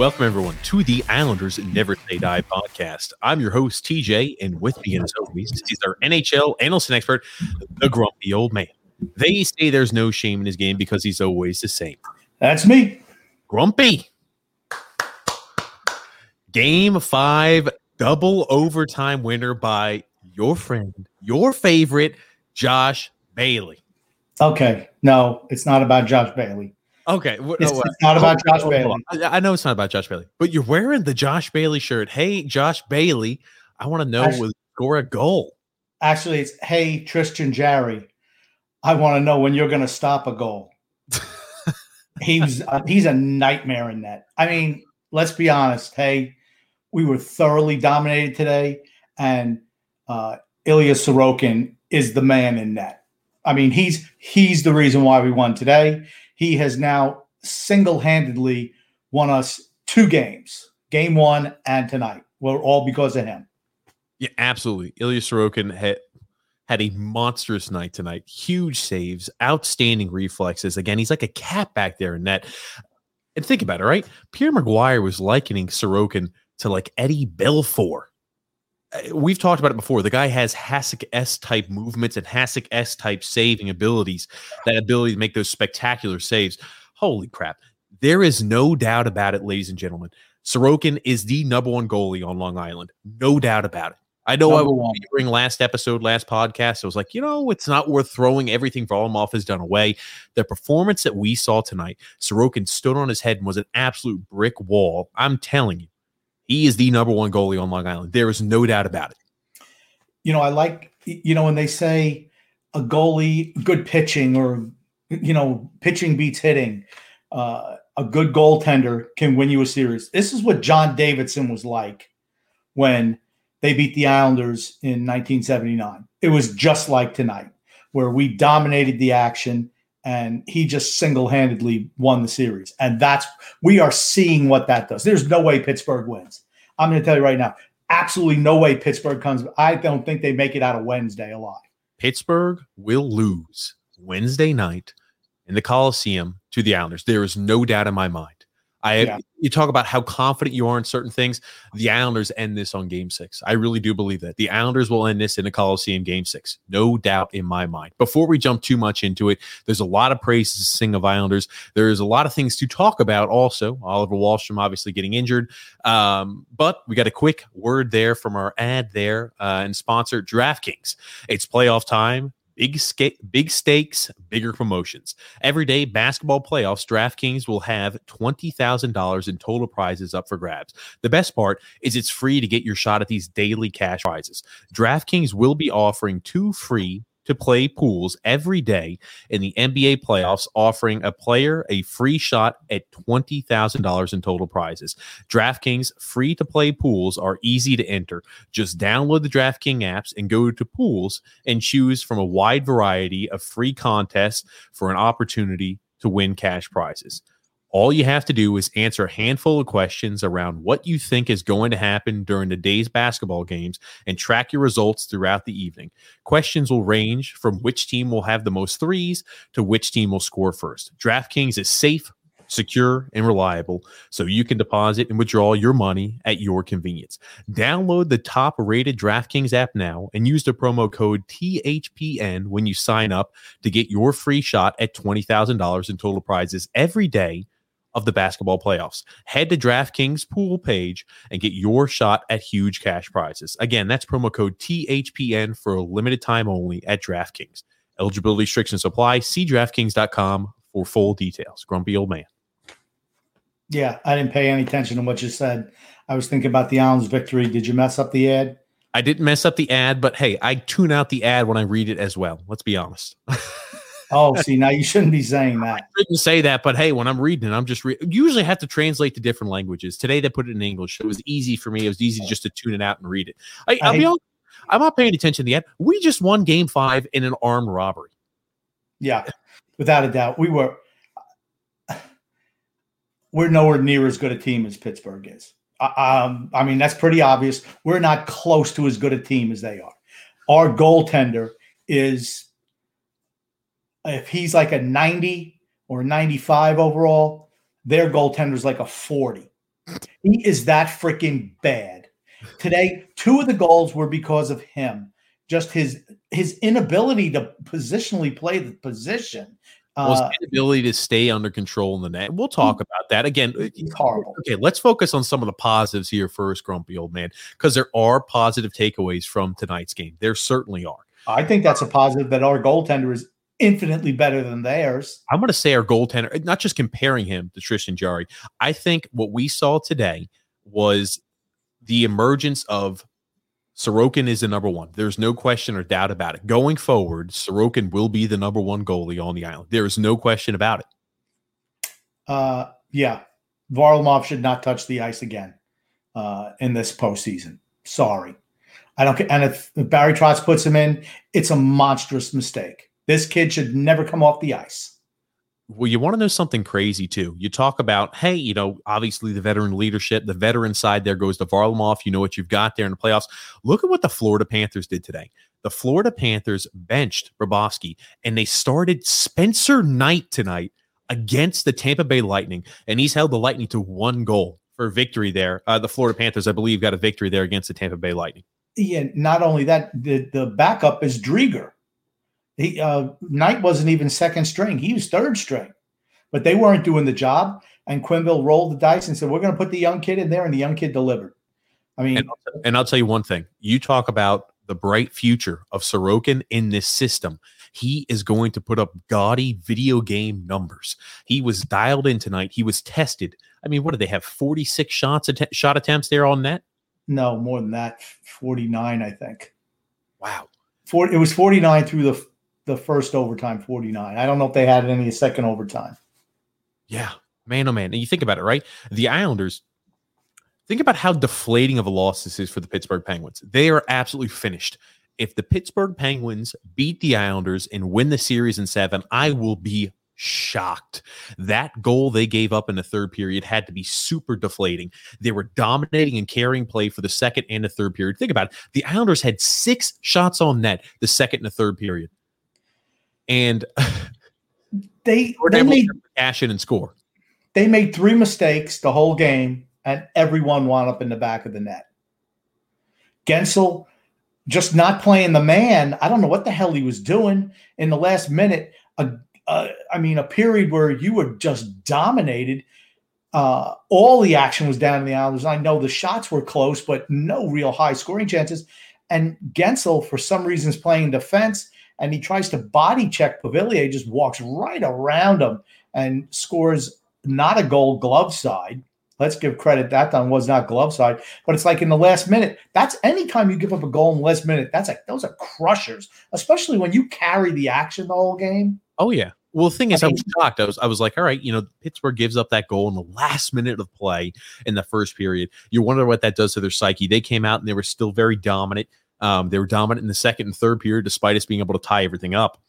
Welcome, everyone, to the Islanders Never Say Die podcast. I'm your host, TJ, and with me, as always, is our NHL analyst and expert, the grumpy old man. They say there's no shame in his game because he's always the same. That's me. Grumpy. Game five, double overtime winner by your friend, your favorite, Josh Bailey. Okay. No, it's not about Josh Bailey. Okay. It's, it's not about Josh Bailey. I, I know it's not about Josh Bailey, but you're wearing the Josh Bailey shirt. Hey, Josh Bailey, I want to know Actually- will score a goal. Actually, it's hey Tristan Jarry. I want to know when you're going to stop a goal. he's uh, he's a nightmare in that. I mean, let's be honest. Hey, we were thoroughly dominated today, and uh, Ilya Sorokin is the man in net. I mean, he's he's the reason why we won today. He has now single-handedly won us two games, game one and tonight. Well, all because of him. Yeah, absolutely. Ilya Sorokin had had a monstrous night tonight. Huge saves, outstanding reflexes. Again, he's like a cat back there in net. And think about it, right? Pierre McGuire was likening Sorokin to like Eddie Belfour. We've talked about it before. The guy has Hasek S type movements and Hasek S type saving abilities. That ability to make those spectacular saves. Holy crap! There is no doubt about it, ladies and gentlemen. Sorokin is the number one goalie on Long Island. No doubt about it. I know I Number was one. during last episode, last podcast, I was like, you know, it's not worth throwing everything Varlamov has done away. The performance that we saw tonight, Sorokin stood on his head and was an absolute brick wall. I'm telling you, he is the number one goalie on Long Island. There is no doubt about it. you know, I like, you know, when they say a goalie, good pitching, or, you know, pitching beats hitting, uh, a good goaltender can win you a series. This is what John Davidson was like when they beat the Islanders in 1979. It was just like tonight, where we dominated the action and he just single handedly won the series. And that's, we are seeing what that does. There's no way Pittsburgh wins. I'm going to tell you right now, absolutely no way Pittsburgh comes. I don't think they make it out of Wednesday alive. Pittsburgh will lose Wednesday night in the Coliseum to the Islanders. There is no doubt in my mind. I Yeah. you talk about how confident you are in certain things. The Islanders end this on game six. I really do believe that. The Islanders will end this in the Coliseum game six. No doubt in my mind. Before we jump too much into it, there's a lot of praises to sing of Islanders. There's a lot of things to talk about also. Oliver Wahlstrom obviously getting injured. Um, but we got a quick word there from our ad there uh, and sponsor DraftKings. It's playoff time. Big, big stakes, bigger promotions. Every day, basketball playoffs, DraftKings will have $20,000 in total prizes up for grabs. The best part is it's free to get your shot at these daily cash prizes. DraftKings will be offering two free to play pools every day in the NBA playoffs, offering a player a free shot at $20,000 in total prizes. DraftKings free to play pools are easy to enter. Just download the DraftKings apps and go to pools and choose from a wide variety of free contests for an opportunity to win cash prizes. All you have to do is answer a handful of questions around what you think is going to happen during the day's basketball games and track your results throughout the evening. Questions will range from which team will have the most threes to which team will score first. DraftKings is safe, secure, and reliable, so you can deposit and withdraw your money at your convenience. Download the top rated DraftKings app now and use the promo code THPN when you sign up to get your free shot at $20,000 in total prizes every day of the basketball playoffs. Head to DraftKings pool page and get your shot at huge cash prizes. Again, that's promo code THPN for a limited time only at DraftKings. Eligibility restrictions apply. See DraftKings.com for full details. Grumpy old man. Yeah, I didn't pay any attention to what you said. I was thinking about the Islanders' victory. Did you mess up the ad? I didn't mess up the ad, but hey, I tune out the ad when I read it as well. Let's be honest. Oh, see, now you shouldn't be saying that. I didn't say that, but hey, when I'm reading it, I'm just re- usually have to translate to different languages. Today they put it in English. So it was easy for me. It was easy just to tune it out and read it. I, I'll be honest, I'm not paying attention to the end. We just won game five in an armed robbery. Yeah, without a doubt. We were we're nowhere near as good a team as Pittsburgh is. Um, I mean, that's pretty obvious. We're not close to as good a team as they are. Our goaltender is, if he's like a 90 or 95 overall, their goaltender's like a 40. He is that freaking bad. Today, two of the goals were because of him. Just his his inability to positionally play the position. Well, his uh, inability to stay under control in the net. We'll talk he, about that again. Uh, horrible. Okay, let's focus on some of the positives here first, grumpy old man, because there are positive takeaways from tonight's game. There certainly are. I think that's a positive that our goaltender is infinitely better than theirs. I'm going to say our goaltender, not just comparing him to Tristan Jarry. I think what we saw today was the emergence of Sorokin is the number one. There's no question or doubt about it. Going forward, Sorokin will be the number one goalie on the island. There is no question about it. Uh, yeah, Varlamov should not touch the ice again uh, in this postseason. Sorry, I don't. And if, if Barry Trotz puts him in, it's a monstrous mistake. This kid should never come off the ice. Well, you want to know something crazy too. You talk about, hey, you know, obviously the veteran leadership, the veteran side there goes to Varlamov. You know what you've got there in the playoffs. Look at what the Florida Panthers did today. The Florida Panthers benched Bobrovsky and they started Spencer Knight tonight against the Tampa Bay Lightning, and he's held the Lightning to one goal for victory there. Uh, the Florida Panthers, I believe, got a victory there against the Tampa Bay Lightning. Yeah, not only that, the, the backup is Driedger. He uh, Knight wasn't even second string; he was third string. But they weren't doing the job, and Quenneville rolled the dice and said, "We're going to put the young kid in there," and the young kid delivered. I mean, and, and I'll tell you one thing: you talk about the bright future of Sorokin in this system. He is going to put up gaudy video game numbers. He was dialed in tonight. He was tested. I mean, what did they have? Forty six shots, att- shot attempts there on net. No, more than that. Forty nine, I think. Wow. 40, it was 49 through the the first overtime 49. I don't know if they had any second overtime. Yeah, man, oh man. And you think about it, right? The Islanders, think about how deflating of a loss this is for the Pittsburgh Penguins. They are absolutely finished. If the Pittsburgh Penguins beat the Islanders and win the series in seven, I will be shocked. That goal they gave up in the third period had to be super deflating. They were dominating and carrying play for the second and the third period. Think about it. The Islanders had six shots on net the second and the third period and they they made cash in and score. They made three mistakes the whole game, and everyone wound up in the back of the net. Guentzel just not playing the man. I don't know what the hell he was doing in the last minute. A, a, I mean, a period where you were just dominated. Uh, all the action was down in the Islanders. I know the shots were close, but no real high scoring chances. And Guentzel, for some reason, is playing defense and he tries to body check Beauvillier, just walks right around him and scores not a goal glove side. Let's give credit that time was not glove side, but it's like in the last minute. That's anytime you give up a goal in the last minute, that's like those are crushers, especially when you carry the action the whole game. Oh yeah. Well, the thing is, I, mean, I was shocked. I was, I was like, all right, you know, Pittsburgh gives up that goal in the last minute of play in the first period. You wonder what that does to their psyche. They came out and they were still very dominant. Um, they were dominant in the second and third period, despite us being able to tie everything up.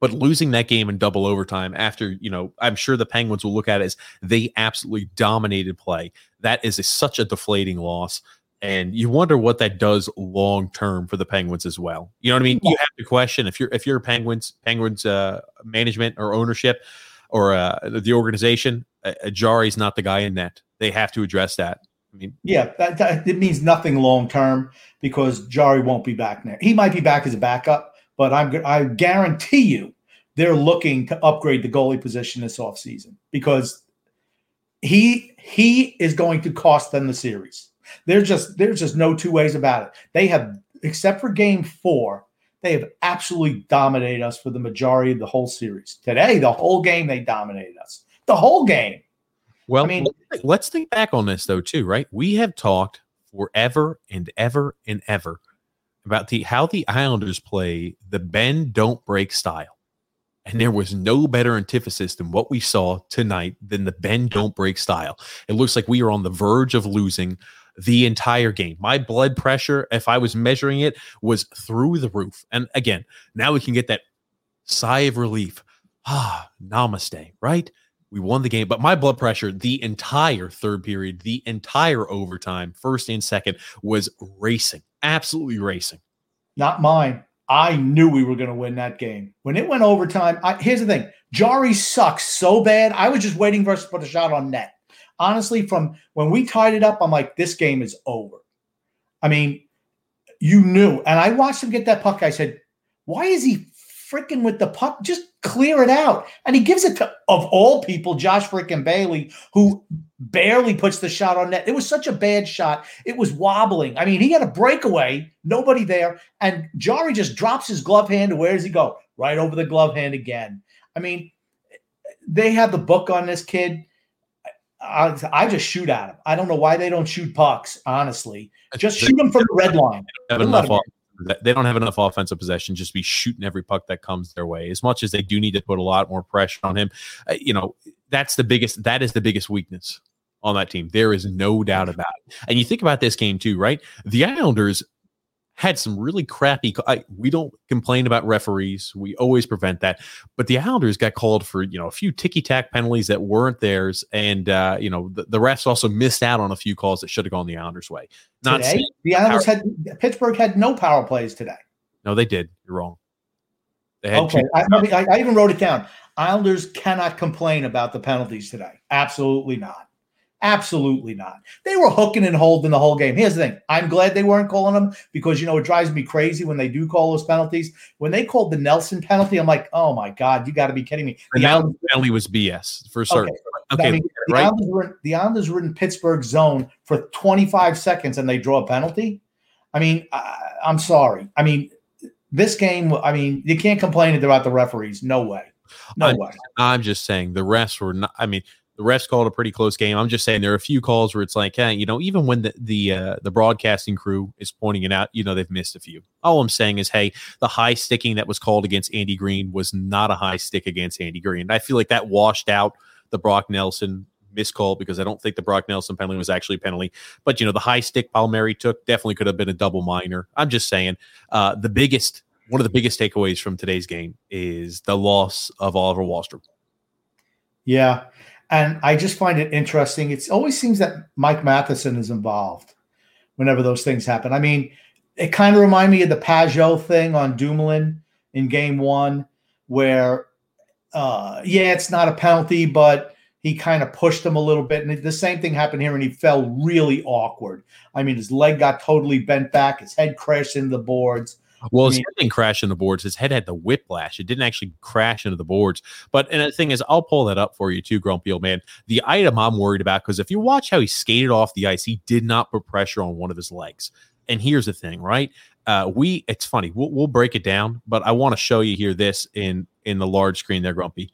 But losing that game in double overtime after, you know, I'm sure the Penguins will look at it as they absolutely dominated play. That is a, such a deflating loss. And you wonder what that does long term for the Penguins as well. You know what I mean? You have to question if you're if you're Penguins Penguins uh, management or ownership or uh, the organization, uh, Jarry's not the guy in net. They have to address that. I mean, yeah, that, that, it means nothing long term because Jarry won't be back there. He might be back as a backup, but I'm I guarantee you they're looking to upgrade the goalie position this offseason because he he is going to cost them the series. There's just there's just no two ways about it. They have except for game 4, they have absolutely dominated us for the majority of the whole series. Today, the whole game they dominated us. The whole game. Well, I mean, let's think back on this though too, right? We have talked forever and ever and ever about the how the Islanders play the bend don't break style. And there was no better antithesis than what we saw tonight than the bend don't break style. It looks like we are on the verge of losing the entire game. My blood pressure, if I was measuring it, was through the roof. And again, now we can get that sigh of relief. Ah, namaste, right? We won the game, but my blood pressure the entire third period, the entire overtime, first and second, was racing, absolutely racing. Not mine. I knew we were going to win that game. When it went overtime, I, here's the thing Jarry sucks so bad. I was just waiting for us to put a shot on net. honestly, from when we tied it up, I'm like, this game is over. I mean, you knew. And I watched him get that puck. I said, why is he freaking with the puck? Just clear it out. And he gives it to, of all people, Josh freaking Bailey, who barely puts the shot on net. It was such a bad shot. It was wobbling. I mean, he had a breakaway, nobody there. And Jarry just drops his glove hand. Where does he go? Right over the glove hand again. I mean, they have the book on this kid. I, I, just shoot at him. I don't know why they don't shoot pucks. Honestly, just shoot them from the red line. Have enough they don't have enough offensive possession. Just be shooting every puck that comes their way. As much as they do need to put a lot more pressure on him, uh, you know that's the biggest. That is the biggest weakness on that team. There is no doubt about it. And you think about this game too, right? The Islanders had some really crappy. I, we don't complain about referees. We always prevent that. But the Islanders got called for you know a few ticky tack penalties that weren't theirs, and uh, you know the, the, refs also missed out on a few calls that should have gone the Islanders' way. Not today, the Islanders power- had Pittsburgh had no power plays today. No, they did. You're wrong. okay, I, I even wrote it down. Islanders cannot complain about the penalties today. Absolutely not. Absolutely not. They were hooking and holding the whole game. Here's the thing. I'm glad they weren't calling them because you know it drives me crazy when they do call those penalties. When they called the Nelson penalty, I'm like, oh my god, you got to be kidding me. The, penalty was BS for certain. Okay, okay I mean, the, right? Islanders in, the Islanders were in Pittsburgh zone for 25 seconds and they draw a penalty. I mean, I, I'm sorry. I mean, this game. I mean, you can't complain about the referees. No way. No I'm, way. I'm just saying the refs were not. I mean the refs called a pretty close game. I'm just saying there are a few calls where it's like, hey, you know, even when the the uh, the broadcasting crew is pointing it out, you know, they've missed a few. All I'm saying is, hey, the high sticking that was called against Andy Greene was not a high stick against Andy Greene. I feel like that washed out the Brock Nelson miscall because I don't think the Brock Nelson penalty was actually a penalty. But you know, the high stick Palmieri took definitely could have been a double minor. I'm just saying, uh, the biggest one of the biggest takeaways from today's game is the loss of Oliver Wahlstrom. Yeah. And I just find it interesting. It always seems that Mike Matheson is involved whenever those things happen. I mean, it kind of reminded me of the Pageau thing on Dumoulin in game one, where, uh, yeah, it's not a penalty, but he kind of pushed him a little bit. And the same thing happened here, and he fell really awkward. I mean, his leg got totally bent back, his head crashed into the boards. Well, his head didn't crash into the boards. His head had the whiplash. It didn't actually crash into the boards. But and the thing is, I'll pull that up for you too, Grumpy old man. The item I'm worried about because if you watch how he skated off the ice, he did not put pressure on one of his legs. And here's the thing, right? Uh, we it's funny. We'll, we'll break it down, but I want to show you here this in in the large screen there, Grumpy.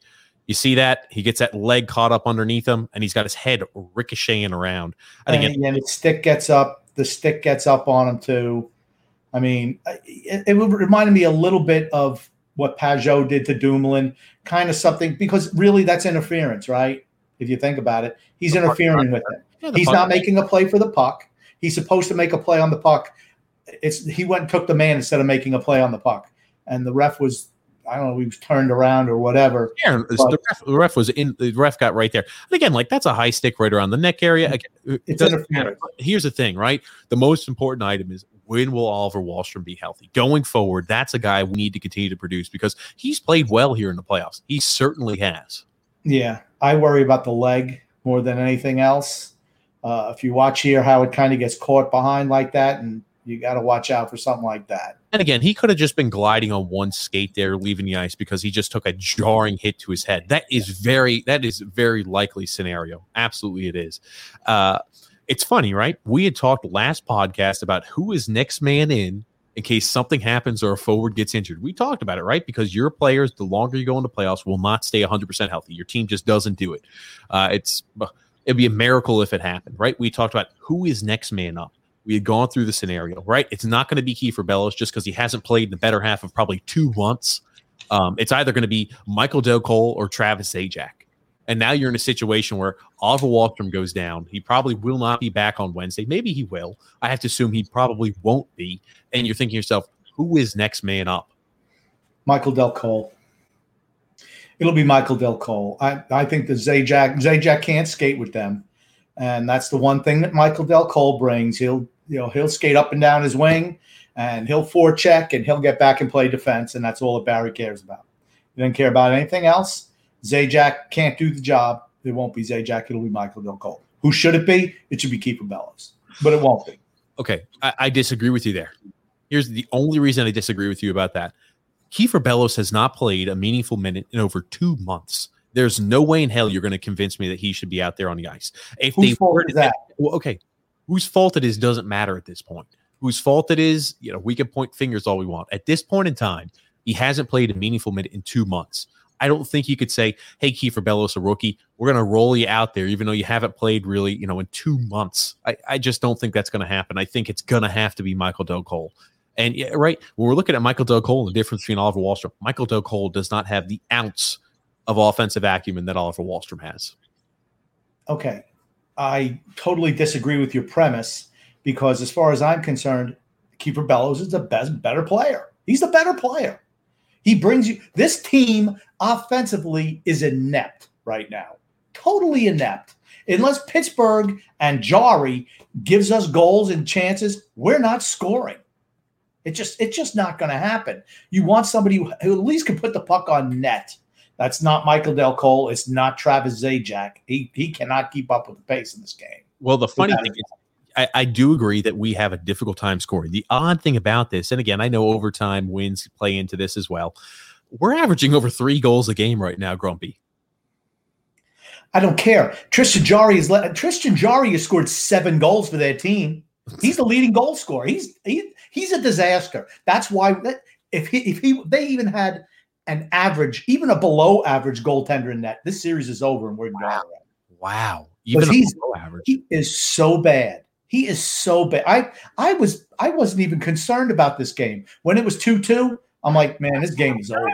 You see that he gets that leg caught up underneath him, and he's got his head ricocheting around. I think, and, it, and the stick gets up. The stick gets up on him too. I mean, it, it reminded me a little bit of what Pageau did to Dumoulin, kind of something because really that's interference, right? If you think about it, he's interfering with it. Yeah, he's not making a play for the puck. He's supposed to make a play on the puck. It's he went and took the man instead of making a play on the puck, and the ref was I don't know, he was turned around or whatever. Yeah, but, the, ref, the, ref, was in. The ref got right there. And again, like that's a high stick right around the neck area. Mm-hmm. Again, it doesn't matter. Here's the thing, right? The most important item is when will Oliver Wahlstrom be healthy? Going forward, that's a guy we need to continue to produce because he's played well here in the playoffs. He certainly has. Yeah, I worry about the leg more than anything else. Uh, if you watch here how it kind of gets caught behind like that, and you got to watch out for something like that. And again, he could have just been gliding on one skate there, leaving the ice because he just took a jarring hit to his head. That is very that is very likely scenario. Absolutely, it is. Uh, it's funny, right? We had talked last podcast about who is next man in in case something happens or a forward gets injured. We talked about it, right? Because your players, the longer you go into playoffs, will not stay 100% healthy. Your team just doesn't do it. Uh, it's it'd be a miracle if it happened, right? We talked about who is next man up. We had gone through the scenario, right? It's not going to be Kiefer Bellows just because he hasn't played the better half of probably two months. Um, it's either going to be Michael Dal Colle or Travis Zajac. And now you're in a situation where Oliver Wahlstrom goes down. He probably will not be back on Wednesday. Maybe he will. I have to assume he probably won't be. And you're thinking yourself, who is next man up? Michael Dal Colle. It'll be Michael Dal Colle. I, I think the Zajac Zajac can't skate with them. And that's the one thing that Michael Dal Colle brings. He'll you know he'll skate up and down his wing and he'll forecheck and he'll get back and play defense. And that's all that Barry cares about. He doesn't care about anything else. Zajac can't do the job. It won't be Zajac. It'll be Michael Dal Colle. Who should it be? It should be Kiefer Bellows, but it won't be. Okay, I, I disagree with you there. Here's the only reason I disagree with you about that. Kiefer Bellows has not played a meaningful minute in over two months. There's no way in hell you're going to convince me that he should be out there on the ice. If Whose they fault is that? Well, okay, whose fault it is doesn't matter at this point. Whose fault it is, you know, we can point fingers all we want. At this point in time, he hasn't played a meaningful minute in two months. I don't think you could say, "Hey, Kiefer Bellows, a rookie, we're going to roll you out there, even though you haven't played really, you know, in two months." I, I just don't think that's going to happen. I think it's going to have to be Michael Dal Colle. And yeah, right when we're looking at Michael Dal Colle and the difference between Oliver Wahlstrom, Michael Dal Colle does not have the ounce of offensive acumen that Oliver Wahlstrom has. Okay, I totally disagree with your premise because, as far as I'm concerned, Kiefer Bellows is the best, better player. He's the better player. He brings you this team offensively is inept right now, totally inept. Unless Pittsburgh and Jarry gives us goals and chances, we're not scoring. It just it's just not going to happen. You want somebody who, who, at least can put the puck on net. That's not Michael Dal Colle. It's not Travis Zajac. He he cannot keep up with the pace in this game. Well, the funny thing is, I, I, do agree that we have a difficult time scoring. The odd thing about this, and again, I know overtime wins play into this as well. We're averaging over three goals a game right now, Grumpy. I don't care. Tristan Jarry is let, Tristan Jarry has scored seven goals for their team. He's the leading goal scorer. He's he, he's a disaster. That's why if he if he they even had an average, even a below average goaltender in net, this series is over and we're wow. Wow. Even he's, average. He is so bad. He is so bad. I I was I wasn't even concerned about this game when it was two two. I'm like, man, this game is over.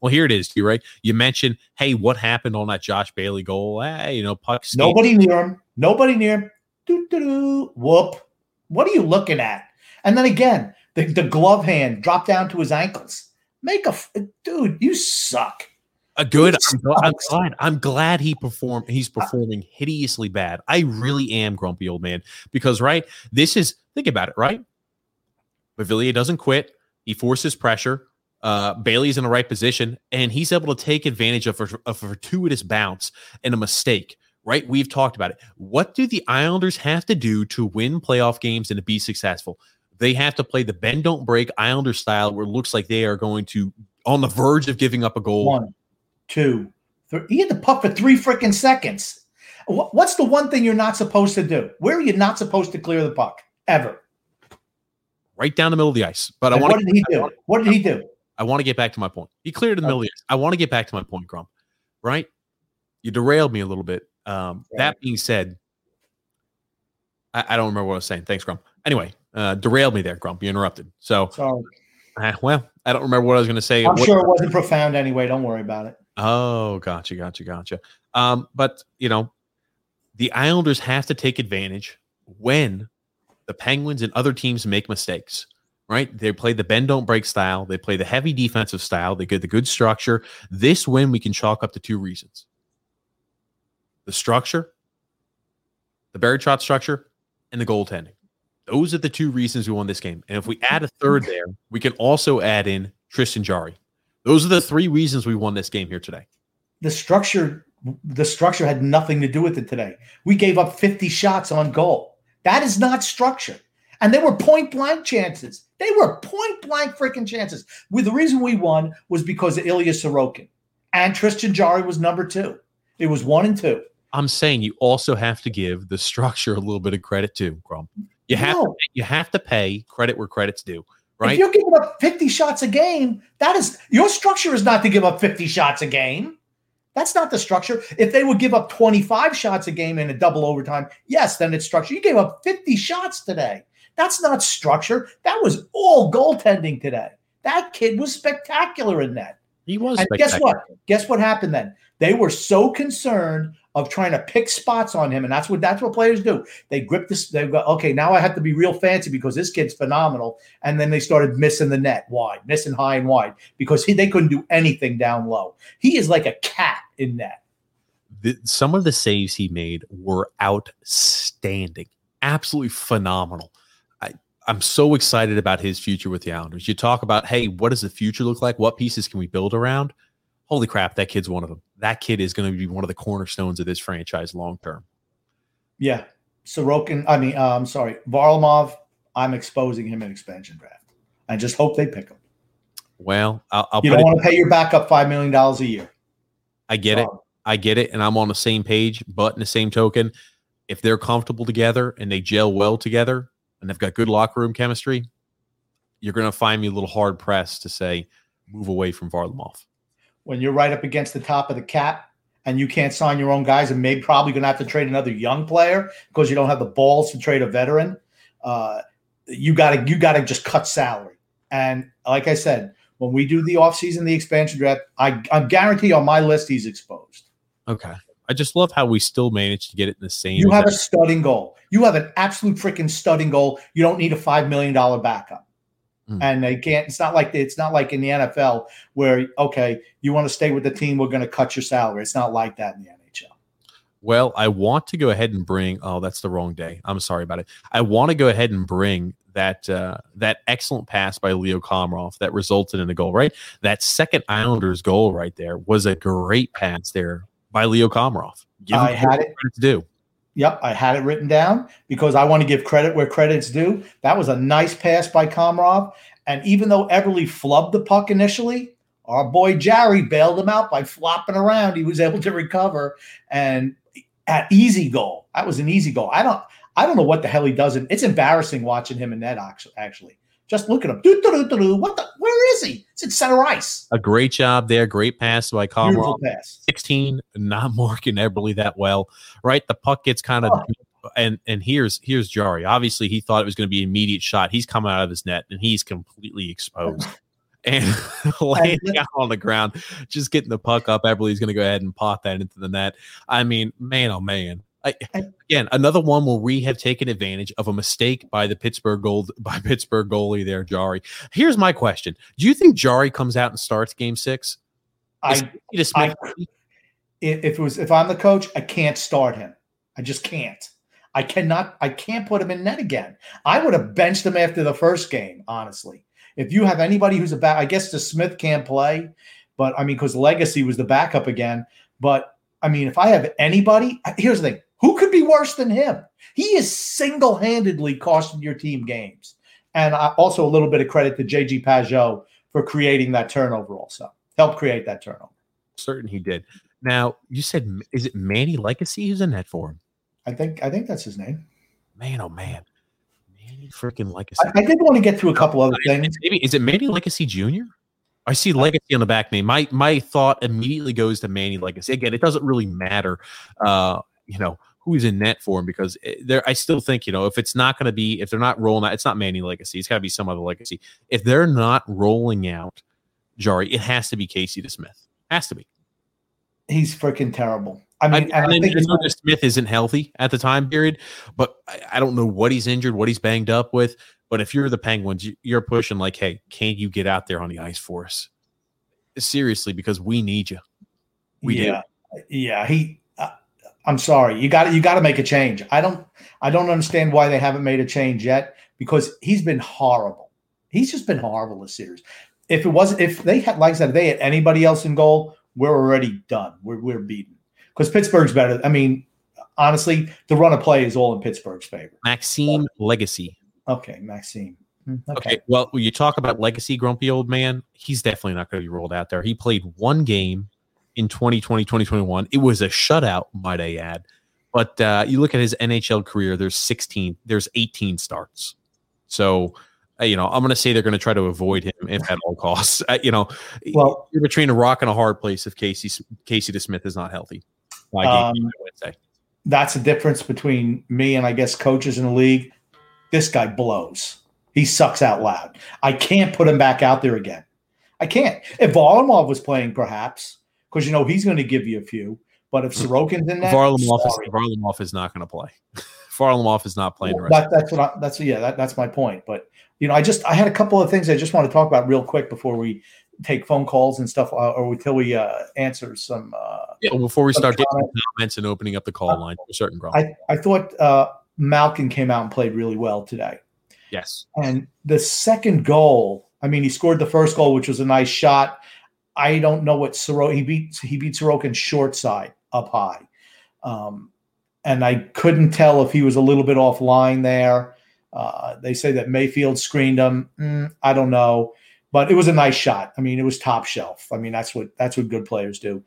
Well, here it is. You right. You mentioned, hey, what happened on that Josh Bailey goal? Hey, you know, puck. Nobody near him. Nobody near him. Doo, doo, doo. Whoop. What are you looking at? And then again, the, the glove hand dropped down to his ankles. Make a dude. You suck. A good. I'm, I'm, glad. I'm glad he performed. He's performing hideously bad. I really am grumpy old man because right. This is think about it. Right. Beauvillier doesn't quit. He forces pressure. Uh, Bailey's in the right position, and he's able to take advantage of a, a fortuitous bounce and a mistake. Right. We've talked about it. What do the Islanders have to do to win playoff games and to be successful? They have to play the bend don't break Islander style, where it looks like they are going to on the verge of giving up a goal. One two, three. He had the puck for three freaking seconds. What's the one thing you're not supposed to do? Where are you not supposed to clear the puck ever? Right down the middle of the ice. But I want. What did he do? What did he do? I want to get back to my point. He cleared in the okay. middle of the ice. I want to get back to my point, Grump. Right? You derailed me a little bit. Um, right. That being said, I, I, don't remember what I was saying. Thanks, Grump. Anyway, uh, derailed me there, Grump. You interrupted. So, Sorry. Uh, well, I don't remember what I was going to say. I'm what, sure it wasn't profound anyway. Don't worry about it. Oh, gotcha, gotcha, gotcha. Um, but you know, the Islanders have to take advantage when the Penguins and other teams make mistakes. Right? They play the bend don't break style. They play the heavy defensive style. They get the good structure. This win we can chalk up to two reasons: the structure, the Barry Trotz structure, and the goaltending. Those are the two reasons we won this game. And if we add a third there, we can also add in Tristan Jarry. Those are the three reasons we won this game here today. The structure, the structure had nothing to do with it today. We gave up 50 shots on goal. That is not structure. And they were point blank chances. They were point blank freaking chances. With the reason we won was because of Ilya Sorokin. And Tristan Jarry was number two. It was one and two. I'm saying you also have to give the structure a little bit of credit too, Grum. You have no. to, you have to pay credit where credit's due. Right? If you're giving up 50 shots a game, that is your structure is not to give up 50 shots a game. That's not the structure. If they would give up 25 shots a game in a double overtime, yes, then it's structure. You gave up 50 shots today. That's not structure. That was all goaltending today. That kid was spectacular in that. He was. And guess what? Guess what happened then? They were so concerned of trying to pick spots on him, and that's what that's what players do. They grip this. They go, okay, now I have to be real fancy because this kid's phenomenal, and then they started missing the net wide, missing high and wide because he they couldn't do anything down low. He is like a cat in net. The, some of the saves he made were outstanding, absolutely phenomenal. I, I'm so excited about his future with the Islanders. You talk about, hey, what does the future look like? What pieces can we build around? Holy crap, that kid's one of them that kid is going to be one of the cornerstones of this franchise long term. Yeah, Sorokin. I mean, uh, I'm sorry, Varlamov. I'm exposing him in expansion draft. I just hope they pick him. Well, I'll, I'll you don't want to pay your backup five million dollars a year. I get it. I get it, and I'm on the same page. But in the same token, if they're comfortable together and they gel well together, and they've got good locker room chemistry, you're going to find me a little hard pressed to say move away from Varlamov. When you're right up against the top of the cap and you can't sign your own guys, and maybe probably going to have to trade another young player because you don't have the balls to trade a veteran, uh, you got to you got to just cut salary. And like I said, when we do the offseason, the expansion draft, I, I guarantee on my list he's exposed. Okay. I just love how we still managed to get it in the same. You have a studding goal. You have an absolute freaking studding goal. You don't need a five million dollar backup. Mm. And they can't. It's not like it's not like in the NFL where okay, you want to stay with the team, we're going to cut your salary. It's not like that in the NHL. Well, I want to go ahead and bring. Oh, that's the wrong day. I'm sorry about it. I want to go ahead and bring that uh, that excellent pass by Leo Komarov that resulted in a goal. Right, that second Islanders goal right there was a great pass there by Leo Komarov. Give I had it to do. Yep, I had it written down because I want to give credit where credit's due. That was a nice pass by Komarov. And even though Eberle flubbed the puck initially, our boy Jarry bailed him out by flopping around. He was able to recover and at easy goal. That was an easy goal. I don't I don't know what the hell he does. It's embarrassing watching him in net actually. Just look at him. What the? Where is he? It's in center ice. A great job there. Great pass by Komarov. 16, not marking Eberle that well. Right. The puck gets kind of oh. and and here's here's Jarry. Obviously, he thought it was going to be an immediate shot. He's coming out of his net and he's completely exposed. and laying out on the ground, just getting the puck up. Eberle's going to go ahead and pop that into the net. I mean, man, oh man, I, again, another one where we have taken advantage of a mistake by the Pittsburgh gold by Pittsburgh goalie there, Jarry. Here's my question: Do you think Jarry comes out and starts Game Six? I, I, if it was if I'm the coach, I can't start him. I just can't. I cannot. I can't put him in net again. I would have benched him after the first game. Honestly, if you have anybody who's a back, I guess DeSmith can't play, but I mean, because Legacy was the backup again. But I mean, if I have anybody, here's the thing: who could be worse than him? He is single handedly costing your team games. And also a little bit of credit to JG Pageau for creating that turnover, also. Help create that turnover. Certain he did. Now, you said, is it Manny Legace who's in that for him? I think I think that's his name. Man, oh man. Manny freaking Legacy. I, I, did want to get through a couple other things. Maybe is it Manny Legace Jr.? I see Legacy on the back name. My my thought immediately goes to Manny Legace. Again, it doesn't really matter. Uh, you know, who's in net for him because eh, there I still think you know if it's not going to be if they're not rolling out it's not Manny Legace it's got to be some other legacy. If they're not rolling out Jarry it has to be Casey DeSmith has to be. He's freaking terrible. I mean I, I, I think Smith isn't healthy at the time period but I, I, don't know what he's injured what he's banged up with but if you're the Penguins you're pushing like hey can you get out there on the ice for us? Seriously because we need you. We yeah. Do. yeah he I'm sorry. You got you got to make a change. I don't I don't understand why they haven't made a change yet because he's been horrible. He's just been horrible this series. If it wasn't if they had like I said, if they had anybody else in goal, we're already done. We're we're beaten. Because Pittsburgh's better. I mean, honestly, the run of play is all in Pittsburgh's favor. Maxime Legacy. Okay, Maxime. Hmm, okay. okay. Well, when you talk about legacy, grumpy old man, he's definitely not going to be rolled out there. He played one game in 2020, 2021. It was a shutout, might I add. But uh, you look at his NHL career, there's 16, there's 18 starts. So, uh, you know, I'm going to say they're going to try to avoid him if at all costs. Uh, you know, well, you're between a rock and a hard place if Casey Casey DeSmith is not healthy. Um, that's the difference between me and I guess coaches in the league. This guy blows. He sucks out loud. I can't put him back out there again. I can't. If Varlamov was playing, perhaps because you know he's going to give you a few. But if Sorokin's in that, Varlamov is, Varlamov is not going to play. Varlamov is not playing. Well, that, that's what I, that's yeah that, that's my point. But you know, I just I had a couple of things I just want to talk about real quick before we take phone calls and stuff, uh, or until we uh, answer some. Uh, yeah, well, before we start comments. getting comments and opening up the call uh, line to a certain ground. I I thought uh, Malkin came out and played really well today. Yes, and the second goal. I mean, he scored the first goal, which was a nice shot. I don't know what Sorokin he beat he beat Sorokin short side up high. Um, and I couldn't tell if he was a little bit offline there. Uh, they say that Mayfield screened him. Mm, I don't know, but it was a nice shot. I mean, it was top shelf. I mean, that's what that's what good players do.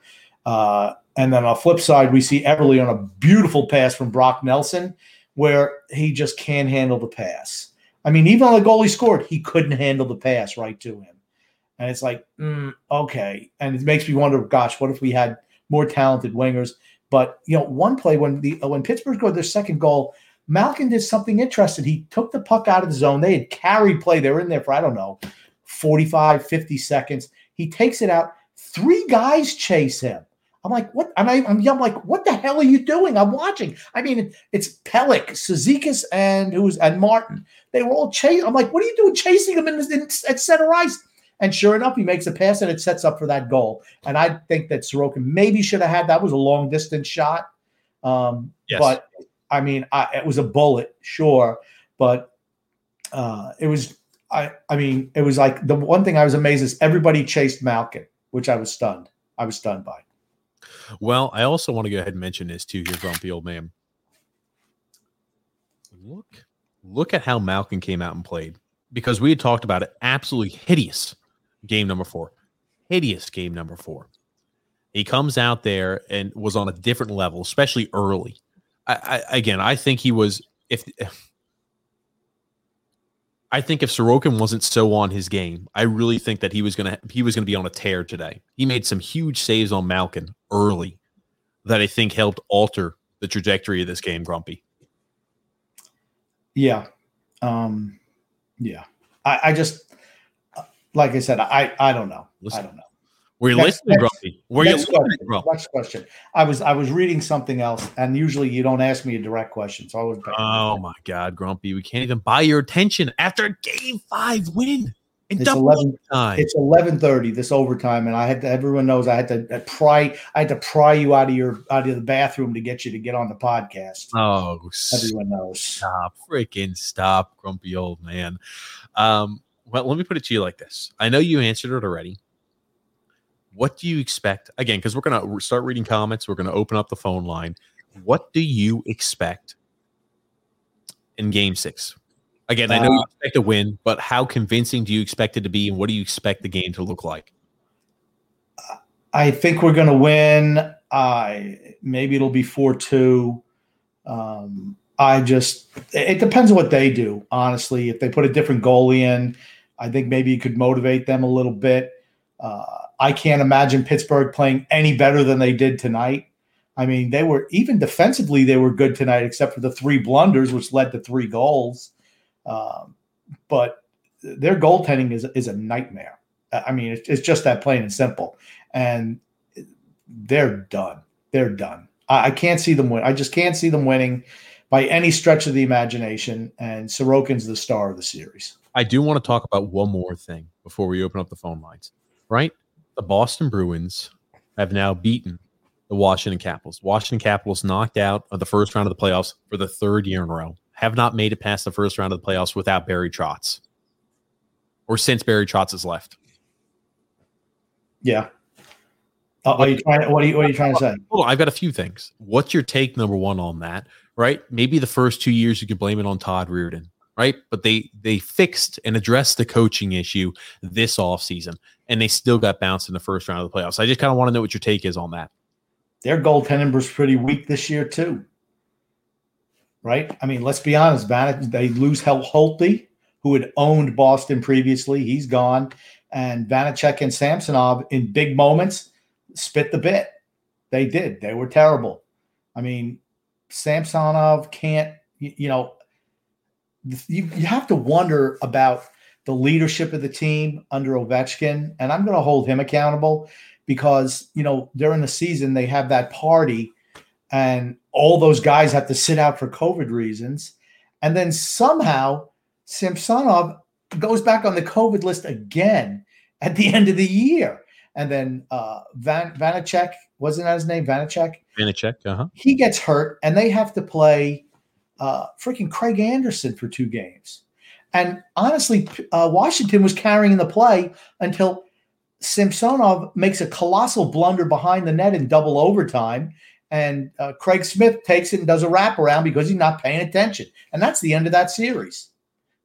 Uh, and then on the flip side, we see Eberle on a beautiful pass from Brock Nelson, where he just can't handle the pass. I mean, even on the goal he scored, he couldn't handle the pass right to him. And it's like, mm, okay. And it makes me wonder, gosh, what if we had more talented wingers? But you know, one play when the when Pittsburgh scored their second goal, Malkin did something interesting. He took the puck out of the zone. They had carried play. They were in there for, I don't know, 45, 50 seconds. He takes it out. Three guys chase him. I'm like, what? And I, I'm, I'm like, what the hell are you doing? I'm watching. I mean, it's Pelech, Cizikas, and who's and Martin. They were all chasing. I'm like, what are you doing chasing him in, in, at center ice? And sure enough, he makes a pass and it sets up for that goal. And I think that Sorokin maybe should have had that was a long distance shot. Um, yes. But I mean, I, it was a bullet, sure, but uh, it was. I I mean, it was like the one thing I was amazed is everybody chased Malkin, which I was stunned. I was stunned by. Well, I also want to go ahead and mention this too, here, grumpy old man. Look, look at how Malkin came out and played because we had talked about it. Absolutely hideous game number four, hideous game number four. He comes out there and was on a different level, especially early. I, I again, I think he was if. I think if Sorokin wasn't so on his game, I really think that he was gonna he was gonna be on a tear today. He made some huge saves on Malkin early that I think helped alter the trajectory of this game, Grumpy. Yeah. Um yeah. I, I just like I said, I I don't know. Listen, I don't know. Were you next, listening, next, Grumpy? Were you listening, Grumpy? Next question. I was I was reading something else, and usually you don't ask me a direct question, so I was. Oh my God, Grumpy! We can't even buy your attention after a Game Five win. In it's eleven. Time. It's eleven thirty. This overtime, and I had to, everyone knows I had to uh, pry. I had to pry you out of your out of the bathroom to get you to get on the podcast. Oh, everyone knows. Stop, freaking stop, grumpy old man. Um, well, let me put it to you like this. I know you answered it already. What do you expect? Again because we're going to start reading comments. We're going to open up the phone line. What do you expect in game six? Again i know uh, you expect a win but how convincing do you expect it to be and what do you expect the game to look like? I think we're going to win. I maybe it'll be 4-2 um, i just it depends on what they do honestly. If they put a different goalie in i think maybe you could motivate them a little bit uh, I can't imagine Pittsburgh playing any better than they did tonight. I mean, they were even defensively, they were good tonight, except for the three blunders, which led to three goals. Um, but their goaltending is is a nightmare. I mean, it's, it's just that plain and simple. And they're done. They're done. I, I can't see them win. I just can't see them winning by any stretch of the imagination. And Sorokin's the star of the series. I do want to talk about one more thing before we open up the phone lines. Right? the Boston Bruins have now beaten the Washington Capitals. Washington Capitals knocked out of the first round of the playoffs for the third year in a row. Have not made it past the first round of the playoffs without Barry Trotz, or since Barry Trotz has left. Yeah. Uh, are you trying? What are you, what are you trying to say? On, I've got a few things. What's your take, number one, on that? Right? Maybe the first two years you could blame it on Todd Reirden right? But they they fixed and addressed the coaching issue this offseason, and they still got bounced in the first round of the playoffs. I just kind of want to know what your take is on that. Their goaltending was pretty weak this year too, right? I mean, let's be honest. Van- they lose Hel Holtby, who had owned Boston previously. He's gone, and Vanecek and Samsonov in big moments spit the bit. They did. They were terrible. I mean, Samsonov can't. You know, you, you have to wonder about the leadership of the team under Ovechkin, and I'm going to hold him accountable because you know during the season they have that party, and all those guys have to sit out for COVID reasons, and then somehow Samsonov goes back on the COVID list again at the end of the year, and then uh, Van Vanecek wasn't that his name Vanecek? Vanecek, uh huh. He gets hurt, and they have to play uh, freaking Craig Anderson for two games. And honestly, uh, Washington was carrying the play until Samsonov makes a colossal blunder behind the net in double overtime. and uh, Craig Smith takes it and does a wraparound because he's not paying attention. And that's the end of that series.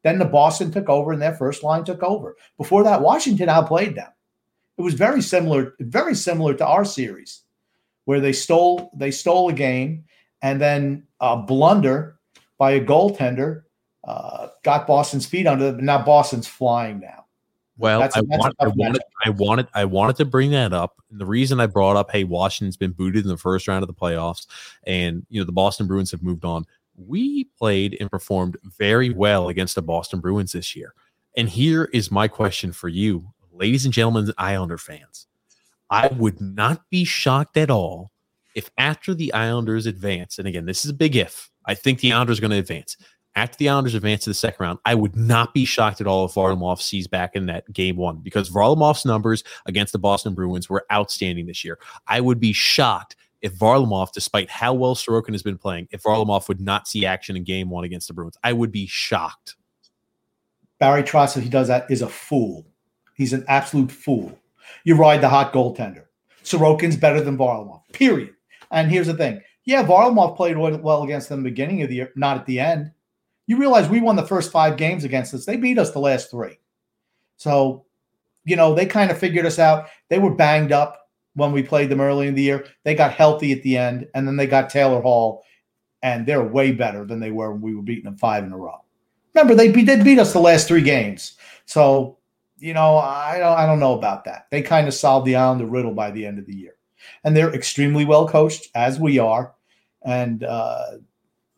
Then the Boston took over and their first line took over. Before that, Washington outplayed them. It was very similar, very similar to our series, where they stole they stole a game and then a blunder by a goaltender uh, got Boston's feet under them. Now Boston's flying now. Well, that's, I, that's want, I wanted, I wanted, I wanted to bring that up. And the reason I brought up, hey, Washington's been booted in the first round of the playoffs, and you know the Boston Bruins have moved on. We played and performed very well against the Boston Bruins this year. And here is my question for you, ladies and gentlemen, Islander fans. I would not be shocked at all if after the Islanders advance, and again, this is a big if. I think the Islanders are going to advance after the Islanders advance to the second round, I would not be shocked at all if Varlamov sees back in that game one because Varlamov's numbers against the Boston Bruins were outstanding this year. I would be shocked if Varlamov, despite how well Sorokin has been playing, if Varlamov would not see action in game one against the Bruins. I would be shocked. Barry Trotz, if he does that, is a fool. He's an absolute fool. You ride the hot goaltender. Sorokin's better than Varlamov, period. And here's the thing. Yeah, Varlamov played well against them the beginning of the year, not at the end you realize we won the first five games against us. They beat us the last three. So, you know, they kind of figured us out. They were banged up when we played them early in the year. They got healthy at the end, and then they got Taylor Hall, and they're way better than they were when we were beating them five in a row. Remember, they beat, did beat us the last three games. So, you know, I don't, I don't know about that. They kind of solved the Islander riddle by the end of the year. And they're extremely well coached, as we are. And uh,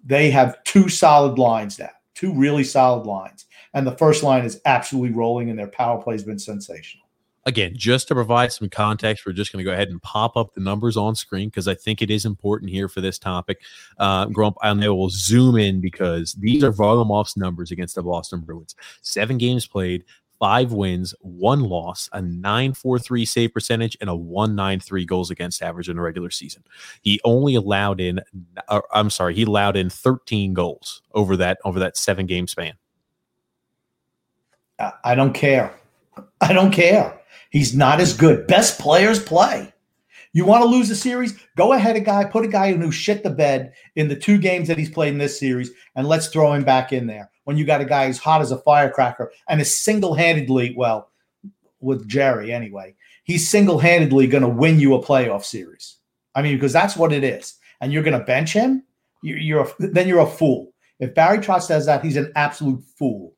they have two solid lines now, two really solid lines. And the first line is absolutely rolling, and their power play has been sensational. Again, just to provide some context, we're just going to go ahead and pop up the numbers on screen because I think it is important here for this topic. Uh, Grump, I know we'll zoom in because these are Varlamov's numbers against the Boston Bruins. Seven games played, five wins, one loss, a 943 save percentage, and a 193 goals against average in the regular season. He only allowed in, uh, I'm sorry, he allowed in 13 goals over that over that seven game span. I don't care. I don't care. He's not as good. Best players play. You want to lose a series? Go ahead, a guy, put a guy who shit the bed in the two games that he's played in this series, and let's throw him back in there when you got a guy who's hot as a firecracker and is single handedly, well, with Jarry anyway, he's single handedly going to win you a playoff series. I mean, because that's what it is. And you're going to bench him, you're, you're a, then you're a fool. If Barry Trotz says that, he's an absolute fool.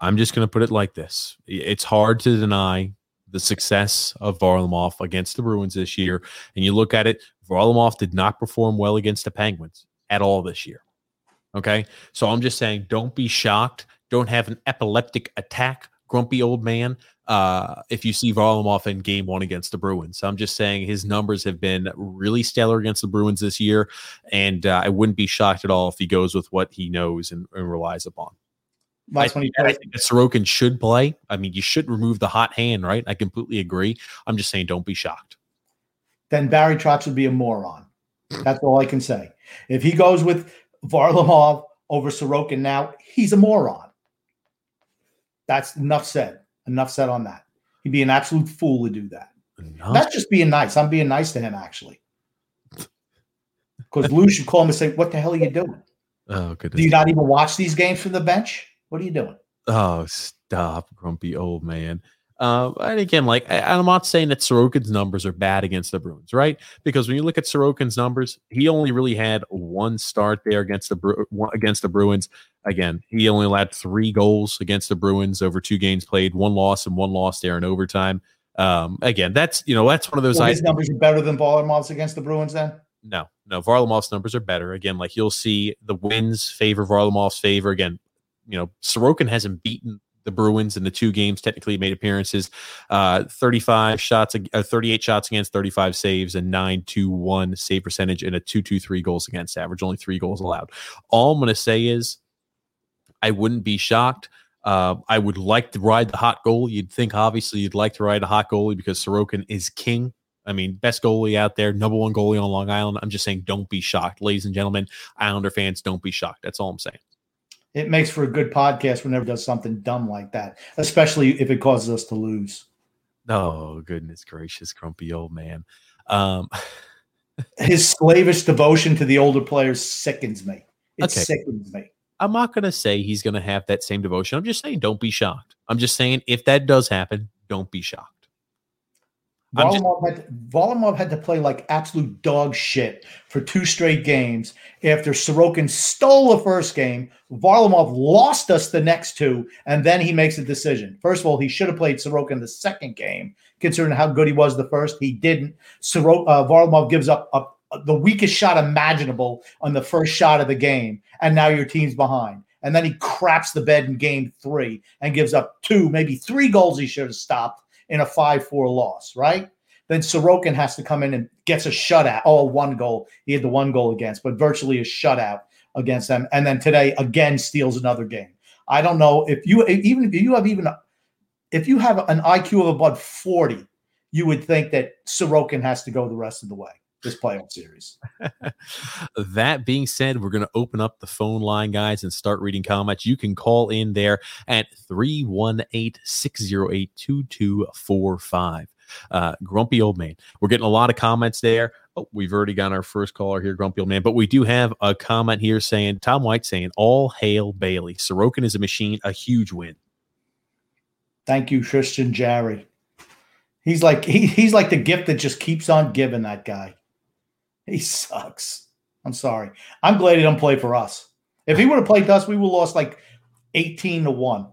I'm just going to put it like this: It's hard to deny the success of Varlamov against the Bruins this year. And you look at it, Varlamov did not perform well against the Penguins at all this year. Okay. So I'm just saying, don't be shocked. Don't have an epileptic attack, grumpy old man, uh, if you see Varlamov in game one against the Bruins. So I'm just saying his numbers have been really stellar against the Bruins this year. And uh, I wouldn't be shocked at all if he goes with what he knows and, and relies upon. I, think, I think that Sorokin should play. I mean, you should remove the hot hand, right? I completely agree. I'm just saying, don't be shocked. Then Barry Trotz would be a moron. That's all I can say. If he goes with Varlamov over Sorokin now, he's a moron. That's enough said. Enough said on that. He'd be an absolute fool to do that. Enough. That's just being nice. I'm being nice to him, actually. Because Lou should call him and say, What the hell are you doing? Oh. Do you not even watch these games from the bench? What are you doing? Oh, stop, grumpy old man. Uh, and again, like I, am not saying that Sorokin's numbers are bad against the Bruins, right? Because when you look at Sorokin's numbers, he only really had one start there against the against the Bruins. Again, he only allowed three goals against the Bruins over two games played, one loss and one loss there in overtime. Um, again, that's you know that's one of those. Well, his numbers are better than Varlamov's against the Bruins. Then no, no, Varlamov's numbers are better. Again, like you'll see the wins favor Varlamov's favor. Again, you know Sorokin hasn't beaten the Bruins in the two games technically made appearances. Uh, 35 shots, uh, 38 shots against, 35 saves, and 9 2 1 save percentage, and a 2 2 3 goals against average, only three goals allowed. All I'm going to say is I wouldn't be shocked. Uh, I would like to ride the hot goalie. You'd think, obviously, you'd like to ride a hot goalie because Sorokin is king. I mean, best goalie out there, number one goalie on Long Island. I'm just saying, don't be shocked, ladies and gentlemen. Islander fans, don't be shocked. That's all I'm saying it makes for a good podcast whenever does something dumb like that, especially if it causes us to lose. Oh goodness gracious, grumpy old man. Um, his slavish devotion to the older players sickens me. It okay. sickens me. I'm not going to say he's going to have that same devotion. I'm just saying, don't be shocked. I'm just saying, if that does happen, don't be shocked. Varlamov, just, had had to play like absolute dog shit for two straight games after Sorokin stole the first game. Varlamov lost us the next two, and then he makes a decision. First of all, he should have played Sorokin the second game, considering how good he was the first. He didn't. Sorok, uh, Varlamov gives up, up the weakest shot imaginable on the first shot of the game, and now your team's behind. And then he craps the bed in game three and gives up two, maybe three goals he should have stopped in a 5 4 loss, right? Then Sorokin has to come in and gets a shutout. Oh, one goal. He had the one goal against, but virtually a shutout against them. And then today again steals another game. I don't know if you even if you have even if you have an IQ of about 40, you would think that Sorokin has to go the rest of the way this playoff series. that being said, we're going to open up the phone line, guys, and start reading comments. You can call in there at 318 608 2245. Uh, grumpy old man. We're getting a lot of comments there. Oh, we've already got our first caller here, grumpy old man. But we do have a comment here saying Tom White saying, "All hail Bailey. Sorokin is a machine. A huge win." Thank you, Tristan Jarry. He's like he, he's like the gift that just keeps on giving. That guy. He sucks. I'm sorry. I'm glad he don't play for us. If he would have played us, we would have lost like 18 to 1.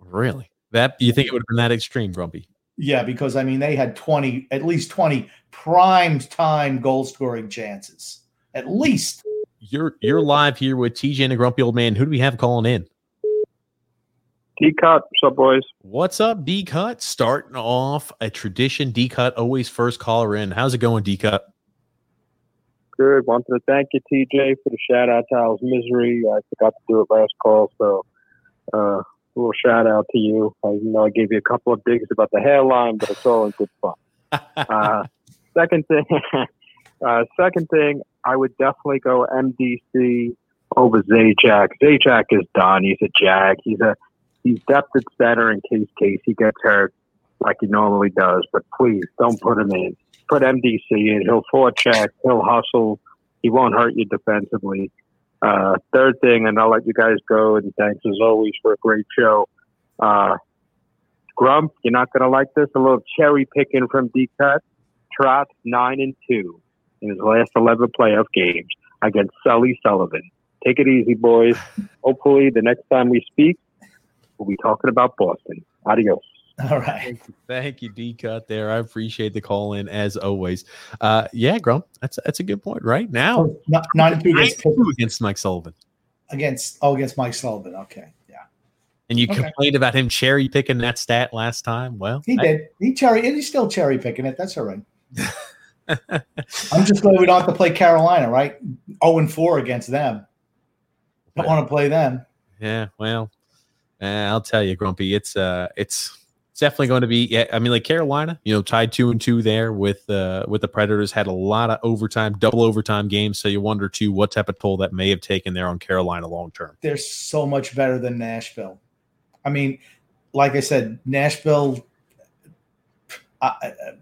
Really? That you think it would have been that extreme, Grumpy? Yeah, because I mean they had 20, at least 20 prime time goal scoring chances. At least. You're you're live here with TJ and the Grumpy Old Man. Who do we have calling in? D Cut, what's up, boys? What's up, D Cut? Starting off a tradition. D Cut always first caller in. How's it going, D Cut? Good. Wanted to thank you, TJ, for the shout out to Al's Misery. I forgot to do it last call, so uh, a little shout out to you. I you know I gave you a couple of digs about the hairline, but it's all in good fun. uh, second thing, uh, second thing, I would definitely go MDC over Zajac. Zajac is done. He's a jag. He's a he's depth at center in case Casey gets hurt like he normally does. But please don't put him in put MDC in. He'll forecheck. He'll hustle. He won't hurt you defensively. Uh, third thing, and I'll let you guys go. And thanks as always for a great show. Uh, Grump, you're not going to like this. A little cherry picking from D Cut. Trotz nine and two in his last eleven playoff games against Sully Sullivan. Take it easy, boys. Hopefully, the next time we speak, we'll be talking about Boston. Adios. All right. Thank you, thank you D cut there. I appreciate the call in as always. Uh, yeah, Grum, that's that's a good point. Right now, oh, not, not against, against Mike Sullivan. Against oh, against Mike Sullivan. Okay, yeah. And you okay. complained about him cherry picking that stat last time. Well, he I, did. He cherry and he's still cherry picking it. That's all right. I'm just glad we don't have to play Carolina, right? 0 and 4 against them. Don't want to play them. Yeah, well, uh, I'll tell you, Grumpy, it's uh it's it's definitely going to be. Yeah, I mean, like Carolina, you know, tied two and two there with uh, with the Predators had a lot of overtime, double overtime games. So you wonder too what type of toll that may have taken there on Carolina long term. They're so much better than Nashville. I mean, like I said, Nashville. Uh,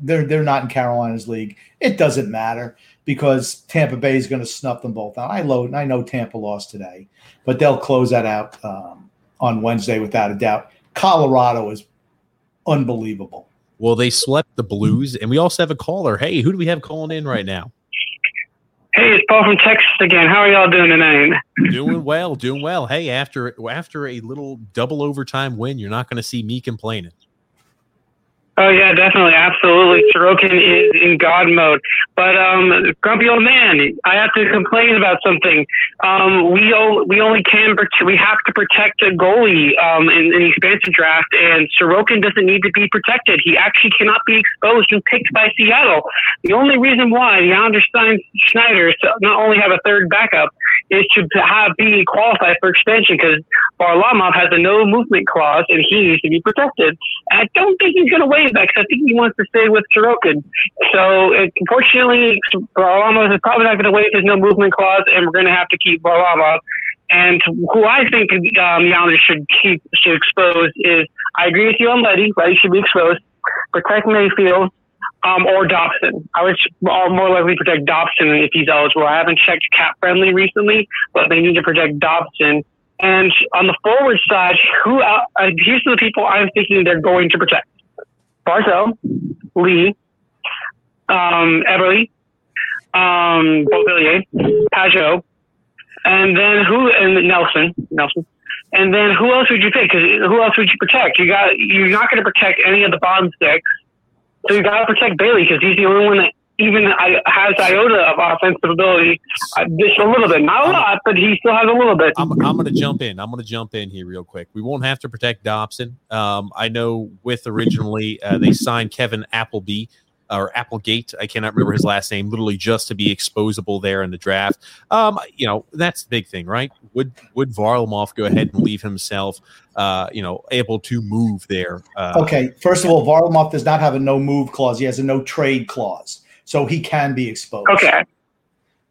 they're they're not in Carolina's league. It doesn't matter because Tampa Bay is going to snuff them both out. I load. I know Tampa lost today, but they'll close that out um, on Wednesday without a doubt. Colorado is unbelievable. Well, they swept the Blues, and we also have a caller. Hey, who do we have calling in right now? Hey, it's Paul from Texas again. How are y'all doing tonight? doing well, doing well. Hey, after after a little double overtime win, you're not going to see me complaining. Oh yeah, definitely, absolutely. Sorokin is in God mode. But um, grumpy old man, I have to complain about something. Um, we o- we only can we have to protect a goalie um, in, the expansion draft, and Sorokin doesn't need to be protected. He actually cannot be exposed and picked by Seattle. The only reason why the Anders Schneider not only have a third backup is to have be qualified for expansion because Varlamov has a no movement clause and he needs to be protected. And I don't think he's going to waive that because I think he wants to stay with Sorokin. So unfortunately, Varlamov is probably not going to waive his no movement clause, and we're going to have to keep Varlamov. And who I think um, Giannis should keep should expose is I agree with you on Leddy. Leddy should be exposed. Protect Mayfield um, or Dobson. I would more likely protect Dobson if he's eligible. I haven't checked cap friendly recently, but they need to protect Dobson. And on the forward side, who uh, here's the people I'm thinking they're going to protect: Barzal, Lee, um, Eberle, um, Beauvillier, Pageau, and then who? And Nelson, Nelson. And then who else would you pick? Because who else would you protect? You got you're not going to protect any of the bottom six, so you got to protect Bailey because he's the only one that even has iota of offensive ability, uh, just a little bit, not a lot, but he still has a little bit. I'm, I'm going to jump in. I'm going to jump in here real quick. We won't have to protect Dobson. Um, I know with originally uh, they signed Kevin Appleby or Applegate. I cannot remember his last name. Literally just to be exposable there in the draft. Um, you know that's the big thing, right? Would would Varlamov go ahead and leave himself, uh, you know, able to move there? Uh, okay, first of all, Varlamov does not have a no move clause. He has a no trade clause, so he can be exposed. Okay.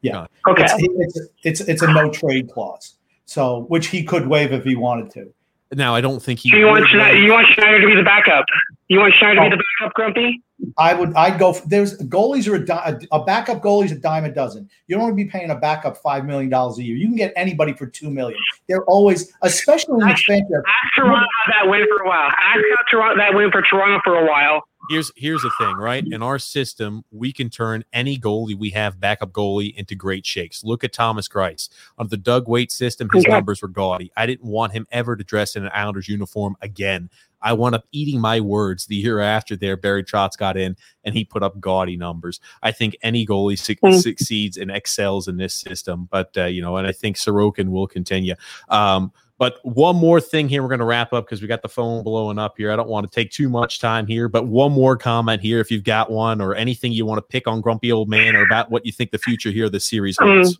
Yeah. Okay. It's, it's, it's, it's a no trade clause, so which he could waive if he wanted to. Now I don't think he. So you want Schneider, you want Schneider to be the backup? You want Schneider to be oh. the backup, Grumpy? I would. I'd go. There's goalies are a, di- a backup goalie's a dime a dozen. You don't want to be paying a backup five million dollars a year. You can get anybody for two million. They're always, especially in expansion. Ask Toronto that win for a while. Ask Toronto that win for Toronto for a while. Here's here's the thing, right? In our system, we can turn any goalie we have backup goalie into great shakes. Look at Thomas Greiss. On the Doug Weight system, his Okay. numbers were gaudy. I didn't want him ever to dress in an Islanders uniform again. I wound up eating my words the year after there. Barry Trotz got in and he put up gaudy numbers. I think any goalie su- Mm. succeeds and excels in this system, but uh, you know, and I think Sorokin will continue. Um, but one more thing here, we're going to wrap up because we got the phone blowing up here. I don't want to take too much time here, but one more comment here, if you've got one or anything you want to pick on Grumpy Old Man or about what you think the future here of the series holds.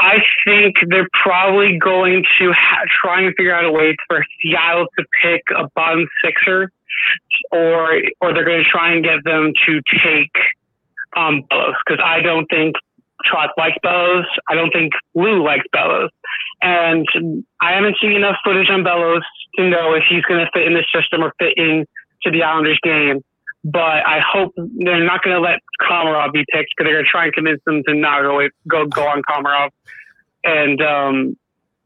I think they're probably going to ha- try and figure out a way for Seattle to pick a bottom sixer, or or they're going to try and get them to take um, Bellows because I don't think Trotz likes Bellows. I don't think Lou likes Bellows, and I haven't seen enough footage on Bellows to know if he's going to fit in the system or fit in to the Islanders game. But I hope they're not going to let Komarov be picked because they're going to try and convince them to not go go go on Komarov. And um,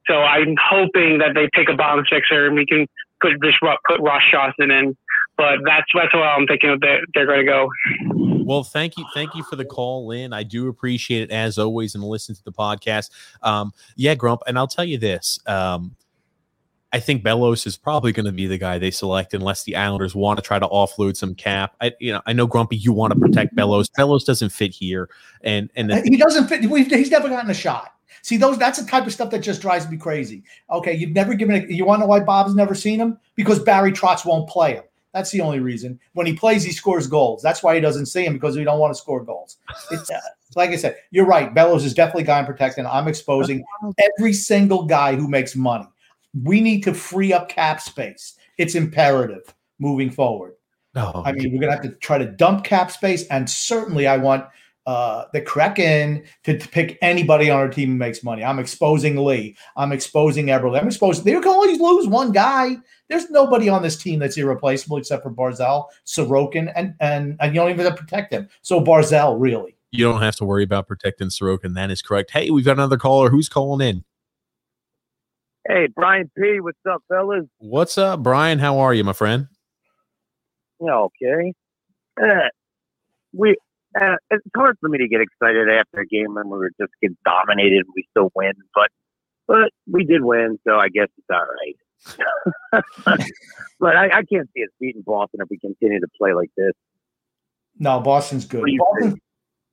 so I'm hoping that they pick a bottom sixer and we can put just put Ross Johnston in. But that's that's what I'm thinking of they're, they're going to go. Well, thank you, thank you for the call, Lynn. I do appreciate it as always, and listen to the podcast. Um, yeah, Grump, and I'll tell you this. Um, I think Bellows is probably going to be the guy they select unless the Islanders want to try to offload some cap. I, you know, I know Grumpy, you want to protect Bellows. Bellows doesn't fit here, and and the, He doesn't fit. We've, he's never gotten a shot. See, those that's the type of stuff that just drives me crazy. Okay, you've never given it. You want to know why Bob's never seen him? Because Barry Trotz won't play him. That's the only reason. When he plays, he scores goals. That's why he doesn't see him because we don't want to score goals. It's uh, like I said, you're right. Bellows is definitely guy I'm protecting. I'm exposing every single guy who makes money. We need to free up cap space. It's imperative moving forward. No, I mean, we're gonna have to try to dump cap space, and certainly, I want uh, the Kraken to, to pick anybody on our team who makes money. I'm exposing Lee. I'm exposing Eberle. I'm exposing. They can always lose one guy. There's nobody on this team that's irreplaceable except for Barzal, Sorokin, and and and you don't even have to protect him. So Barzal, really. you don't have to worry about protecting Sorokin. That is correct. Hey, we've got another caller. Who's calling in? Hey, Brian P. What's up, fellas? What's up, Brian? How are you, my friend? Yeah, okay. Uh, we uh, it's hard for me to get excited after a game when we were just get dominated and we still win, but but we did win, so I guess it's all right. but I, I can't see us beating Boston if we continue to play like this. No, Boston's good. What Boston,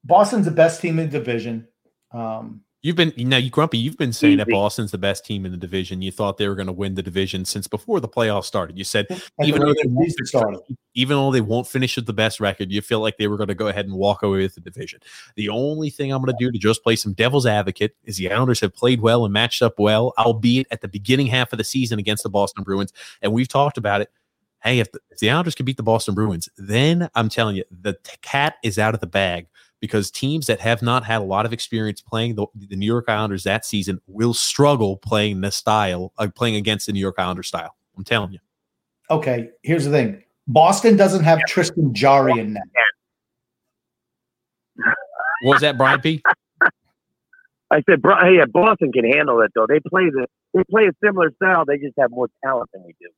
Boston's the best team in the division. Um, You've been now you grumpy. You've been saying that Boston's the best team in the division. You thought they were going to win the division since before the playoffs started. You said even though they won't season started. even though they won't finish with the best record, you feel like they were going to go ahead and walk away with the division. The only thing I'm going to do to just play some devil's advocate is the Islanders have played well and matched up well, albeit at the beginning half of the season against the Boston Bruins. And we've talked about it. Hey, if the, if the Islanders can beat the Boston Bruins, then I'm telling you, the cat is out of the bag because teams that have not had a lot of experience playing the, the New York Islanders that season will struggle playing the style, uh, playing against the New York Islander style. I'm telling you. Okay, here's the thing. Boston doesn't have Tristan Jarry in net. What was that, Brian P? I said, bro, hey, yeah, Boston can handle it though. They play the they play a similar style. They just have more talent than we do.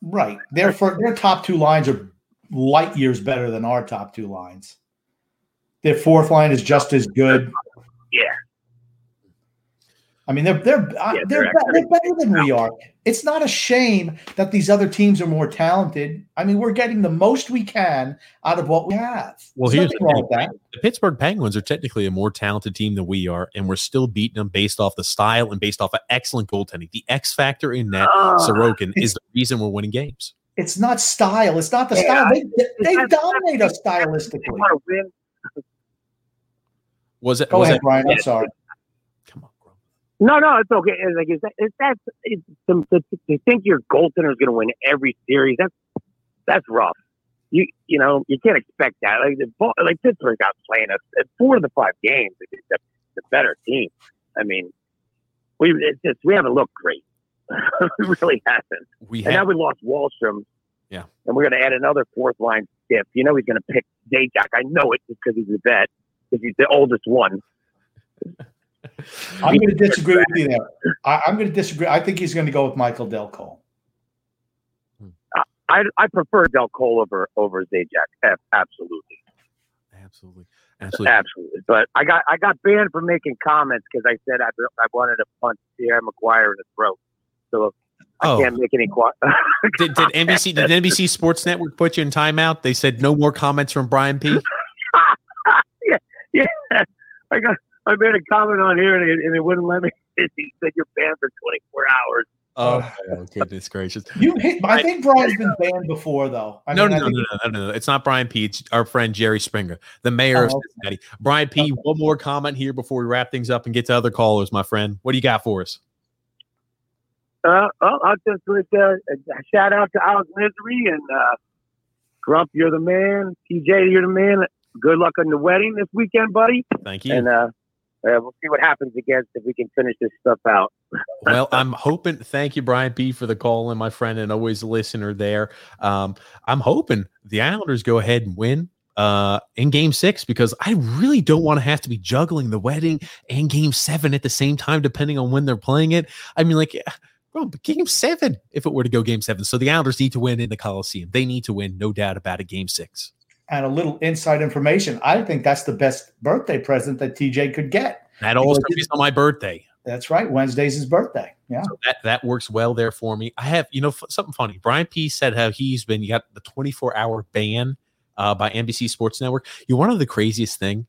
Right. Their for their top two lines are light years better than our top two lines. Their fourth line is just as good. Yeah. I mean, they're they're uh, Yeah, they're, they're be- they're better than we are. It's not a shame that these other teams are more talented. I mean, we're getting the most we can out of what we have. Well, There's here's the wrong thing. with that. The Pittsburgh Penguins are technically a more talented team than we are, and we're still beating them based off the style and based off of excellent goaltending. The X factor in that Ah, Sorokin is the reason we're winning games. It's not style. It's not the Yeah, style. They, they not- dominate us they stylistically. want to win. Was it? Go was ahead, that- Brian. I'm sorry. Come on, bro. No, no, it's okay. It's like it's, it's that's it's, to, to, to think your goaltender is going to win every series. That's that's rough. You you know you can't expect that. Like the ball, like Pittsburgh got playing us at four of the five games against the, the better team. I mean, we it's just we haven't looked great. we really haven't. We And now we lost Wahlstrom. Yeah. And we're going to add another fourth line stiff. You know he's going to pick Zajac. I know it just because he's a vet. Because he's the oldest one. I'm going to disagree with you there. I, I'm going to disagree. I think he's going to go with Michael Dal Colle. Hmm. I, I prefer Dal Colle over over Zajac. Ab- Absolutely, absolutely, absolutely. absolutely. But I got I got banned for making comments because I said I, I wanted to punch Pierre McGuire in the throat. So I Oh, can't make any. Qu- did, did NBC did NBC Sports Network put you in timeout? They said no more comments from Brian P. yeah, I got I made a comment on here and it, and it wouldn't let me. He said you're banned for 24 hours. Oh, goodness gracious! You hit, I think Brian's been banned before, though. I no, mean, no, I no, no, no, no, no. It's not Brian P. It's our friend Jerry Springer, the mayor of Oh, okay. Cincinnati. Brian P. One more comment here before we wrap things up and get to other callers, my friend. What do you got for us? Uh, well, I'll just with uh, a shout out to Alex Misery and uh, Grump. You're the man. TJ, you're the man. Good luck on the wedding this weekend, buddy. Thank you. And uh, uh, we'll see what happens against if we can finish this stuff out. well, I'm hoping. Thank you, Brian P, for the call and my friend, and always a listener there. Um, I'm hoping the Islanders go ahead and win uh, in Game Six because I really don't want to have to be juggling the wedding and Game Seven at the same time, depending on when they're playing it. I mean, like. Bro, game seven, if it were to go game seven. So the Islanders need to win in the Coliseum. They need to win, no doubt about it, game six. And a little inside information. I think that's the best birthday present that TJ could get. That also is on my birthday. That's right. Wednesday's his birthday. Yeah. So that that works well there for me. I have, you know, f- something funny. Brian P said how he's been you got the 24 hour ban uh, by NBC Sports Network. You one of the craziest thing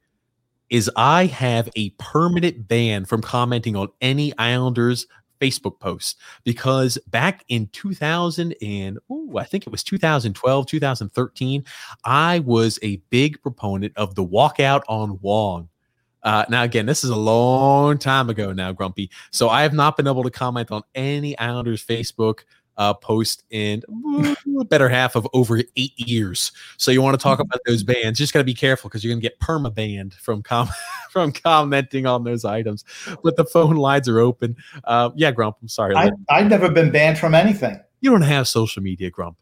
is I have a permanent ban from commenting on any Islanders Facebook post because back in 2000 and ooh, I think it was 2012, 2013, I was a big proponent of the walkout on Wang. Uh, now, again, this is a long time ago now, Grumpy. So I have not been able to comment on any Islanders Facebook uh, post in better half of over eight years. So you want to talk about those bans? Just got to be careful because you're going to get perma banned from com- from commenting on those items. But the phone lines are open. Uh, yeah, Grump. I'm sorry. I, I've never been banned from anything. you don't have social media, Grump.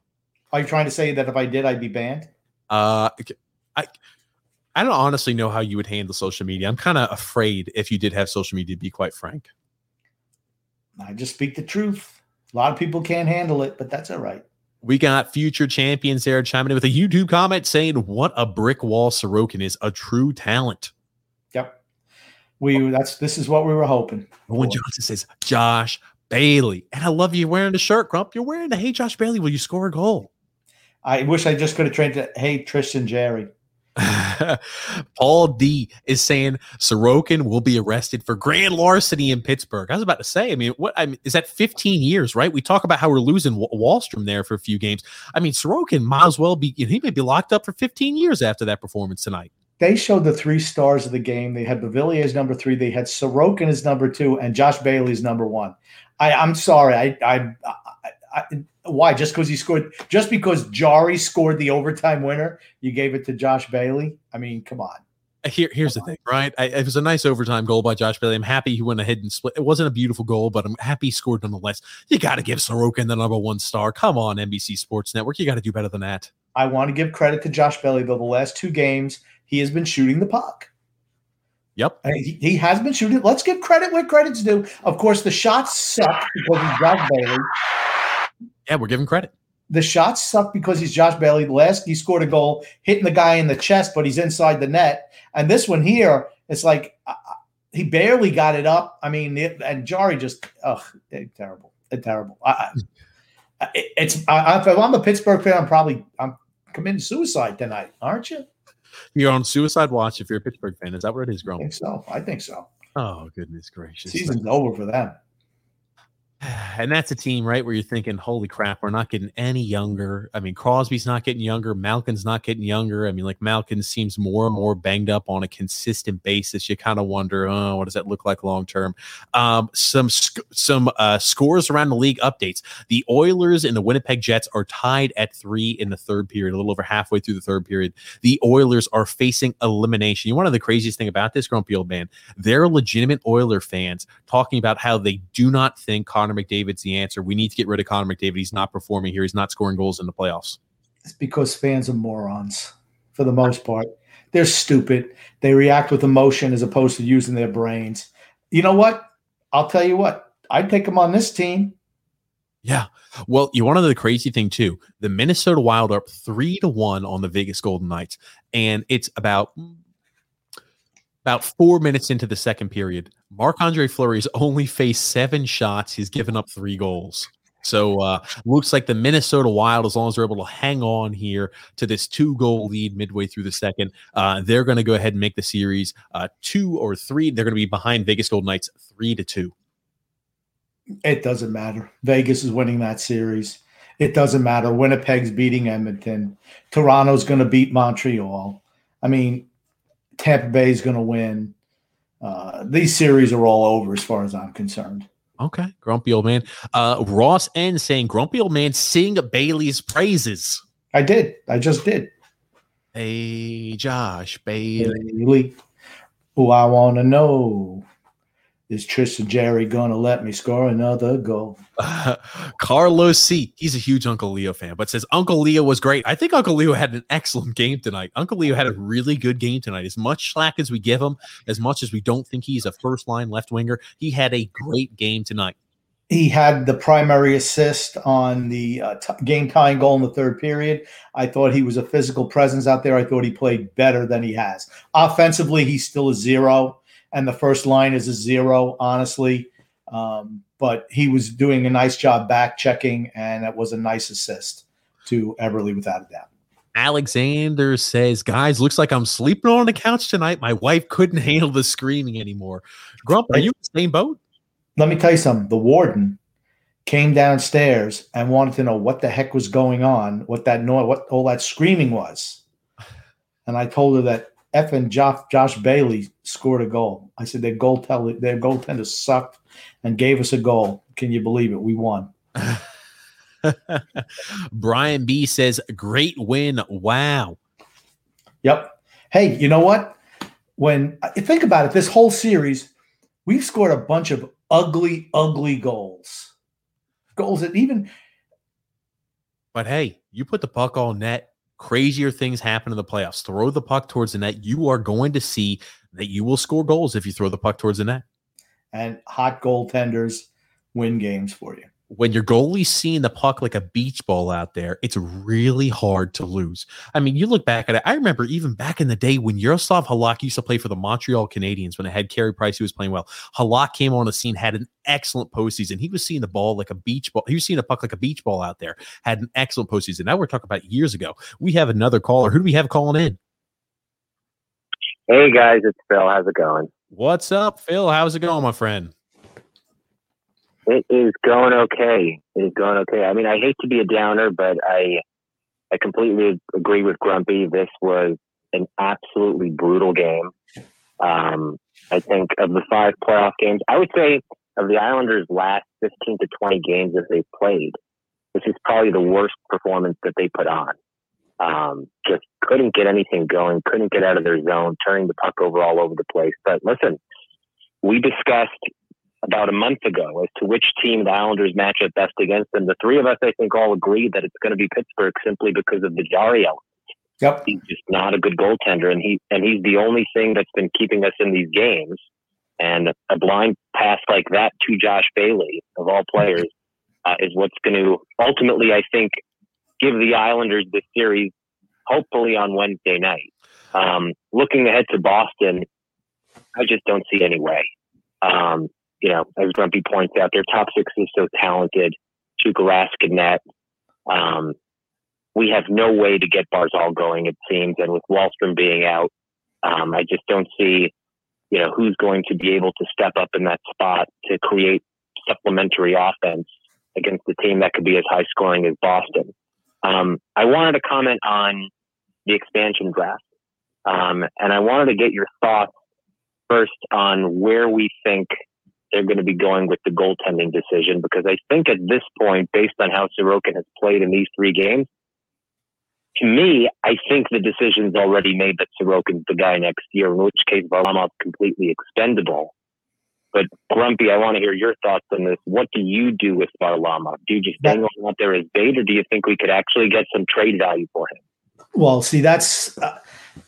Are you trying to say that if I did, I'd be banned? Uh, I I don't honestly know how you would handle social media. I'm kind of afraid if you did have social media. To be quite frank. I just speak the truth. A lot of people can't handle it, but that's all right. We got future champions there chiming in with a YouTube comment saying, "What a brick wall Sorokin is, a true talent." Yep. We that's this is what we were hoping. Owen. Johnson says, "Josh Bailey," and I love you wearing the shirt, Grump. You're wearing the "Hey Josh Bailey, will you score a goal?" I wish I just could have trained to hey Tristan Jarry. Paul D is saying Sorokin will be arrested for grand larceny in Pittsburgh. I was about to say, I mean, what I mean, is that 15 years, right? We talk about how we're losing Wa- Wahlstrom there for a few games. I mean, Sorokin might as well be, he may be locked up for 15 years after that performance tonight. They showed the three stars of the game. They had Beauvillier as number three. They had Sorokin as number two, and Josh Bailey as number one. I, I'm sorry. I, I, I, I why? Just because he scored? Just because Jarry scored the overtime winner, you gave it to Josh Bailey? I mean, come on. Here, here's the thing, right? I, it was a nice overtime goal by Josh Bailey. I'm happy he went ahead and split. It wasn't a beautiful goal, but I'm happy he scored nonetheless. You got to give Sorokin the number one star. Come on, NBC Sports Network. You got to do better than that. I want to give credit to Josh Bailey, though. The last two games, he has been shooting the puck. Yep. He, he, has been shooting. Let's give credit where credit's due. Of course, the shots suck because he's Josh Bailey. Yeah, we're giving credit. The shots suck because he's Josh Bailey. Last he scored a goal, hitting the guy in the chest, but he's inside the net. And this one here, it's like uh, uh he barely got it up. I mean, it, and Jarry just, ugh, eh, terrible, eh, terrible. I, I, it's I, if I'm a Pittsburgh fan, I'm probably I'm committing suicide tonight, aren't you? You're on suicide watch if you're a Pittsburgh fan. Is that what it is, Grum? I think so. I think so. Oh goodness gracious! Season's over for them. And that's a team, right, where you're thinking, holy crap, we're not getting any younger. I mean, Crosby's not getting younger. Malkin's not getting younger. I mean, like Malkin seems more and more banged up on a consistent basis. You kind of wonder, oh, what does that look like long term? Um, some sc- some uh, scores around the league updates. The Oilers and the Winnipeg Jets are tied at three in the third period, a little over halfway through the third period. The Oilers are facing elimination. You know, one of the craziest thing about this, grumpy old man, they're legitimate Oiler fans talking about how they do not think Connor McDavid's the answer. We need to get rid of Connor McDavid. He's not performing here. He's not scoring goals in the playoffs. It's because fans are morons for the most part. They're stupid. They react with emotion as opposed to using their brains. You know what? I'll tell you what. I'd take them on this team. Yeah. Well, you want to know the crazy thing too. The Minnesota Wild are up three to one on the Vegas Golden Knights, and it's about about four minutes into the second period. Marc Andre Fleury has only faced seven shots. He's given up three goals. So uh, looks like the Minnesota Wild, as long as they're able to hang on here to this two goal lead midway through the second, uh, they're going to go ahead and make the series uh, two or three. They're going to be behind Vegas Golden Knights three to two. It doesn't matter. Vegas is winning that series. It doesn't matter. Winnipeg's beating Edmonton. Toronto's going to beat Montreal. I mean, Tampa Bay is going to win. Uh, these series are all over as far as I'm concerned. Okay, grumpy old man. Uh, Ross N saying, "Grumpy old man, sing Bailey's praises." I did. I just did. Hey, Josh Bailey. Bailey. Who I want to know is Tristan Jarry gonna let me score another goal? Uh, Carlos C. He's a huge Uncle Leo fan, but says Uncle Leo was great. I think Uncle Leo had an excellent game tonight. Uncle Leo had a really good game tonight. As much slack as we give him, as much as we don't think he's a first line left winger, he had a great game tonight. He had the primary assist on the uh, t- game tying goal in the third period. I thought he was a physical presence out there. I thought he played better than he has. Offensively, he's still a zero and the first line is a zero, honestly. Um, but he was doing a nice job back checking, and it was a nice assist to Eberle without a doubt. Alexander says, Guys, looks like I'm sleeping on the couch tonight. My wife couldn't handle the screaming anymore. Grump, are you in the same boat? Let me tell you something. The warden came downstairs and wanted to know what the heck was going on, what that noise, what all that screaming was. And I told her that effing Josh, Josh Bailey scored a goal. I said their goaltender, their goaltender sucked and gave us a goal. Can you believe it? We won. Brian B says, "Great win! Wow." Yep. Hey, you know what? When think about it, this whole series, we've scored a bunch of ugly, ugly goals. Goals that even. But hey, you put the puck on net crazier things happen in the playoffs. Throw the puck towards the net. You are going to see that you will score goals if you throw the puck towards the net. And hot goaltenders win games for you when your goalie's seeing the puck like a beach ball out there, it's really hard to lose. I mean, you look back at it. I remember even back in the day when Yaroslav Halak used to play for the Montreal Canadiens when it had Carey Price, who was playing well. Halak came on the scene, had an excellent postseason. He was seeing the ball like a beach ball. He was seeing a puck like a beach ball out there. Had an excellent postseason. Now we're talking about years ago. We have another caller. Who do we have calling in? Hey guys, it's Phil. How's it going? What's up, Phil? How's it going, my friend? It is going okay. It is going okay. I mean, I hate to be a downer, but I I completely agree with Grumpy. This was an absolutely brutal game. Um, I think of the five playoff games, I would say of the Islanders' last 15 to 20 games that they've played, this is probably the worst performance that they put on. Um, just couldn't get anything going, couldn't get out of their zone, turning the puck over all over the place. But listen, we discussed about a month ago as to which team the Islanders match up best against them. The three of us, I think, all agree that it's going to be Pittsburgh simply because of the Jarry element. Yep. He's just not a good goaltender, and he and he's the only thing that's been keeping us in these games. And a blind pass like that to Josh Bailey, of all players, uh, is what's going to ultimately, I think, give the Islanders this series, hopefully on Wednesday night. Um, looking ahead to Boston, I just don't see any way. Um, you know, as Grumpy points out, their top six is so talented. Tuukka Rask net. Um, we have no way to get Barzal going, it seems. And with Wahlstrom being out, um, I just don't see, you know, who's going to be able to step up in that spot to create supplementary offense against a team that could be as high scoring as Boston. Um, I wanted to comment on the expansion draft. Um, and I wanted to get your thoughts first on where we think they're going to be going with the goaltending decision, because I think at this point, based on how Sorokin has played in these three games, to me, I think the decision's already made that Sorokin's the guy next year, in which case Varlamov's completely expendable. But Grumpy, I want to hear your thoughts on this. What do you do with Varlamov? Do you just hang on out there as bait, or do you think we could actually get some trade value for him? Well, see, that's uh,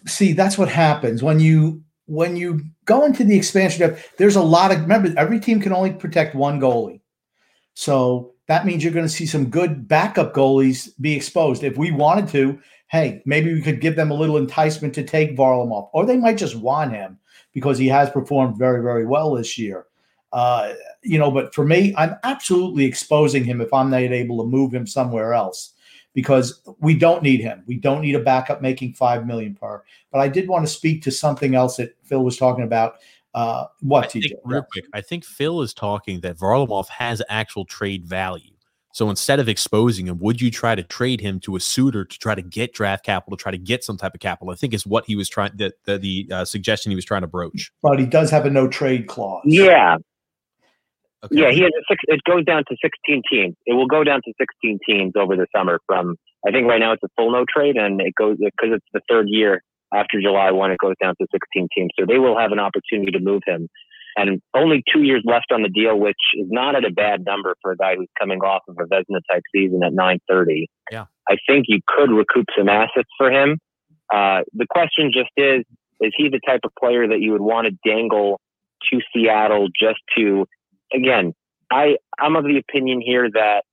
see, that's what happens when you when you go into the expansion draft. There's a lot of remember every team can only protect one goalie, so that means you're going to see some good backup goalies be exposed. If we wanted to, hey, maybe we could give them a little enticement to take Varlamov, or they might just want him because he has performed very, very well this year. Uh, you know, but for me, I'm absolutely exposing him if I'm not able to move him somewhere else because we don't need him. We don't need a backup making five million per. But I did want to speak to something else that Phil was talking about. Uh, what I think, real quick, I think Phil is talking that Varlamov has actual trade value. So instead of exposing him, would you try to trade him to a suitor to try to get draft capital, to try to get some type of capital? I think is what he was trying the the, the uh, suggestion he was trying to broach. But he does have a no trade clause. Yeah. Okay. Yeah, he has a six. It goes down to sixteen teams. It will go down to sixteen teams over the summer. From I think right now it's a full no trade, and it goes because it's the third year after July one. It goes down to sixteen teams, so they will have an opportunity to move him and only two years left on the deal, which is not at a bad number for a guy who's coming off of a Vezina type season at 930. Yeah. I think you could recoup some assets for him. Uh, the question just is, is he the type of player that you would want to dangle to Seattle just to, again, I, I'm of the opinion here that,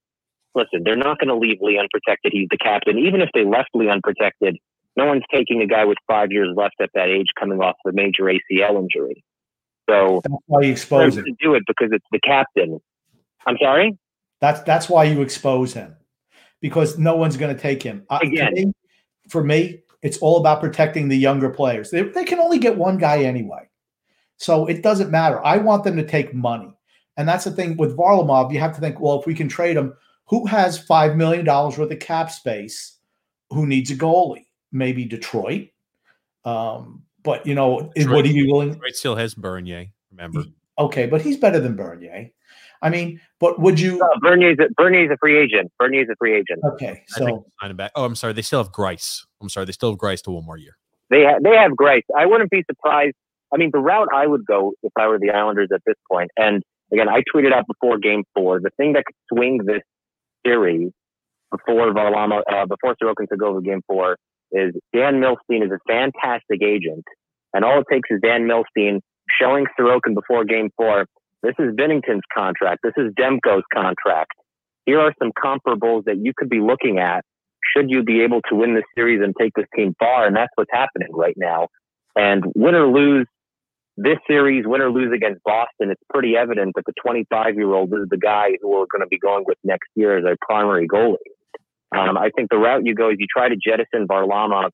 listen, they're not going to leave Lee unprotected. He's the captain. Even if they left Lee unprotected, no one's taking a guy with five years left at that age coming off a major ACL injury. So that's why you expose him. To do it because it's the captain. I'm sorry. That's that's why you expose him because no one's going to take him. Uh, again, me, for me, it's all about protecting the younger players. They, they can only get one guy anyway, so it doesn't matter. I want them to take money, and that's the thing with Varlamov. You have to think, well, if we can trade him, who has five million dollars worth of cap space? Who needs a goalie? Maybe Detroit. Um, but you know, is what are you willing? Detroit still has Bernier. Remember? Okay, but he's better than Bernier. I mean, but would you? Uh, Bernier's a, Bernier's a free agent. Bernier's a free agent. Okay, so sign back. Oh, I'm sorry. They still have Greiss. I'm sorry. They still have Greiss to one more year. They ha- they have Greiss. I wouldn't be surprised. I mean, the route I would go if I were the Islanders at this point, and again, I tweeted out before Game Four, the thing that could swing this series before Varlamov, uh, before Sorokin took over Game Four is Dan Milstein is a fantastic agent, and all it takes is Dan Milstein showing Sorokin before Game Four. This is Binnington's contract. This is Demko's contract. Here are some comparables that you could be looking at should you be able to win this series and take this team far. And that's what's happening right now. And win or lose this series, win or lose against Boston, it's pretty evident that the 25 year old is the guy who we're going to be going with next year as our primary goalie. Um, I think the route you go is you try to jettison Varlamov,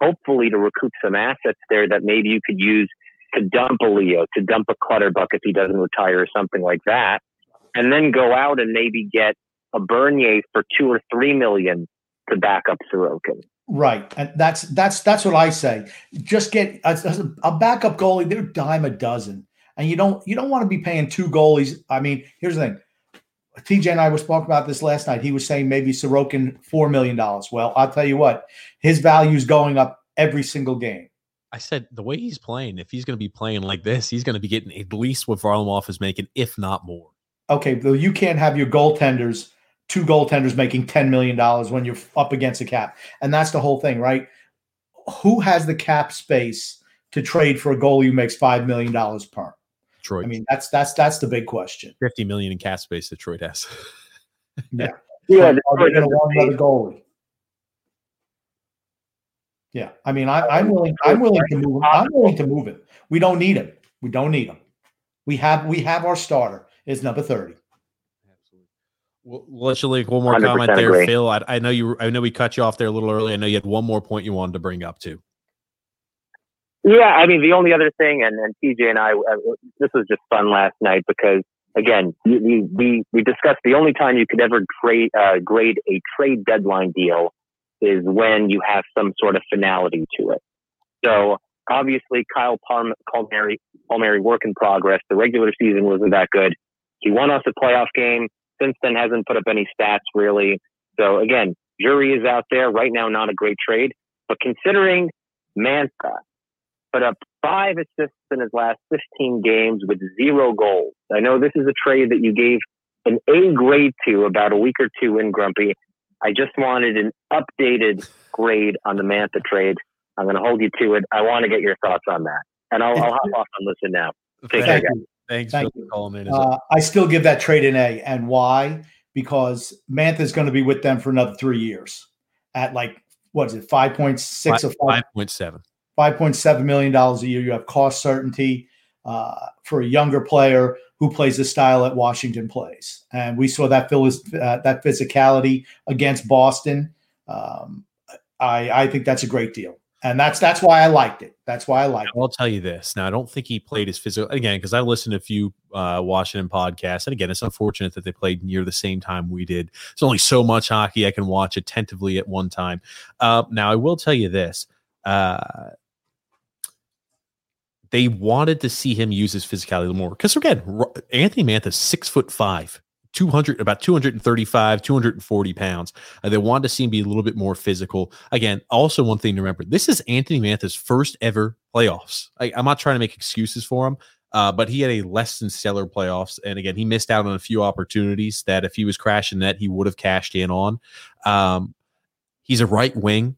hopefully to recoup some assets there that maybe you could use to dump a Leo, to dump a Clutterbuck if he doesn't retire or something like that, and then go out and maybe get a Bernier for two or three million to back up Sorokin. Right, and that's that's that's what I say. Just get a, a backup goalie; they're dime a dozen, and you don't you don't want to be paying two goalies. I mean, here's the thing: TJ and I was talking about this last night. He was saying maybe Sorokin four million dollars. Well, I'll tell you what, his value is going up every single game. I said the way he's playing, if he's going to be playing like this, he's going to be getting at least what Varlamov is making, if not more. Okay, well, you can't have your goaltenders, two goaltenders making ten million dollars when you're up against a cap, and that's the whole thing, right? Who has the cap space to trade for a goalie who makes five million dollars per? Detroit. I mean, that's that's that's the big question. 50 million in cap space Detroit has. Yeah. Yeah, Are they Detroit going to want another goalie? Yeah, I mean, I, I'm willing. I'm willing to move. Him. I'm willing to move him. We don't need him. We don't need him. We have we have our starter. Is number thirty. Well, let's like one more comment there, agree. Phil. I, I know you. I know we cut you off there a little early. I know you had one more point you wanted to bring up too. Yeah, I mean, the only other thing, and, and TJ and I, uh, this was just fun last night because, again, we, we, we discussed the only time you could ever trade, uh, grade a trade deadline deal is when you have some sort of finality to it. So, obviously, Kyle Palm- Palmieri, Palmieri work in progress. The regular season wasn't that good. He won us a playoff game. Since then, hasn't put up any stats really. So, again, jury is out there. Right now, not a great trade. But considering Mantha, put up five assists in his last 15 games with zero goals. I know this is a trade that you gave an A grade to about a week or two in Grumpy. I just wanted an updated grade on the Mantha trade. I'm going to hold you to it. I want to get your thoughts on that. And I'll, I'll hop off and listen now. Take care, Thank guys. you. Thanks Thank for you. calling in. Uh, I still give that trade an A, and why? Because Mantha's going to be with them for another three years at like what is it, five point six or five five point seven. five point seven million dollars a year. You have cost certainty uh, for a younger player who plays the style that Washington plays, and we saw that phys- uh, that physicality against Boston. Um, I I think that's a great deal, and that's that's why I liked it. That's why I liked it. I'll tell you this. Now, I don't think he played his physical again because I listened to a few uh, Washington podcasts, and again, it's unfortunate that they played near the same time we did. There's only so much hockey I can watch attentively at one time. Uh, now, I will tell you this. Uh, they wanted to see him use his physicality a little more because again, Anthony Mantha's six foot five, 200, about 235, 240 pounds. Uh, they wanted to see him be a little bit more physical. Again, also one thing to remember: this is Anthony Mantha's first ever playoffs. I, I'm not trying to make excuses for him, uh, but he had a less than stellar playoffs, and again, he missed out on a few opportunities that if he was crashing net, he would have cashed in on. Um, he's a right wing.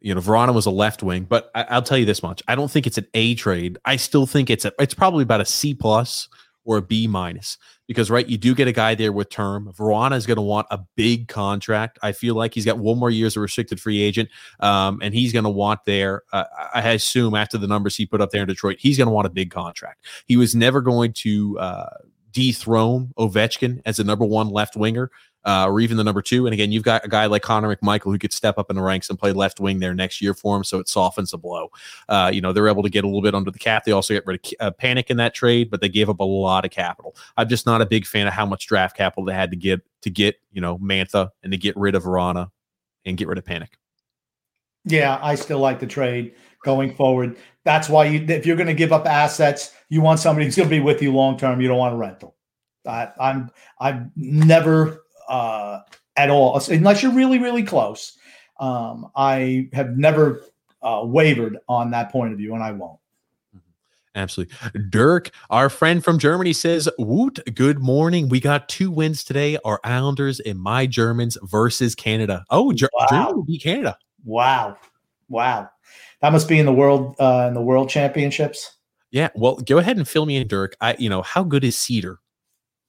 You know, Vrana was a left wing, but I, I'll tell you this much: I don't think it's an A trade. I still think it's a. It's probably about a C plus or a B minus because right, you do get a guy there with term. Vrana is going to want a big contract. I feel like he's got one more year as a restricted free agent, um, and he's going to want there. Uh, I assume after the numbers he put up there in Detroit, he's going to want a big contract. He was never going to uh, dethrone Ovechkin as the number one left winger. Uh, or even the number two. And again, you've got a guy like Connor McMichael who could step up in the ranks and play left wing there next year for him, so it softens the blow. Uh, you know, they're able to get a little bit under the cap. They also get rid of uh, Panik in that trade, but they gave up a lot of capital. I'm just not a big fan of how much draft capital they had to get to get you know Mantha and to get rid of Vrana and get rid of Panik. Yeah, I still like the trade going forward. That's why you, if you're going to give up assets, you want somebody who's going to be with you long term. You don't want a rental. I, I'm I've never uh, at all unless you're really really close. Um, I have never uh, wavered on that point of view, and I won't. Absolutely. Dirk, our friend from Germany says, Woot, good morning. We got two wins today. Our Islanders and my Germans versus Canada. Oh, Ger- Wow. Germany beat Canada. Wow, wow, that must be in the world uh, in the world championships. Yeah. Well, go ahead and fill me in, Dirk. I, you know, how good is Seider,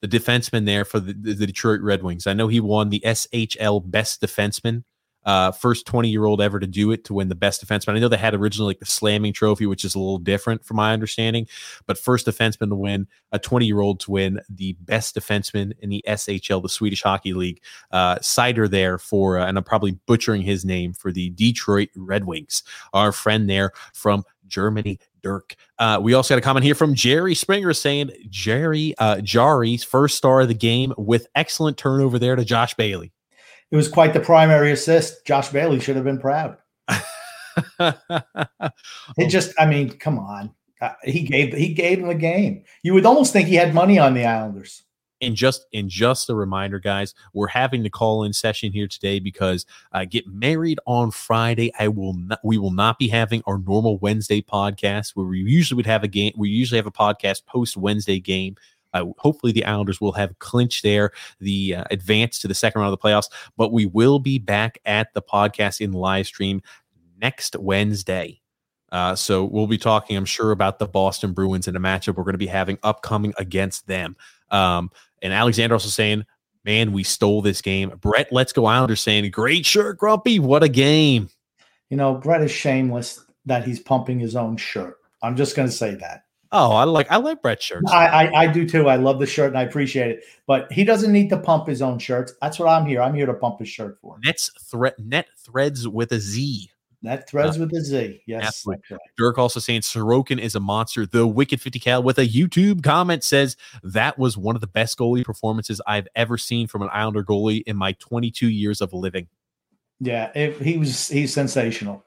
the defenseman there for the, the, Detroit Red Wings? I know he won the SHL Best Defenseman, uh, first 20 year old ever to do it to win the Best Defenseman. I know they had originally like the Salming Trophy, which is a little different from my understanding, but first defenseman to win, a 20 year old to win the Best Defenseman in the SHL, the Swedish Hockey League. Uh, Seider there for, uh, and I'm probably butchering his name for the Detroit Red Wings. Our friend there from Germany, Dirk. Uh, we also got a comment here from Jerry Springer saying Jerry uh, Jarry's first star of the game with excellent turnover there to Josh Bailey. It was quite the primary assist. Josh Bailey should have been proud. It just, I mean, come on. Uh, he gave he gave him the game. You would almost think he had money on the Islanders. And just and just a reminder, guys, we're having the call in session here today because I get married on Friday. I will not. We will not be having our normal Wednesday podcast where we usually would have a game. We usually have a podcast post Wednesday game. Uh, hopefully, the Islanders will have clinched there the uh, advance to the second round of the playoffs. But we will be back at the podcast in live stream next Wednesday. Uh, so we'll be talking, I'm sure, about the Boston Bruins and a matchup we're going to be having upcoming against them. Um, and Alexander also saying, "Man, we stole this game." Brett, let's go Islanders saying, "Great shirt, Grumpy. What a game!" You know, Brett is shameless that he's pumping his own shirt. I'm just going to say that. Oh, I like I like Brett's shirts. I, I, I do too. I love the shirt and I appreciate it. But he doesn't need to pump his own shirts. That's what I'm here. I'm here to pump his shirt for. Him. Nets threat net threads with a Z. That threads uh, with a Z. Yes. Right. Dirk also saying Sorokin is a monster. The Wicked 50 Cal with a YouTube comment says that was one of the best goalie performances I've ever seen from an Islander goalie in my 22 years of living. Yeah, it, he was he's sensational.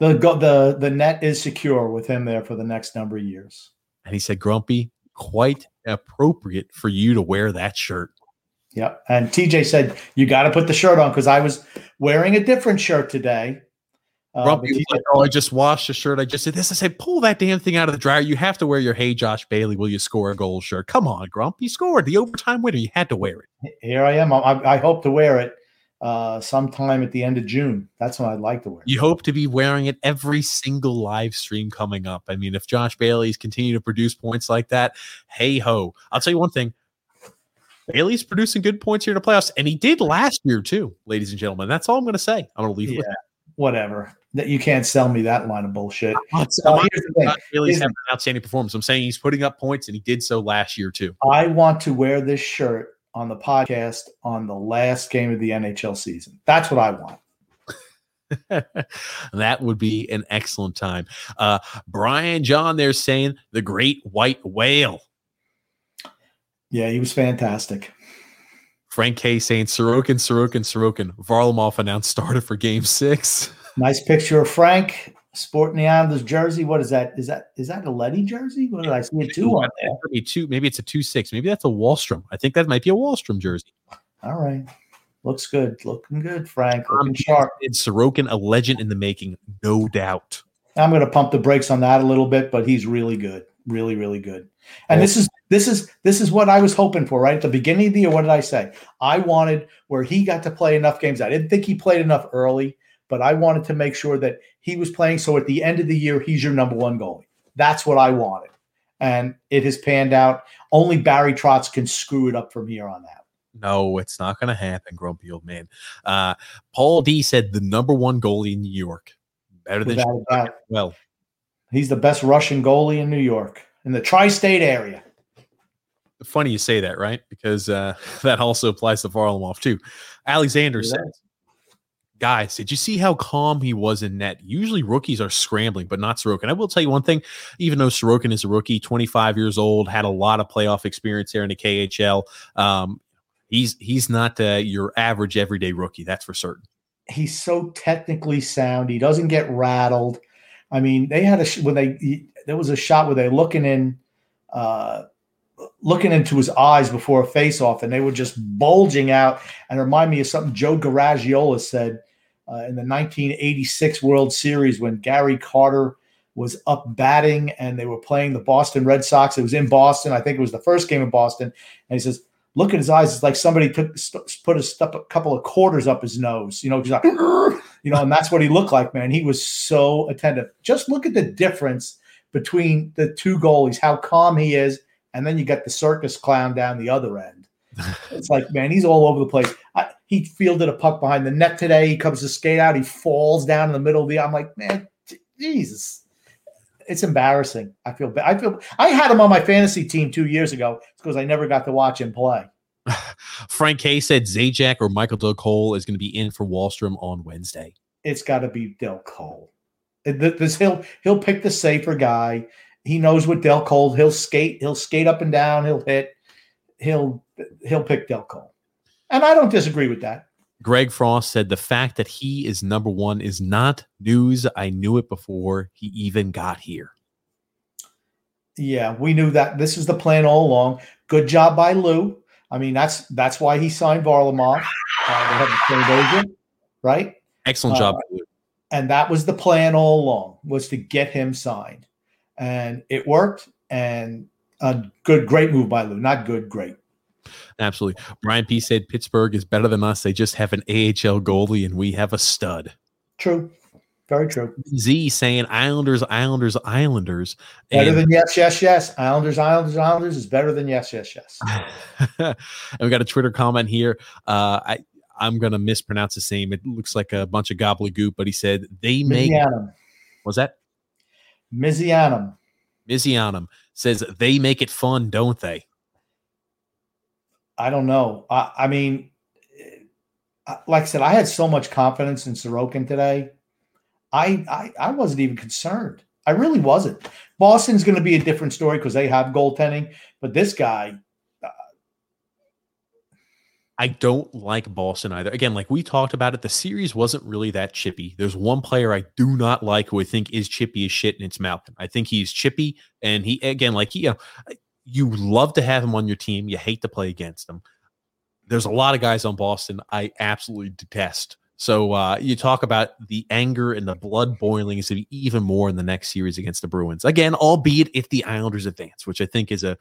The the the net is secure with him there for the next number of years. And he said, Grumpy, quite appropriate for you to wear that shirt. Yep. And TJ said, You got to put the shirt on because I was wearing a different shirt today uh, Grumpy like, oh, I just washed a shirt. I just did this. I said, pull that damn thing out of the dryer. You have to wear your Hey Josh Bailey, will you score a goal shirt? Come on, Grumpy, scored the overtime winner. You had to wear it. Here I am. I, I hope to wear it uh, sometime at the end of June. That's when I'd like to wear. It. You hope to be wearing it every single live stream coming up. I mean, if Josh Bailey's continue to produce points like that, hey ho! I'll tell you one thing. Bailey's producing good points here in the playoffs, and he did last year too, ladies and gentlemen. That's all I'm going to say. I'm going to leave yeah. it with that whatever. That you can't sell me that line of bullshit. I'm not, not really having an outstanding performance. I'm saying he's putting up points, and he did so last year too. I want to wear this shirt on the podcast on the last game of the NHL season. That's what I want. that would be an excellent time. Uh, Brian John, they're saying the great white whale. Yeah, he was fantastic. Frank K saying Sorokin, Sorokin, Sorokin. Varlamov announced starter for game six. Nice picture of Frank sporting the Islanders jersey. What is that? Is that is that a Leddy jersey? What did I see? A two on there. Maybe two. Maybe it's a two six. Maybe that's a Wahlstrom. I think that might be a Wahlstrom jersey. All right. Looks good. Looking good, Frank. Looking um, sharp. Sorokin, a legend in the making, no doubt. I'm going to pump the brakes on that a little bit, but he's really good. Really, really good. And this is this is this is what I was hoping for, right? At the beginning of the year, what did I say? I wanted where he got to play enough games. I didn't think he played enough early, but I wanted to make sure that he was playing. So at the end of the year, he's your number one goalie. That's what I wanted. And it has panned out. Only Barry Trotz can screw it up from here on out. No, it's not going to happen, grumpy old man. Uh, Paul D said the number one goalie in New York. Better than well. He's the best Russian goalie in New York, in the tri state area funny you say that, right? Because uh, that also applies to Varlamov too. Alexander yeah. says, guys, did you see how calm he was in net? Usually rookies are scrambling, but not Sorokin. I will tell you one thing, even though Sorokin is a rookie, 25 years old, had a lot of playoff experience there in the KHL. Um, he's he's not uh, your average everyday rookie, that's for certain. He's so technically sound. He doesn't get rattled. I mean, they had a when they he, there was a shot where they're looking in uh, looking into his eyes before a face-off, and they were just bulging out, and remind me of something Joe Garagiola said uh, in the 1986 World Series when Gary Carter was up batting and they were playing the Boston Red Sox. It was in Boston. I think it was the first game in Boston, and he says. Look at his eyes. It's like somebody took put a, a couple of quarters up his nose. You know, he's like, you know, and that's what he looked like, man. He was so attentive. Just look at the difference between the two goalies, how calm he is, and then you got the circus clown down the other end. it's like, man, he's all over the place. He fielded a puck behind the net today. He comes to skate out. He falls down in the middle of the. I'm like, man, Jesus, it's embarrassing. I feel bad. I feel. I had him on my fantasy team two years ago because I never got to watch him play. Frank K said Zajac or Michael Dal Colle is going to be in for Wahlstrom on Wednesday. It's got to be Dal Colle. This he'll he'll pick the safer guy he knows what Dal Colle. He'll skate. He'll skate up and down. He'll hit. He'll he'll pick Dal Colle, and I don't disagree with that. Greg Frost said the fact that he is number one is not news. I knew it before he even got here. Yeah, we knew that. This is the plan all along. Good job by Lou. I mean, that's that's why he signed Varlamov. Uh, they have the agent, right? Excellent job. Uh, and that was the plan all along was to get him signed, and it worked. And a good, great move by Lou. Not good, great. Absolutely. Brian P said Pittsburgh is better than us. They just have an AHL goalie, and we have a stud. True. Very true. Z saying Islanders, Islanders, Islanders. Better and, than yes, yes, yes. Islanders, Islanders, Islanders is better than yes, yes, yes. and we got a Twitter comment here. Uh, I I'm gonna mispronounce his name. It looks like a bunch of gobbledygook, but he said they make. Mizianum. Was that? Mizianum. Mizianum says they make it fun, don't they? I don't know. I, I mean, like I said, I had so much confidence in Sorokin today. I, I, I wasn't even concerned. I really wasn't. Boston's going to be a different story because they have goaltending, but this guy. Uh, I don't like Boston either. Again, like we talked about it, the series wasn't really that chippy. There's one player I do not like who I think is chippy as shit, and it's Malkin. I think he's chippy, and he again, like he, you know, you love to have him on your team. You hate to play against him. There's a lot of guys on Boston I absolutely detest. So uh, you talk about the anger and the blood boiling is even more in the next series against the Bruins. Again, albeit if the Islanders advance, which I think is a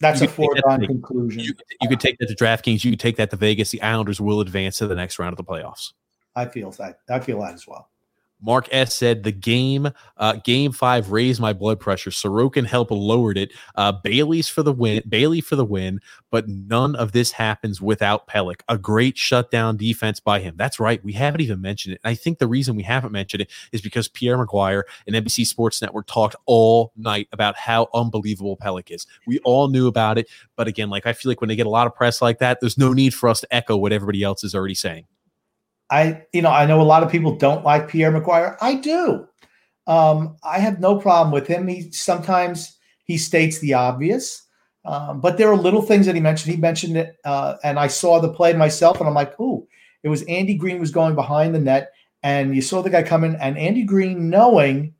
that's a foregone conclusion. You, you could take that to DraftKings. You could take that to Vegas. The Islanders will advance to the next round of the playoffs. I feel that. I feel that as well. Mark S said the game, uh, game five raised my blood pressure. Sorokin helped lowered it. Uh, Bailey's for the win, Bailey for the win, but none of this happens without Pelech. A great shutdown defense by him. That's right. We haven't even mentioned it. And I think the reason we haven't mentioned it is because Pierre McGuire and NBC Sports Network talked all night about how unbelievable Pelech is. We all knew about it, but again, like I feel like when they get a lot of press like that, there's no need for us to echo what everybody else is already saying. I, you know, I know a lot of people don't like Pierre McGuire. I do. Um, I have no problem with him. He sometimes he states the obvious, um, but there are little things that he mentioned. He mentioned it, uh, and I saw the play myself, and I'm like, "Ooh!" It was Andy Greene was going behind the net, and you saw the guy come in, and Andy Greene, knowing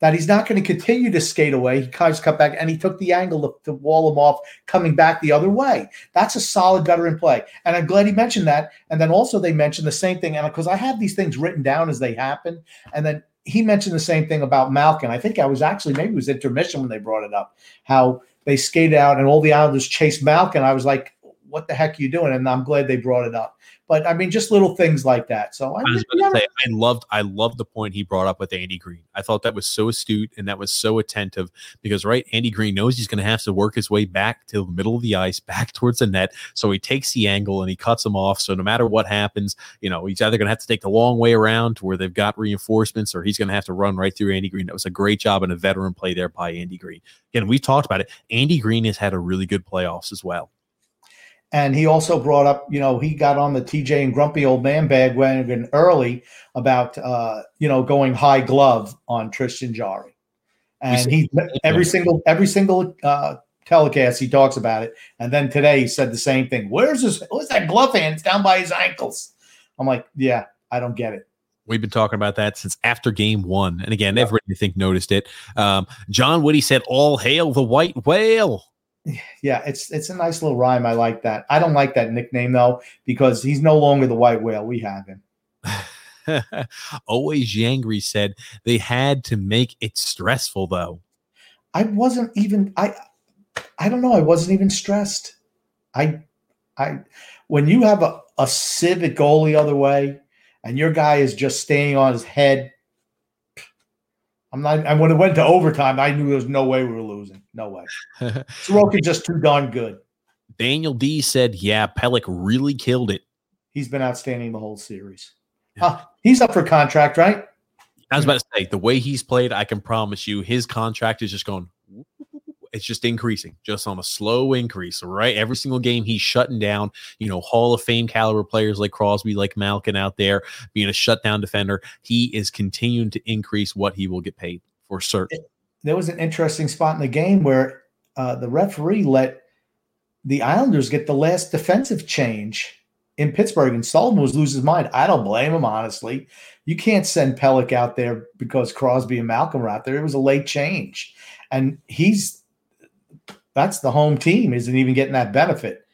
that he's not going to continue to skate away. He kind of cut back and he took the angle to, to, wall him off coming back the other way. That's a solid veteran play. And I'm glad he mentioned that. And then also they mentioned the same thing. And because I have these things written down as they happen. And then he mentioned the same thing about Malkin. I think I was actually, maybe it was intermission when they brought it up, how they skated out and all the Islanders chased Malkin. I was like, what the heck are you doing? And I'm glad they brought it up. But I mean, just little things like that. So I, I was going to say, I loved, I loved the point he brought up with Andy Greene. I thought that was so astute and that was so attentive because, right, Andy Greene knows he's going to have to work his way back to the middle of the ice, back towards the net. So he takes the angle and he cuts him off. So no matter what happens, you know, he's either going to have to take the long way around to where they've got reinforcements, or he's going to have to run right through Andy Greene. That was a great job and a veteran play there by Andy Greene. Again, we've talked about it. Andy Greene has had a really good playoffs as well. And he also brought up, you know, he got on the TJ and grumpy old man bandwagon early about, uh, you know, going high glove on Tristan Jarry. And he every single every single uh, telecast he talks about it. And then today he said the same thing. Where's his where's that glove hand? It's down by his ankles. I'm like, yeah, I don't get it. We've been talking about that since after game one. And again, everybody I think noticed it. Um, John Woody said, All hail the white whale yeah, it's it's a nice little rhyme. I like that. I don't like that nickname though because he's no longer the white whale. We have him. Always Yangri said they had to make it stressful though. I wasn't even I I don't know, I wasn't even stressed. I I when you have a, a civic goal the other way and your guy is just staying on his head I'm not. And when it went to overtime, I knew there was no way we were losing. No way. Sorokin's just too darn good. Daniel D said, "Yeah, Pelech really killed it. He's been outstanding the whole series. Yeah. Ah, he's up for contract, right? I was about to say the way he's played, I can promise you, his contract is just going it's just increasing, just on a slow increase, right? Every single game he's shutting down, you know, Hall of Fame caliber players like Crosby, like Malkin out there being a shutdown defender. He is continuing to increase what he will get paid for certain. There was an interesting spot in the game where uh, the referee let the Islanders get the last defensive change in Pittsburgh, and Sullivan was losing his mind. I don't blame him, honestly. You can't send Pelech out there because Crosby and Malkin were out there. It was a late change. And he's that's the home team isn't even getting that benefit.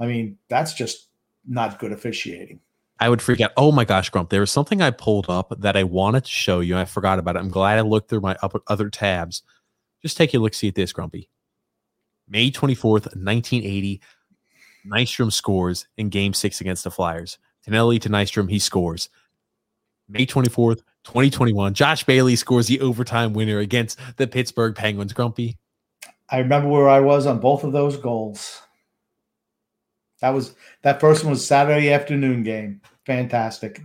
I mean, that's just not good officiating. I would out. Oh my gosh, Grump! There was something I pulled up that I wanted to show you. I forgot about it. I'm glad I looked through my other tabs. Just take a look, see at this, Grumpy. May 24th, 1980. Nystrom scores in game six against the Flyers. Tonelli to Nystrom, he scores. May 24th, 2021. Josh Bailey scores the overtime winner against the Pittsburgh Penguins. Grumpy. I remember where I was on both of those goals. That was that first one was Saturday afternoon game. Fantastic.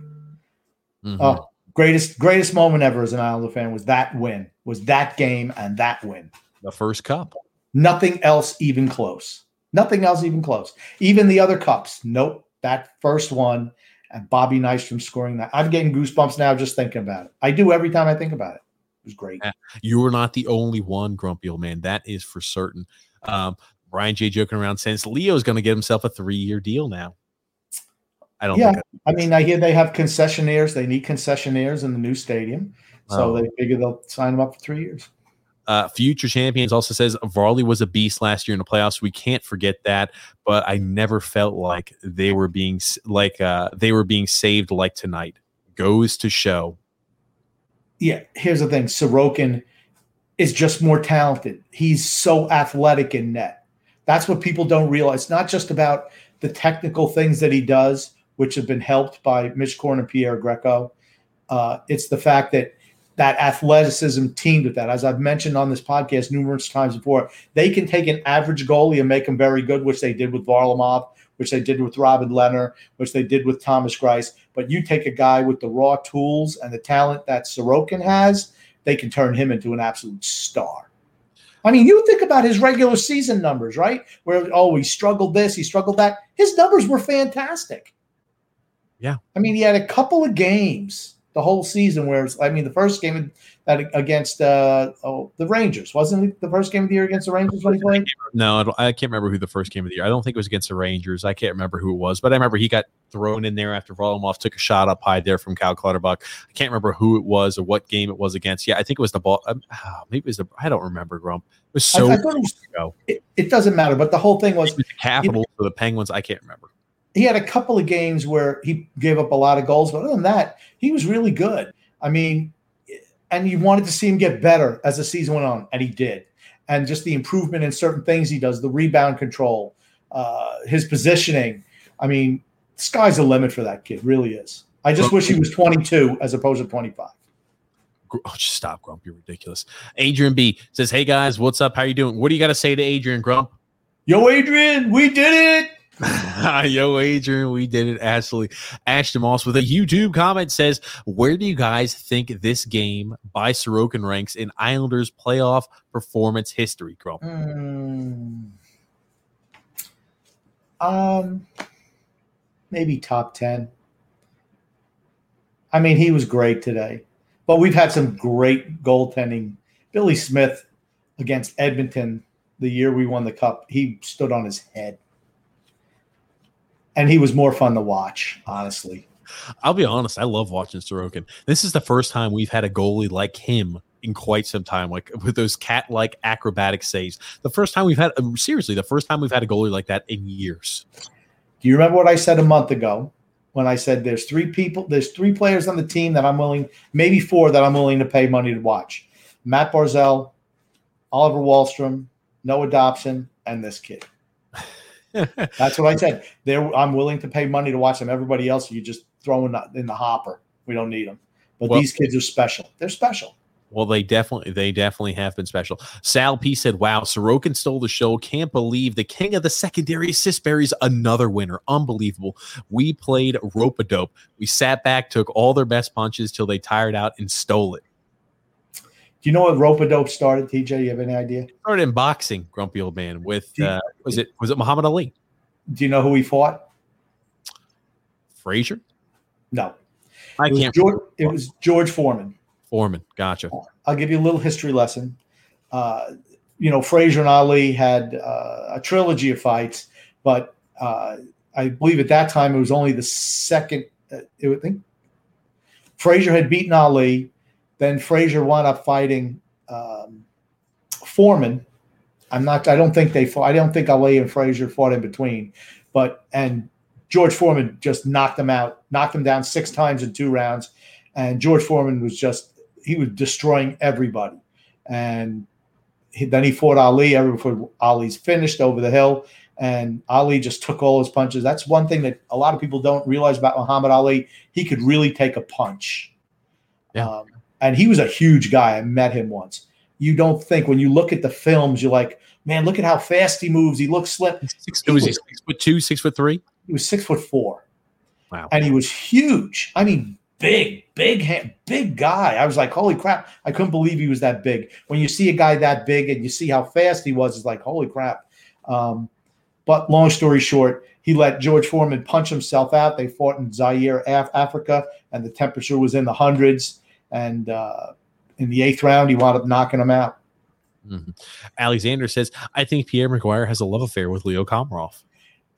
Mm-hmm. Oh, greatest greatest moment ever as an Islander fan was that win. Was that game and that win. The first cup. Nothing else even close. Nothing else even close. Even the other cups. Nope. That first one and Bobby Nystrom scoring that. I'm getting goosebumps now just thinking about it. I do every time I think about it. It was great. You were not the only one, grumpy old man. That is for certain. Um, Brian J joking around since Leo's going to get himself a three year deal now. I don't. Yeah, I mean, I hear they have concessionaires. They need concessionaires in the new stadium, so they figure they'll sign them up for three years. Uh, Future Champions also says Varley was a beast last year in the playoffs. We can't forget that, but I never felt like they were being like uh, they were being saved like tonight. Goes to show. Yeah, here's the thing: Sorokin is just more talented. He's so athletic in net. That's what people don't realize. It's not just about the technical things that he does, which have been helped by Mitch Korn and Piero Greco. Uh, it's the fact that that athleticism teamed with that. As I've mentioned on this podcast numerous times before, they can take an average goalie and make him very good, which they did with Varlamov, which they did with Robin Lehner, which they did with Thomas Greiss. But you take a guy with the raw tools and the talent that Sorokin has, they can turn him into an absolute star. I mean, you think about his regular season numbers, right? Where, oh, he struggled this, he struggled that. His numbers were fantastic. Yeah. I mean, he had a couple of games the whole season. Where I mean, the first game against uh, oh the Rangers wasn't it the first game of the year against the Rangers when he played? No, I, I, can't remember who the first game of the year. I don't think it was against the Rangers. I can't remember who it was, but I remember he got thrown in there after Varlamov took a shot up high there from Cal Clutterbuck. I can't remember who it was or what game it was against. Yeah, I think it was the ball. Um, oh, maybe it was the. I don't remember. Grump. It was so. I, I it, was, it, it, doesn't matter, but the whole thing was, was the Capitals or the Penguins. I can't remember. He had a couple of games where he gave up a lot of goals, but other than that, he was really good. I mean, and you wanted to see him get better as the season went on, and he did. And just the improvement in certain things he does, the rebound control, uh, his positioning. I mean, sky's the limit for that kid, really is. I just wish he was 22 as opposed to 25. Oh, just stop, Grump. You're ridiculous. Adrian B says, Hey guys, what's up? How you doing? What do you got to say to Adrian Grump? Yo, Adrian, we did it. Yo, Adrian, we did it. Ashley Ashton Moss with a YouTube comment says, Where do you guys think this game by Sorokin ranks in Islanders playoff performance history, Grump? Mm, um, maybe top 10. I mean, he was great today, but we've had some great goaltending. Billy Smith against Edmonton the year we won the cup, he stood on his head and he was more fun to watch, honestly. I'll be honest, I love watching Sorokin. This is the first time we've had a goalie like him in quite some time, like with those cat-like acrobatic saves. The first time we've had, um, seriously, the first time we've had a goalie like that in years. Do you remember what I said a month ago when I said there's three people, there's three players on the team that I'm willing, maybe four that I'm willing to pay money to watch: Matt Barzal, Oliver Wahlstrom, Noah Dobson, and this kid. That's what I said. There, I'm willing to pay money to watch them. Everybody else, you just throw in the, in the hopper. We don't need them. But well, these kids are special. They're special. Well, they definitely, they definitely have been special. Sal P said, "Wow, Sorokin stole the show. Can't believe the king of the secondary Sisbury's another winner. Unbelievable. We played rope a dope. We sat back, took all their best punches till they tired out and stole it. Do you know what rope a dope started, TJ? You have any idea? Started in boxing, grumpy old man. With uh, was it was it Muhammad Ali? Do you know who he fought? Frazier? No. I it can't. George, it was George Foreman. Foreman, gotcha. I'll give you a little history lesson. Uh, you know, Frazier and Ali had uh, a trilogy of fights, but uh, I believe at that time it was only the second. Uh, would think Frazier had beaten Ali then Frazier wound up fighting um, Foreman, I'm not. I don't think they fought. I don't think Ali and Frazier fought in between, but and George Foreman just knocked them out, knocked them down six times in two rounds, and George Foreman was just he was destroying everybody, and he, then he fought Ali. Every Ali's finished over the hill, and Ali just took all his punches. That's one thing that a lot of people don't realize about Muhammad Ali. He could really take a punch. Yeah. Um, and he was a huge guy. I met him once. You don't think when you look at the films, you're like, man, look at how fast he moves. He looks slim. Six, was he six foot two, six foot three? He was six foot four. Wow. And he was huge. I mean, big, big hand, big guy. I was like, holy crap. I couldn't believe he was that big. When you see a guy that big and you see how fast he was, it's like, holy crap. Um, but long story short, he let George Foreman punch himself out. They fought in Zaire, Af- Africa, and the temperature was in the hundreds. And uh, in the eighth round, he wound up knocking him out. Mhm. Alexander says, I think Pierre McGuire has a love affair with Leo Komarov.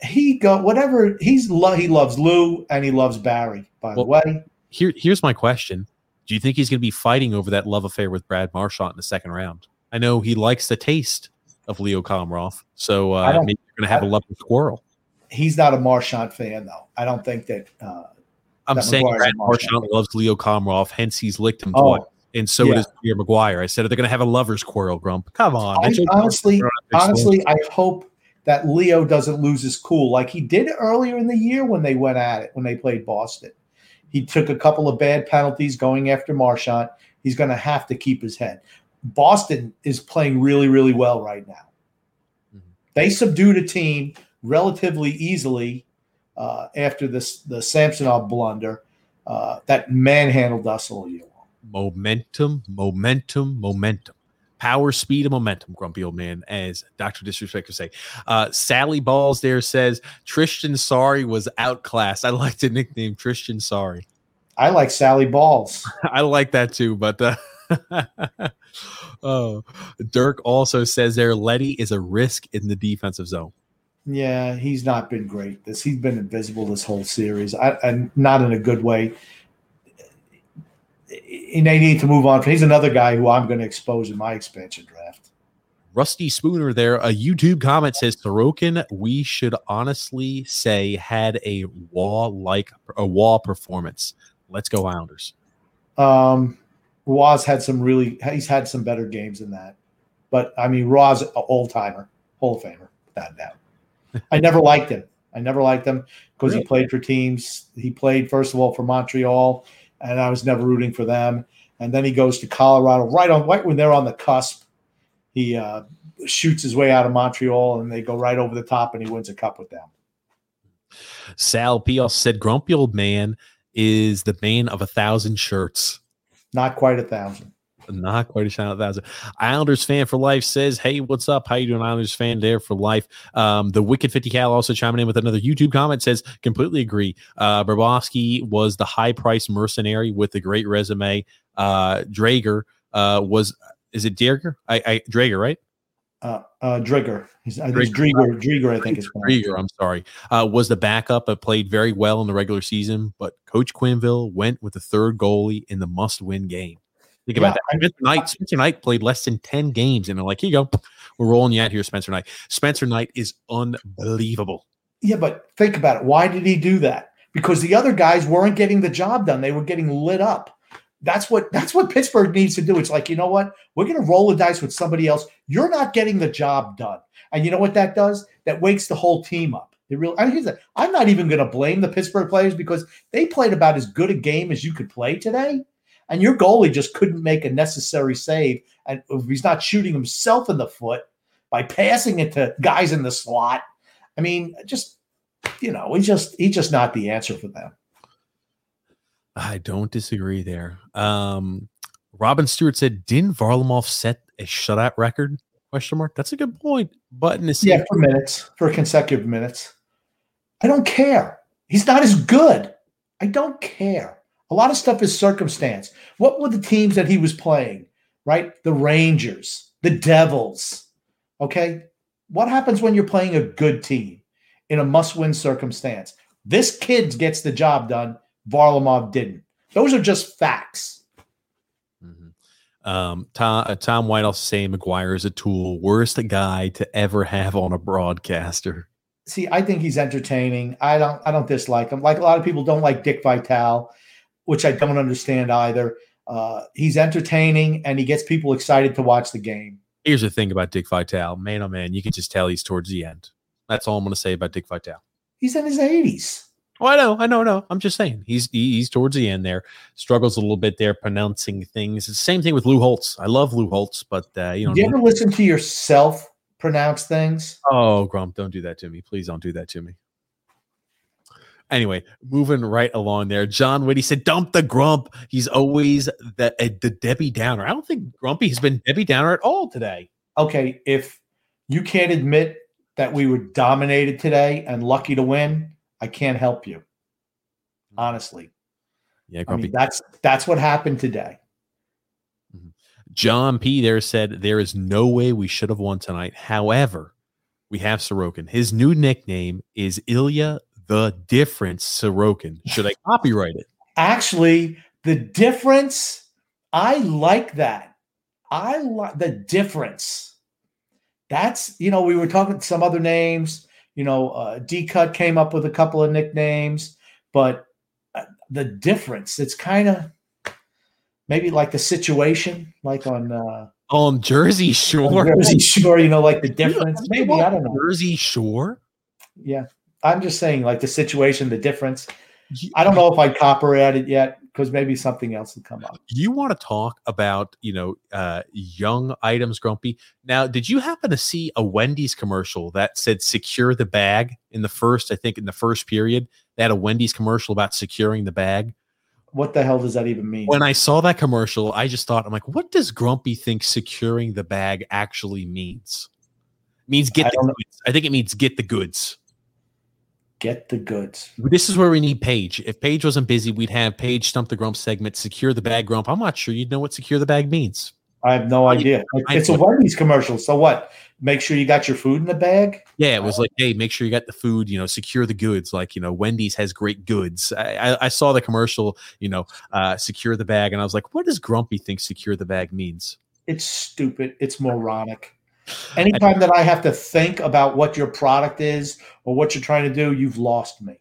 He go whatever he's lo- he loves Lou and he loves Barry. By the way, Here, here's my question: Do you think he's going to be fighting over that love affair with Brad Marchand in the second round? I know he likes the taste of Leo Komarov, so uh, maybe you're going to have a love squirrel. he's not a Marchand fan though. I don't think that. Uh, I'm That saying Brad Marchand loves Leo Komarov, hence he's licked him oh, twice, and so yeah. does Pierre McGuire. I said, they're going to have a lover's quarrel, Grump? Come on, I, honestly, They're on a big honestly, I hope that Leo doesn't lose his cool like he did earlier in the year when they went at it when they played Boston. He took a couple of bad penalties going after Marchand. He's going to have to keep his head. Boston is playing really, really well right now. Mhm. They subdued a team relatively easily uh, after this the Samsonov blunder uh, that manhandled us all year long. momentum, momentum, momentum. Power, speed, and momentum, grumpy old man, as Dr. Disrespect would say. Uh, Sally Balls there says Tristan Sorry was outclassed. I like the nickname Tristan Sorry. I like Sally Balls. I like that too, but uh, oh, Dirk also says there Leddy is a risk in the defensive zone. Yeah, he's not been great. This he's been invisible this whole series, I, and not in a good way. And they need to move on. He's another guy who I'm going to expose in my expansion draft. Rusty Spooner there, a YouTube comment says Sorokin, we should honestly say had a wall like a wall performance. Let's go Islanders. Um, Roz had some really. He's had some better games than that, but I mean, Roz, an old timer, Hall of Famer, without a doubt. I never liked him. I never liked him because Really? he played for teams. He played first of all for Montreal, and I was never rooting for them. And then he goes to Colorado right on right when they're on the cusp. He uh, shoots his way out of Montreal, and they go right over the top, and he wins a cup with them. Sal P said Grumpy Old Man is the man of a thousand shirts. Not quite a thousand. Not quite a of a thousand. Islanders fan for life says, "Hey, what's up? How you doing, Islanders fan? There for life." Um, the Wicked Fifty Cal also chiming in with another YouTube comment says, "Completely agree. Uh, Bobrovsky was the high price mercenary with the great resume. Uh, Drager uh, was is it Drager? I, I Drager, right? Uh, uh, Drigger. He's, I think it's Drieger. Drieger, I think it's Drager. I'm sorry. Uh, was the backup, but played very well in the regular season. But Coach Quenneville went with the third goalie in the must-win game. Think about Yeah, that. Spencer Knight, Spencer Knight played less than 10 games, and they're like, here you go. We're rolling you out here, Spencer Knight. Spencer Knight is unbelievable. Yeah, but think about it. Why did he do that? Because the other guys weren't getting the job done. They were getting lit up. That's what that's what Pittsburgh needs to do. It's like, you know what? We're going to roll the dice with somebody else. You're not getting the job done. And you know what that does? That wakes the whole team up. It really I mean, I'm not even going to blame the Pittsburgh players because they played about as good a game as you could play today. And your goalie just couldn't make a necessary save. And if he's not shooting himself in the foot by passing it to guys in the slot, I mean, just you know, he's just he's just not the answer for them. I don't disagree there. Um, Robin Stewart said, didn't Varlamov set a shutout record? Question mark. That's a good point. But in the same Yeah, for minutes, for consecutive minutes. I don't care. He's not as good. I don't care. A lot of stuff is circumstance. What were the teams that he was playing? Right? The Rangers, the Devils. Okay. What happens when you're playing a good team in a must win circumstance? This kid gets the job done. Varlamov didn't. Those are just facts. Mhm. Um, Tom, uh, Tom White also saying McGuire is a tool, worst guy to ever have on a broadcaster. See, I think he's entertaining. I don't I don't dislike him. Like a lot of people don't like Dick Vitale, which I don't understand either. Uh, he's entertaining and he gets people excited to watch the game. Here's the thing about Dick Vitale, man, oh man, you can just tell he's towards the end. That's all I'm going to say about Dick Vitale. He's in his 80s. Oh, I know, I know, no. I'm just saying he's he's towards the end there. Struggles a little bit there pronouncing things. It's the same thing with Lou Holtz. I love Lou Holtz, but uh, you know. You ever listen to yourself pronounce things? Oh, Grump, don't do that to me. Please don't do that to me. Anyway, moving right along there, John Whitty said, "Dump the Grump. He's always the uh, the Debbie Downer. I don't think Grumpy has been Debbie Downer at all today. Okay, if you can't admit that we were dominated today and lucky to win, I can't help you. Honestly. Yeah, I mean, that's that's what happened today. Mm-hmm. John P there said there is no way we should have won tonight. However, we have Sorokin. His new nickname is Ilya the Difference Sorokin. Should I copyright it? Actually, the difference, I like that. I like the difference. That's, you know, we were talking some other names. You know, uh, D Cut came up with a couple of nicknames, but uh, the difference, it's kind of maybe like the situation, like on uh, on Jersey Shore. Jersey Shore, you know, like the difference. Maybe I don't know. Jersey Shore. Yeah, I'm just saying, like the situation, the difference. I don't know if I copyright it yet because maybe something else will come up. You want to talk about, you know, uh, young items, Grumpy? Now, did you happen to see a Wendy's commercial that said "secure the bag" in the first? I think in the first period, they had a Wendy's commercial about securing the bag. What the hell does that even mean? When I saw that commercial, I just thought, I'm like, what does Grumpy think securing the bag actually means? It means get I the goods. I think it means get the goods. Get the goods. This is where we need Paige. If Paige wasn't busy, we'd have Paige stump the grump segment, secure the bag grump. I'm not sure you'd know what secure the bag means. I have no idea. It's a Wendy's commercial. So what? Make sure you got your food in the bag. Yeah, it was like, hey, make sure you got the food. You know, secure the goods. Like you know, Wendy's has great goods. I, I, I saw the commercial. You know, uh, secure the bag, and I was like, what does Grumpy think secure the bag means? It's stupid. It's moronic. Anytime that I have to think about what your product is or what you're trying to do, you've lost me.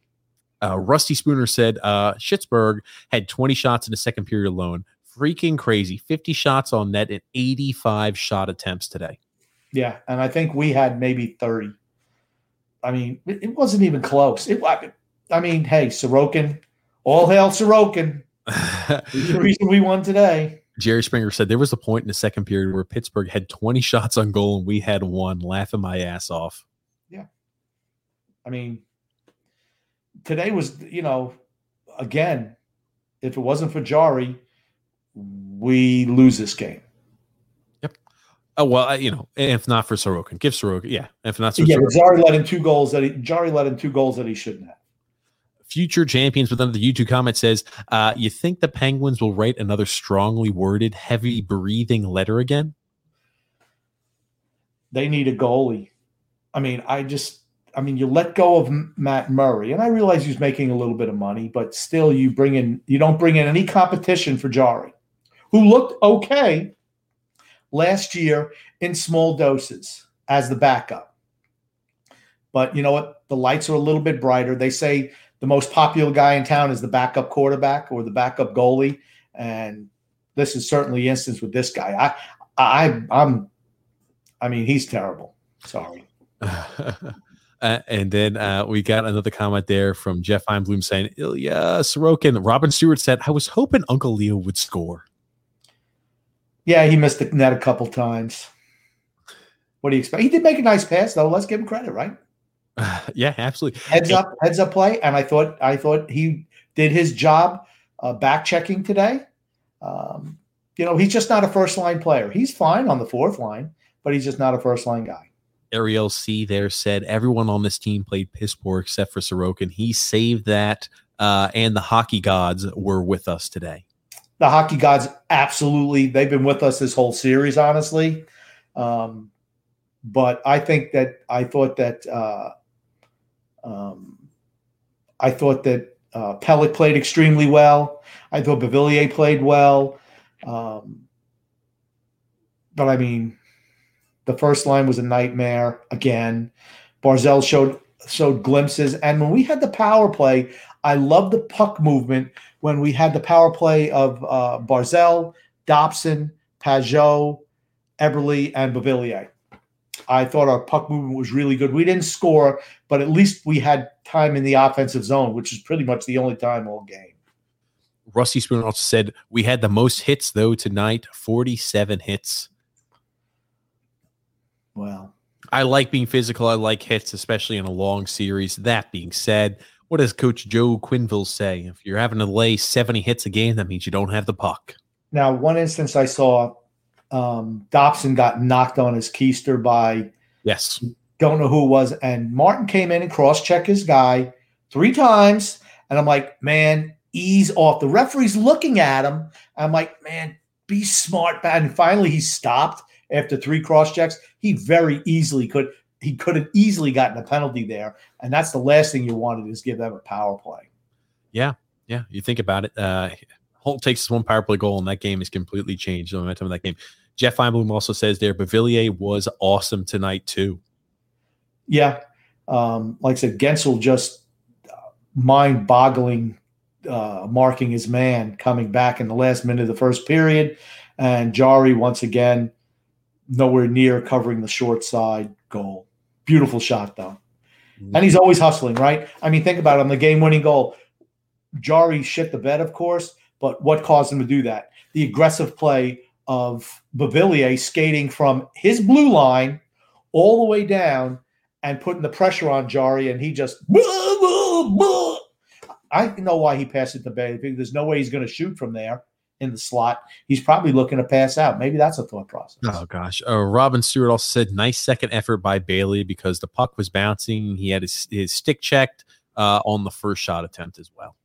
Uh, Rusty Spooner said uh, Schittsburg had 20 shots in the second period alone. Freaking crazy. 50 shots on net and 85 shot attempts today. Yeah. And I think we had maybe 30. I mean, it, it wasn't even close. It, I mean, hey, Sorokin, all hail Sorokin. the reason we won today. Jerry Springer said there was a point in the second period where Pittsburgh had 20 shots on goal and we had one, laughing my ass off. Yeah. I mean, today was, you know, again, if it wasn't for Jarry, we lose this game. Yep. Oh well, you know, if not for Sorokin, give Sorokin, yeah. If not, yeah, Sorokin. Jarry let in two goals that he Jarry let in two goals that he shouldn't have future champions then the YouTube comment says, uh, you think the Penguins will write another strongly worded, heavy breathing letter again? They need a goalie. I mean, I just, I mean, you let go of Matt Murray, and I realize he's making a little bit of money, but still, you bring in, you don't bring in any competition for Jarry, who looked okay last year in small doses as the backup. But you know what? The lights are a little bit brighter. They say the most popular guy in town is the backup quarterback or the backup goalie, and this is certainly instance with this guy. I, I, I'm, I mean, he's terrible. Sorry. Uh, and then uh, we got another comment there from Jeff Einblum saying, Ilya Sorokin. Robin Stewart said, I was hoping Uncle Leo would score. Yeah, he missed the net a couple times. What do you expect? He did make a nice pass, though. Let's give him credit, right? yeah, absolutely. Heads up, heads up play, and I thought I thought he did his job uh, back checking today. Um, you know, he's just not a first line player. He's fine on the fourth line, but he's just not a first line guy. Ariel C there said everyone on this team played piss poor except for Sorokin. He saved that, uh, and the hockey gods were with us today. The hockey gods, absolutely, they've been with us this whole series. Honestly, um, but I think that I thought that uh, um, I thought that uh, Pelech played extremely well. I thought Beauvillier played well. Um, but I mean, the first line was a nightmare again. Barzal showed showed glimpses, and when we had the power play, I love the puck movement when we had the power play of uh, Barzal, Dobson, Pageau, Eberle, and Beauvillier. I thought our puck movement was really good. We didn't score, but at least we had time in the offensive zone, which is pretty much the only time all game. Rusty Spoon also said we had the most hits though tonight, 47 hits. Well, I like being physical. I like hits, especially in a long series. That being said, what does Coach Joe Quenneville say? If you're having to lay 70 hits a game, that means you don't have the puck. Now, one instance I saw, um, Dobson got knocked on his keister by Yes. don't know who it was, and Martin came in and cross checked his guy three times, and I'm like, man, ease off. The referee's looking at him. I'm like, man, be smart, man. And finally, he stopped after three cross checks. He very easily could. He could have easily gotten a penalty there, and that's the last thing you wanted is give them a power play. Yeah. Yeah. You think about it. Uh, Holt takes his one power play goal, and that game is completely changed the momentum of that game. Jeff Feinblum also says there, Beauvillier was awesome tonight, too. Yeah, um, like I said, Guentzel just uh, mind-boggling, uh, marking his man coming back in the last minute of the first period, and Jarry once again nowhere near covering the short side goal. Beautiful shot though, and he's always hustling, right? I mean, think about it on the game-winning goal. Jarry shit the bed, of course, but what caused him to do that? The aggressive play of Beauvillier skating from his blue line all the way down and putting the pressure on Jarry, and he just. I know why he passed it to Bailey there's no way he's going to shoot from there in the slot. He's probably looking to pass out. Maybe that's a thought process. Oh gosh. Uh, Robin Stewart also said nice second effort by Bailey because the puck was bouncing. He had his, his stick checked uh, on the first shot attempt as well.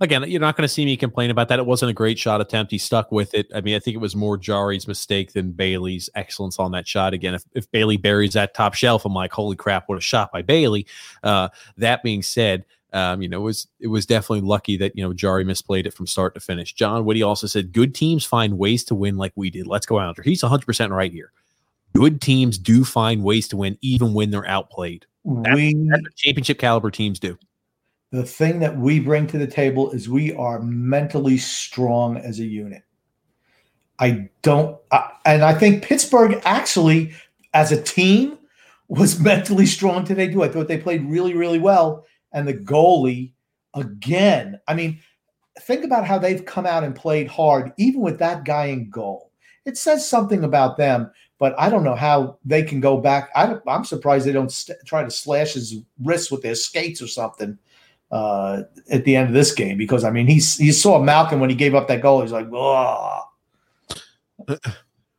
Again, you're not going to see me complain about that. It wasn't a great shot attempt. He stuck with it. I mean, I think it was more Jarry's mistake than Bailey's excellence on that shot. Again, if, if Bailey buries that top shelf, I'm like, holy crap, what a shot by Bailey. Uh, that being said, um, you know, it was it was definitely lucky that you know Jarry misplayed it from start to finish. John Woody also said, "Good teams find ways to win, like we did." Let's go out there. He's 100 percent right here. Good teams do find ways to win, even when they're outplayed. That's, we that's what championship caliber teams do. The thing that we bring to the table is we are mentally strong as a unit. I don't, I, and I think Pittsburgh actually, as a team, was mentally strong today too. I thought they played really, really well. And the goalie, again, I mean, think about how they've come out and played hard, even with that guy in goal. It says something about them, but I don't know how they can go back. I, am surprised they don't st- try to slash his wrists with their skates or something uh, at the end of this game because I mean he's he saw Malkin when he gave up that goal. He's like, oh,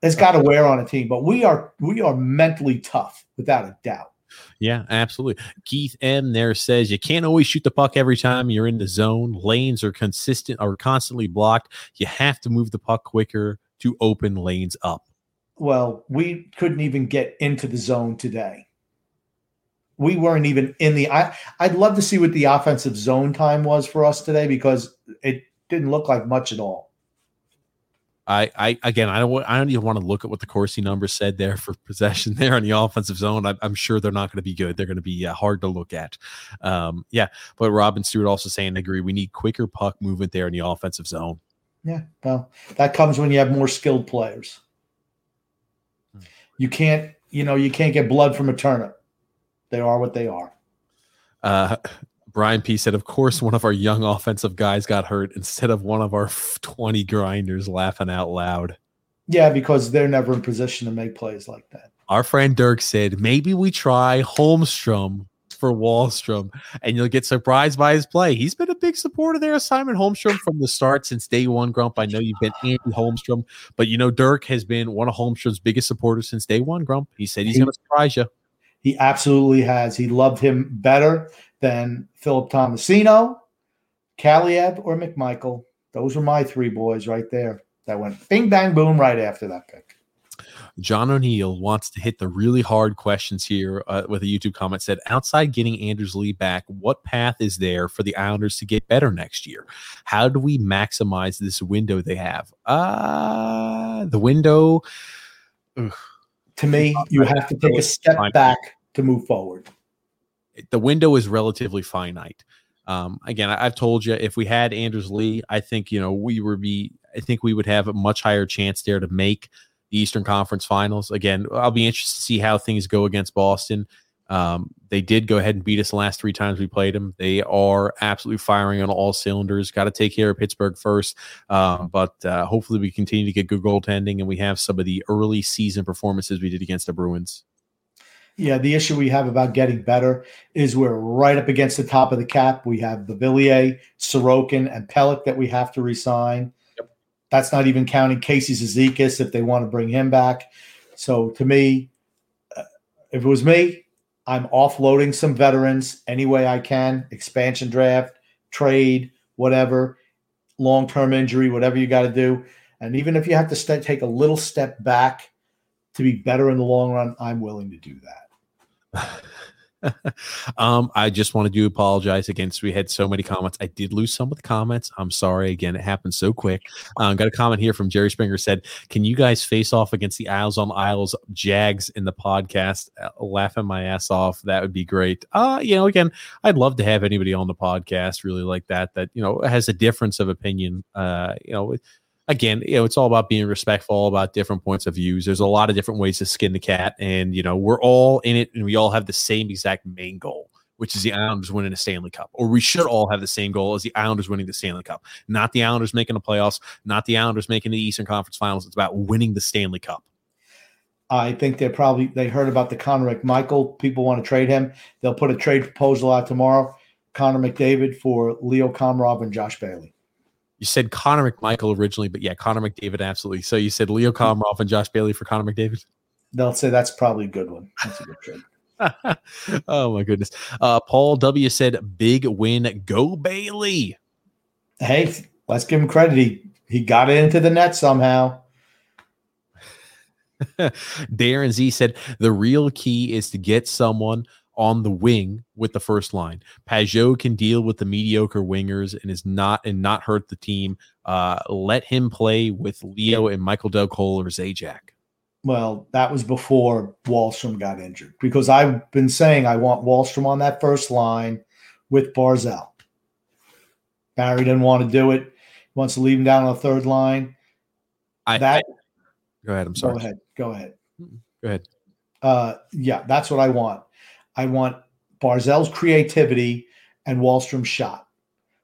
it's got to wear on a team. But we are we are mentally tough without a doubt. Yeah, absolutely. Keith M there says you can't always shoot the puck every time you're in the zone. Lanes are consistent are constantly blocked. You have to move the puck quicker to open lanes up. Well, we couldn't even get into the zone today. We weren't even in the. I I'd love to see what the offensive zone time was for us today because it didn't look like much at all. I, I again, I don't, I don't even want to look at what the Corsi numbers said there for possession there on the offensive zone. I, I'm sure they're not going to be good. They're going to be uh, hard to look at. Um, yeah, but Robin Stewart also saying, I agree. We need quicker puck movement there in the offensive zone. Yeah, well, that comes when you have more skilled players. You can't, you know, you can't get blood from a turnip. They are what they are. Uh, Brian P said, "Of course, one of our young offensive guys got hurt instead of one of our twenty grinders laughing out loud." Yeah, because they're never in position to make plays like that. Our friend Dirk said, "Maybe we try Holmstrom for Wahlstrom, and you'll get surprised by his play." He's been a big supporter there, Simon Holmstrom, from the start since day one. Grump, I know you've been anti Holmstrom, but you know Dirk has been one of Holmstrom's biggest supporters since day one. Grump, he said he's He- going to surprise you. He absolutely has. He loved him better than Philip Tomasino, Kaliyev, or McMichael. Those were my three boys right there. That went bing bang boom right after that pick. John O'Neill wants to hit the really hard questions here uh, with a YouTube comment. Said, outside getting Anders Lee back, what path is there for the Islanders to get better next year? How do we maximize this window they have? Uh the window. ugh, To me, you have to take a step back to move forward. the window is relatively finite. Um, again, I, I've told you if we had Anders Lee, I think you know we would be. I think we would have a much higher chance there to make the Eastern Conference Finals. Again, I'll be interested to see how things go against Boston. Um, they did go ahead and beat us the last three times we played them. They are absolutely firing on all cylinders. Got to take care of Pittsburgh first, um, but uh, hopefully we continue to get good goaltending and we have some of the early season performances we did against the Bruins. Yeah, the issue we have about getting better is we're right up against the top of the cap. We have Beauvillier, Sorokin, and Pelech that we have to resign. That's not even counting Casey Cizikas if they want to bring him back. So to me, uh, if it was me, I'm offloading some veterans any way I can. Expansion draft, trade, whatever, long term injury, whatever you got to do. And even if you have to st- take a little step back to be better in the long run, I'm willing to do that. um, I just wanted to apologize against. We had so many comments. I did lose some of the comments. I'm sorry. Again, it happened so quick. Um, got a comment here from Jerry Springer said, "Can you guys face off against the Isles on Isles Jags in the podcast?" Uh, laughing my ass off. That would be great. Uh, you know, again, I'd love to have anybody on the podcast really like that. That you know has a difference of opinion. Uh, you know again, you know, it's all about being respectful, about different points of views. There's a lot of different ways to skin the cat, and you know, we're all in it, and we all have the same exact main goal, which is the Islanders winning a Stanley Cup, or we should all have the same goal as the Islanders winning the Stanley Cup, not the Islanders making the playoffs, not the Islanders making the Eastern Conference Finals. It's about winning the Stanley Cup. I think they probably they heard about the Connor McMichael. People want to trade him. They'll put a trade proposal out tomorrow. Connor McDavid for Leo Komarov and Josh Bailey. You said Connor McMichael originally, but yeah, Connor McDavid, absolutely. So you said Leo Komarov and Josh Bailey for Connor McDavid. They'll say that's probably a good one. That's a good trade. oh my goodness. Uh, Paul W said, "Big win, go Bailey." Hey, let's give him credit. He he got it into the net somehow. Darren Z said, "The real key is to get someone." On the wing with the first line, Pageau can deal with the mediocre wingers and is not and not hurt the team. Uh, let him play with Leo and Michael Dal Colle or Zajac. Well, that was before Wahlstrom got injured because I've been saying I want Wahlstrom on that first line with Barzal. Barry didn't want to do it. He wants to leave him down on the third line. I, That I- go ahead. I'm sorry. go ahead. Go ahead. Go ahead. Uh, yeah, that's what I want. I want Barzal's creativity and Wahlstrom's shot.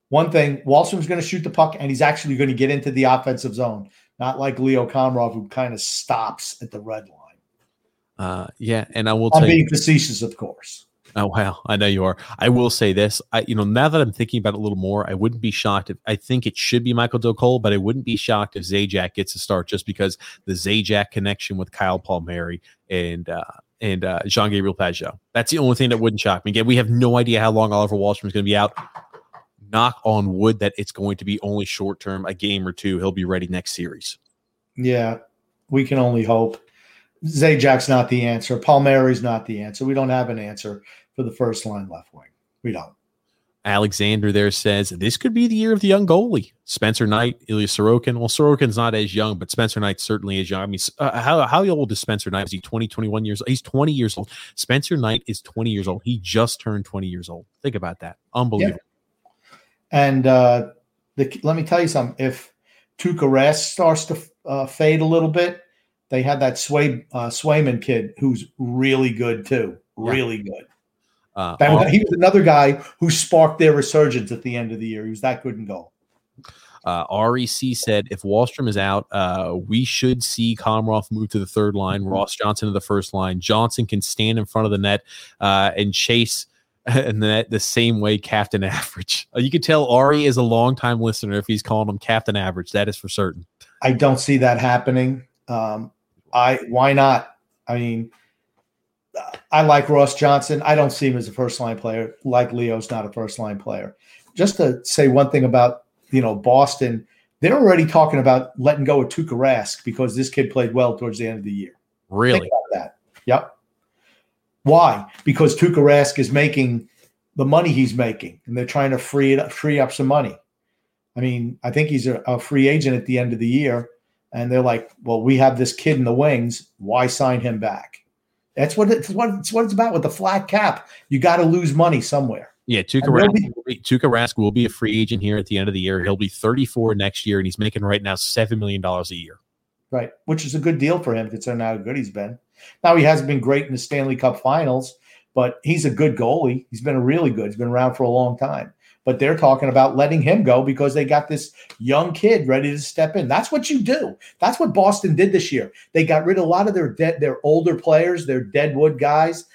One thing, Wahlstrom's going to shoot the puck and he's actually going to get into the offensive zone, not like Leo Komarov, who kind of stops at the red line. Uh, yeah, and I will I'm tell you. being facetious, of course. Oh wow, I know you are. I will say this. I you know now that I'm thinking about it a little more, I wouldn't be shocked if I think it should be Michael Dal Colle, but I wouldn't be shocked if Zajac gets a start just because the Zajac connection with Kyle Palmieri and uh and uh Jean Gabriel Pageau. That's the only thing that wouldn't shock me. Again, we have no idea how long Oliver Wahlstrom is going to be out. Knock on wood that it's going to be only short term, a game or two. He'll be ready next series. Yeah, we can only hope. Zajac's not the answer. Palmieri's not the answer. We don't have an answer for the first line left wing. We don't. Alexander there says this could be the year of the young goalie. Spencer Knight, Ilya Sorokin. Well, Sorokin's not as young, but Spencer Knight certainly is young. I mean, uh, how, how old is Spencer Knight? Is he 20, 21 years old? He's 20 years old. Spencer Knight is 20 years old. He just turned 20 years old. Think about that. Unbelievable. And uh, the, let me tell you something. If Tuukka Rask starts to uh, fade a little bit, they had that Sway uh, Swayman kid who's really good too. Yeah. Really good. Uh, That was- he was another guy who sparked their resurgence at the end of the year. He was that good in goal. uh, REC said if Wahlstrom is out, uh, we should see Komarov move to the third line, Ross Johnston to the first line. Johnston can stand in front of the net uh, and chase and the net the same way Captain Average. Uh, you can tell Ari is a longtime listener if he's calling him Captain Average. That is for certain. I don't see that happening. Um, I why not? I mean, I like Ross Johnston. I don't see him as a first line player. Like Leo's not a first line player. Just to say one thing about you know Boston, they're already talking about letting go of Tuukka Rask because this kid played well towards the end of the year. Really? That. Yep. Why? Because Tuukka Rask is making the money he's making, and they're trying to free it up, free up some money. I mean, I think he's a, a free agent at the end of the year, and they're like, "Well, we have this kid in the wings. Why sign him back?" That's what it's what it's what it's about with the flat cap. You got to lose money somewhere. Yeah, they'll Rask, be- will be, Rask will be a free agent here at the end of the year. He'll be 34 next year, and he's making right now seven million dollars a year. Right, which is a good deal for him considering how good he's been. Now he hasn't been great in the Stanley Cup Finals, but he's a good goalie. He's been a really good. He's been around for a long time. But they're talking about letting him go because they got this young kid ready to step in. That's what you do. That's what Boston did this year. They got rid of a lot of their their older players, their deadwood guys,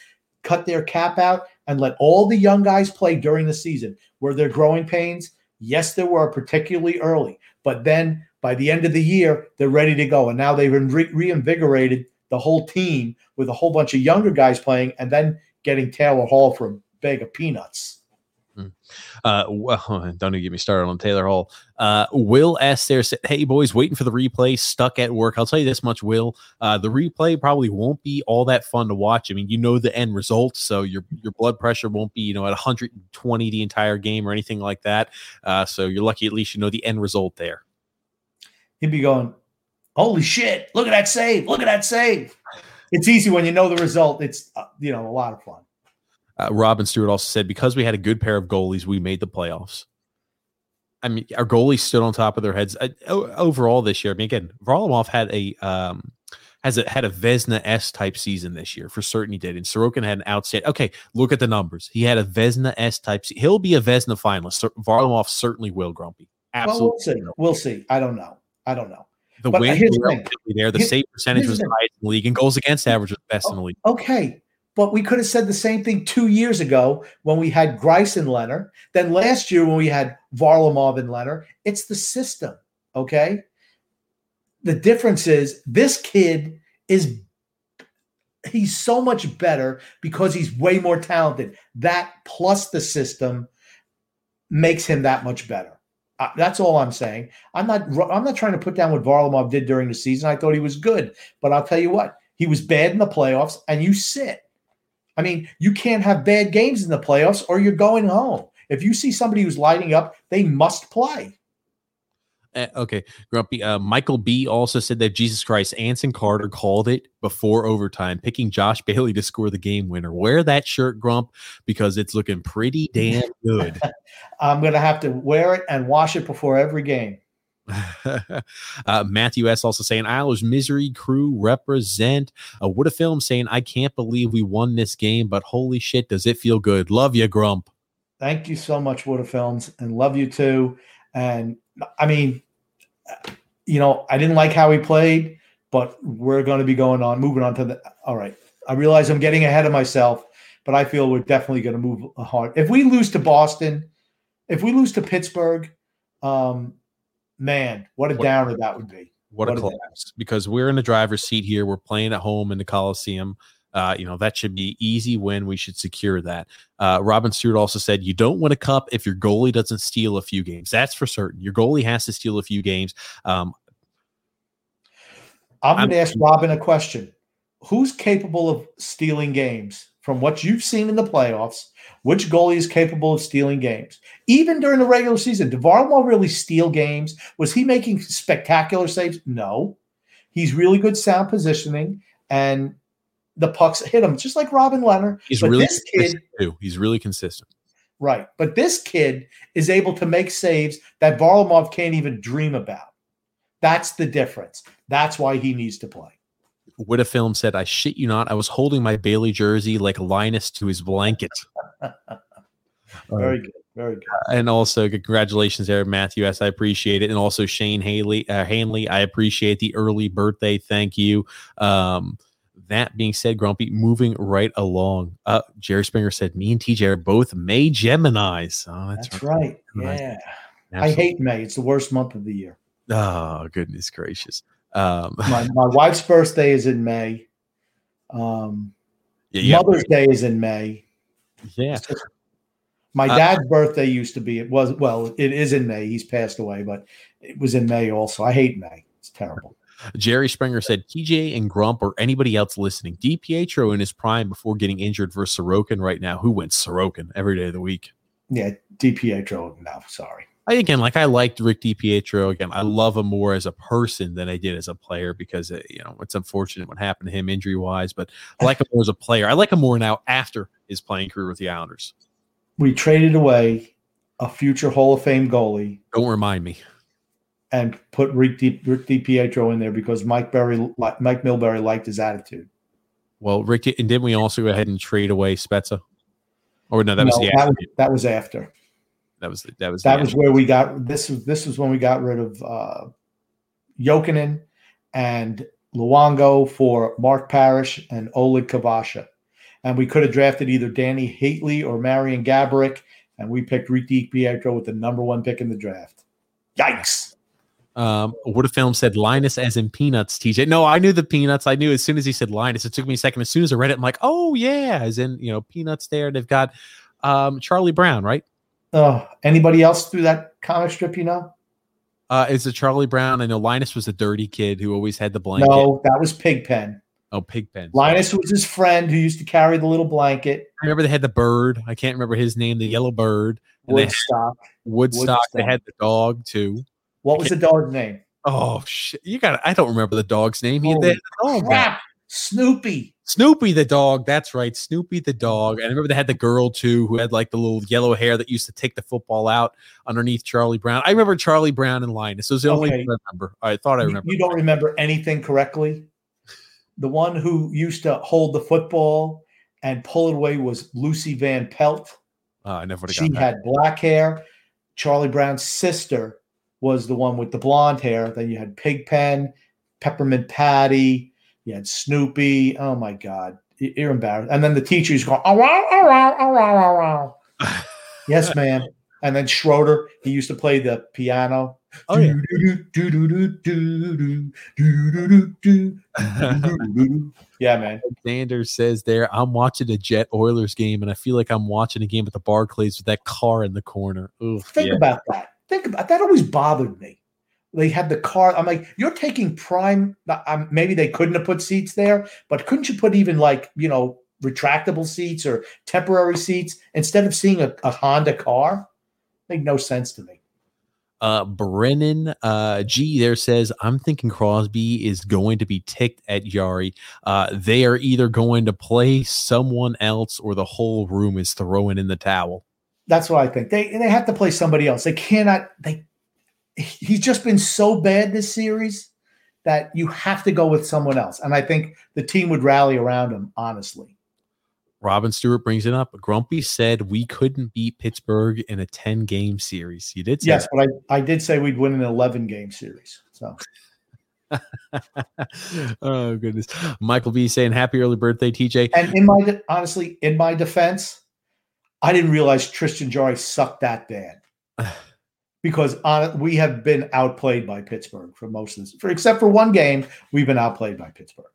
cut their cap out, and let all the young guys play during the season. Were there growing pains? Yes, there were, particularly early. But then by the end of the year, they're ready to go. And now they've re- reinvigorated the whole team with a whole bunch of younger guys playing and then getting Taylor Hall for a bag of peanuts. Uh, well, don't even get me started on Taylor Hall. Uh, Will S there said, "Hey boys, waiting for the replay. Stuck at work. I'll tell you this much, Will. Uh, the replay probably won't be all that fun to watch. I mean, you know the end result, so your your blood pressure won't be you know at 120 the entire game or anything like that. Uh, so you're lucky at least you know the end result there. He'd be going, Holy shit, look at that save. Look at that save. It's easy when you know the result. It's, uh, you know, a lot of fun. Uh, Robin Stewart also said because we had a good pair of goalies, we made the playoffs. I mean, our goalies stood on top of their heads uh, overall this year. I mean, again, Varlamov had a um, has a had a Vezina S type season this year for certain. He did, and Sorokin had an outstanding. Okay, look at the numbers. He had a Vezina S type. Se- He'll be a Vezina finalist. Varlamov certainly will. Grumpy, absolutely. Well, we'll see. We'll see. I don't know. I don't know. the but the thing. there. The Here- save percentage was highest in the league, and goals against average was best in the league. Okay. But we could have said the same thing two years ago when we had Greiss and Lehner. Then last year when we had Varlamov and Lehner. It's the system. Okay. The difference is this kid is he's so much better because he's way more talented. That plus the system makes him that much better. Uh, that's all I'm saying. I'm not. I'm not trying to put down what Varlamov did during the season. I thought he was good, but I'll tell you what, he was bad in the playoffs, and you sit. I mean, you can't have bad games in the playoffs, or you're going home. If you see somebody who's lighting up, they must play. Uh, okay, Grumpy. Uh, Michael B also said that Jesus Christ, Anson Carter called it before overtime, picking Josh Bailey to score the game winner. Wear that shirt, Grump, because it's looking pretty damn good. I'm going to have to wear it and wash it before every game. uh, Matthew S. also saying Islanders misery crew represent. Uh, what a film saying I can't believe we won this game, but holy shit, does it feel good? Love you, Grump. Thank you so much, Water Films, and love you too. And I mean, you know, I didn't like how he played, but we're going to be going on, moving on to the. All right, I realize I'm getting ahead of myself, but I feel we're definitely going to move hard. If we lose to Boston, if we lose to Pittsburgh, um, man, what a What- downer that would be. What, What a a Because we're in the driver's seat here. We're playing at home in the Coliseum. Uh, you know that should be easy win. We should secure that. Uh, Robin Stewart also said, "You don't win a cup if your goalie doesn't steal a few games. That's for certain. Your goalie has to steal a few games. Um, I'm going to ask Robin a question. Who's capable of stealing games from what you've seen in the playoffs? Which goalie is capable of stealing games? Even during the regular season, did Varlamov really steal games? Was he making spectacular saves? No. He's really good sound positioning, and the pucks hit him, just like Robin Lehner. he's But really this kid- too. He's really consistent. Right. But this kid is able to make saves that Varlamov can't even dream about. That's the difference. That's why he needs to play. What a film said, I shit you not. I was holding my Bailey jersey like Linus to his blanket. Very good. Very good. and also congratulations there, Matthew S. I appreciate it, and also Shane Haley, uh, Hanley. I appreciate the early birthday. Thank you. Um, that being said, Grumpy, moving right along. Uh, Jerry Springer said, "Me and TJ are both May Gemini's." Oh, that's, That's right. Nice. Yeah. I hate May. It's the worst month of the year. Oh, goodness gracious. Um, My, my wife's birthday is in May. Um, yeah, yeah, Mother's Day is in May. yeah. My Uh, dad's birthday used to be. It was well. It is in May. He's passed away, but it was in May also. I hate May. It's terrible. Jerry Springer said TJ and Grump or anybody else listening. DiPietro in his prime before getting injured versus Sorokin right now. Who went Sorokin every day of the week? Yeah, DiPietro. No, sorry. I again, like I liked Rick DiPietro. Again, I love him more as a person than I did as a player because uh, you know it's unfortunate what happened to him injury wise. But I like him more as a player. I like him more now after his playing career with the Islanders. We traded away a future Hall of Fame goalie. Don't remind me. And put Rick, Di, Rick DiPietro in there because Mike Berry, Mike Milbury liked his attitude. Well, Rick, and didn't we also go ahead and trade away Spezza? Or no, that no, was the that was, that was after. That was that was that was where we got this was this was when we got rid of uh Jokinen and Luongo for Mark Parrish and Oleg Kvasha. And we could have drafted either Dany Heatley or Marian Gaborik, and we picked Rick Pietro with the number one pick in the draft. Yikes. Um, what a film said Linus as in peanuts, TJ. No, I knew the peanuts. I knew as soon as he said Linus, it took me a second. As soon as I read it, I'm like, oh yeah, as in you know, peanuts there. They've got um Charlie Brown, right? Oh, anybody else through that comic strip you know? Uh, is it Charlie Brown? I know Linus was a dirty kid who always had the blanket. No, that was Pigpen. Oh, Pigpen. Linus was his friend who used to carry the little blanket. I remember they had the bird. I can't remember his name. The yellow bird. Woodstock. Woodstock. Woodstock. They had the dog too. What was the dog's name? Oh shit! You got. I don't remember the dog's name. He had the dog. Crap. Snoopy. Snoopy the dog. That's right. Snoopy the dog. And I remember they had the girl too who had like the little yellow hair that used to take the football out underneath Charlie Brown. I remember Charlie Brown and Linus. It was the okay. only thing I remember. I thought I remember. You don't remember anything correctly? The one who used to hold the football and pull it away was Lucy Van Pelt. Oh, I never She had black hair. Charlie Brown's sister was the one with the blonde hair. Then you had Pigpen, Peppermint Patty, you had Snoopy. Oh my God, you're embarrassed. And then the teacher's going, oh, wow, oh, wow, oh, wow, oh, wow. yes, ma'am. And then Schroeder, he used to play the piano. Oh yeah. yeah, man. Sanders says there, I'm watching a Jet Oilers game, and I feel like I'm watching a game at the Barclays with that car in the corner. Ooh, Think yeah. about that. Think about that. Always bothered me they had the car. I'm like, you're taking prime. Um, maybe they couldn't have put seats there, but couldn't you put even like you know retractable seats or temporary seats instead of seeing a, a Honda car? Make no sense to me. Uh, Brennan uh, G there says, I'm thinking Crosby is going to be ticked at Jarry. Uh, they are either going to play someone else or the whole room is throwing in the towel. That's what I think. They they have to play somebody else. They cannot. They he's just been so bad this series that you have to go with someone else. And I think the team would rally around him, honestly. Robin Stewart brings it up. Grumpy said we couldn't beat Pittsburgh in a 10 game series. You did yes, that. but I, I did say we'd win an 11 game series. So. oh goodness, Michael B saying happy early birthday, TJ. And in my de- honestly, in my defense, I didn't realize Tristan Jarry sucked that bad. because on, we have been outplayed by Pittsburgh for most of this, for except for one game, we've been outplayed by Pittsburgh.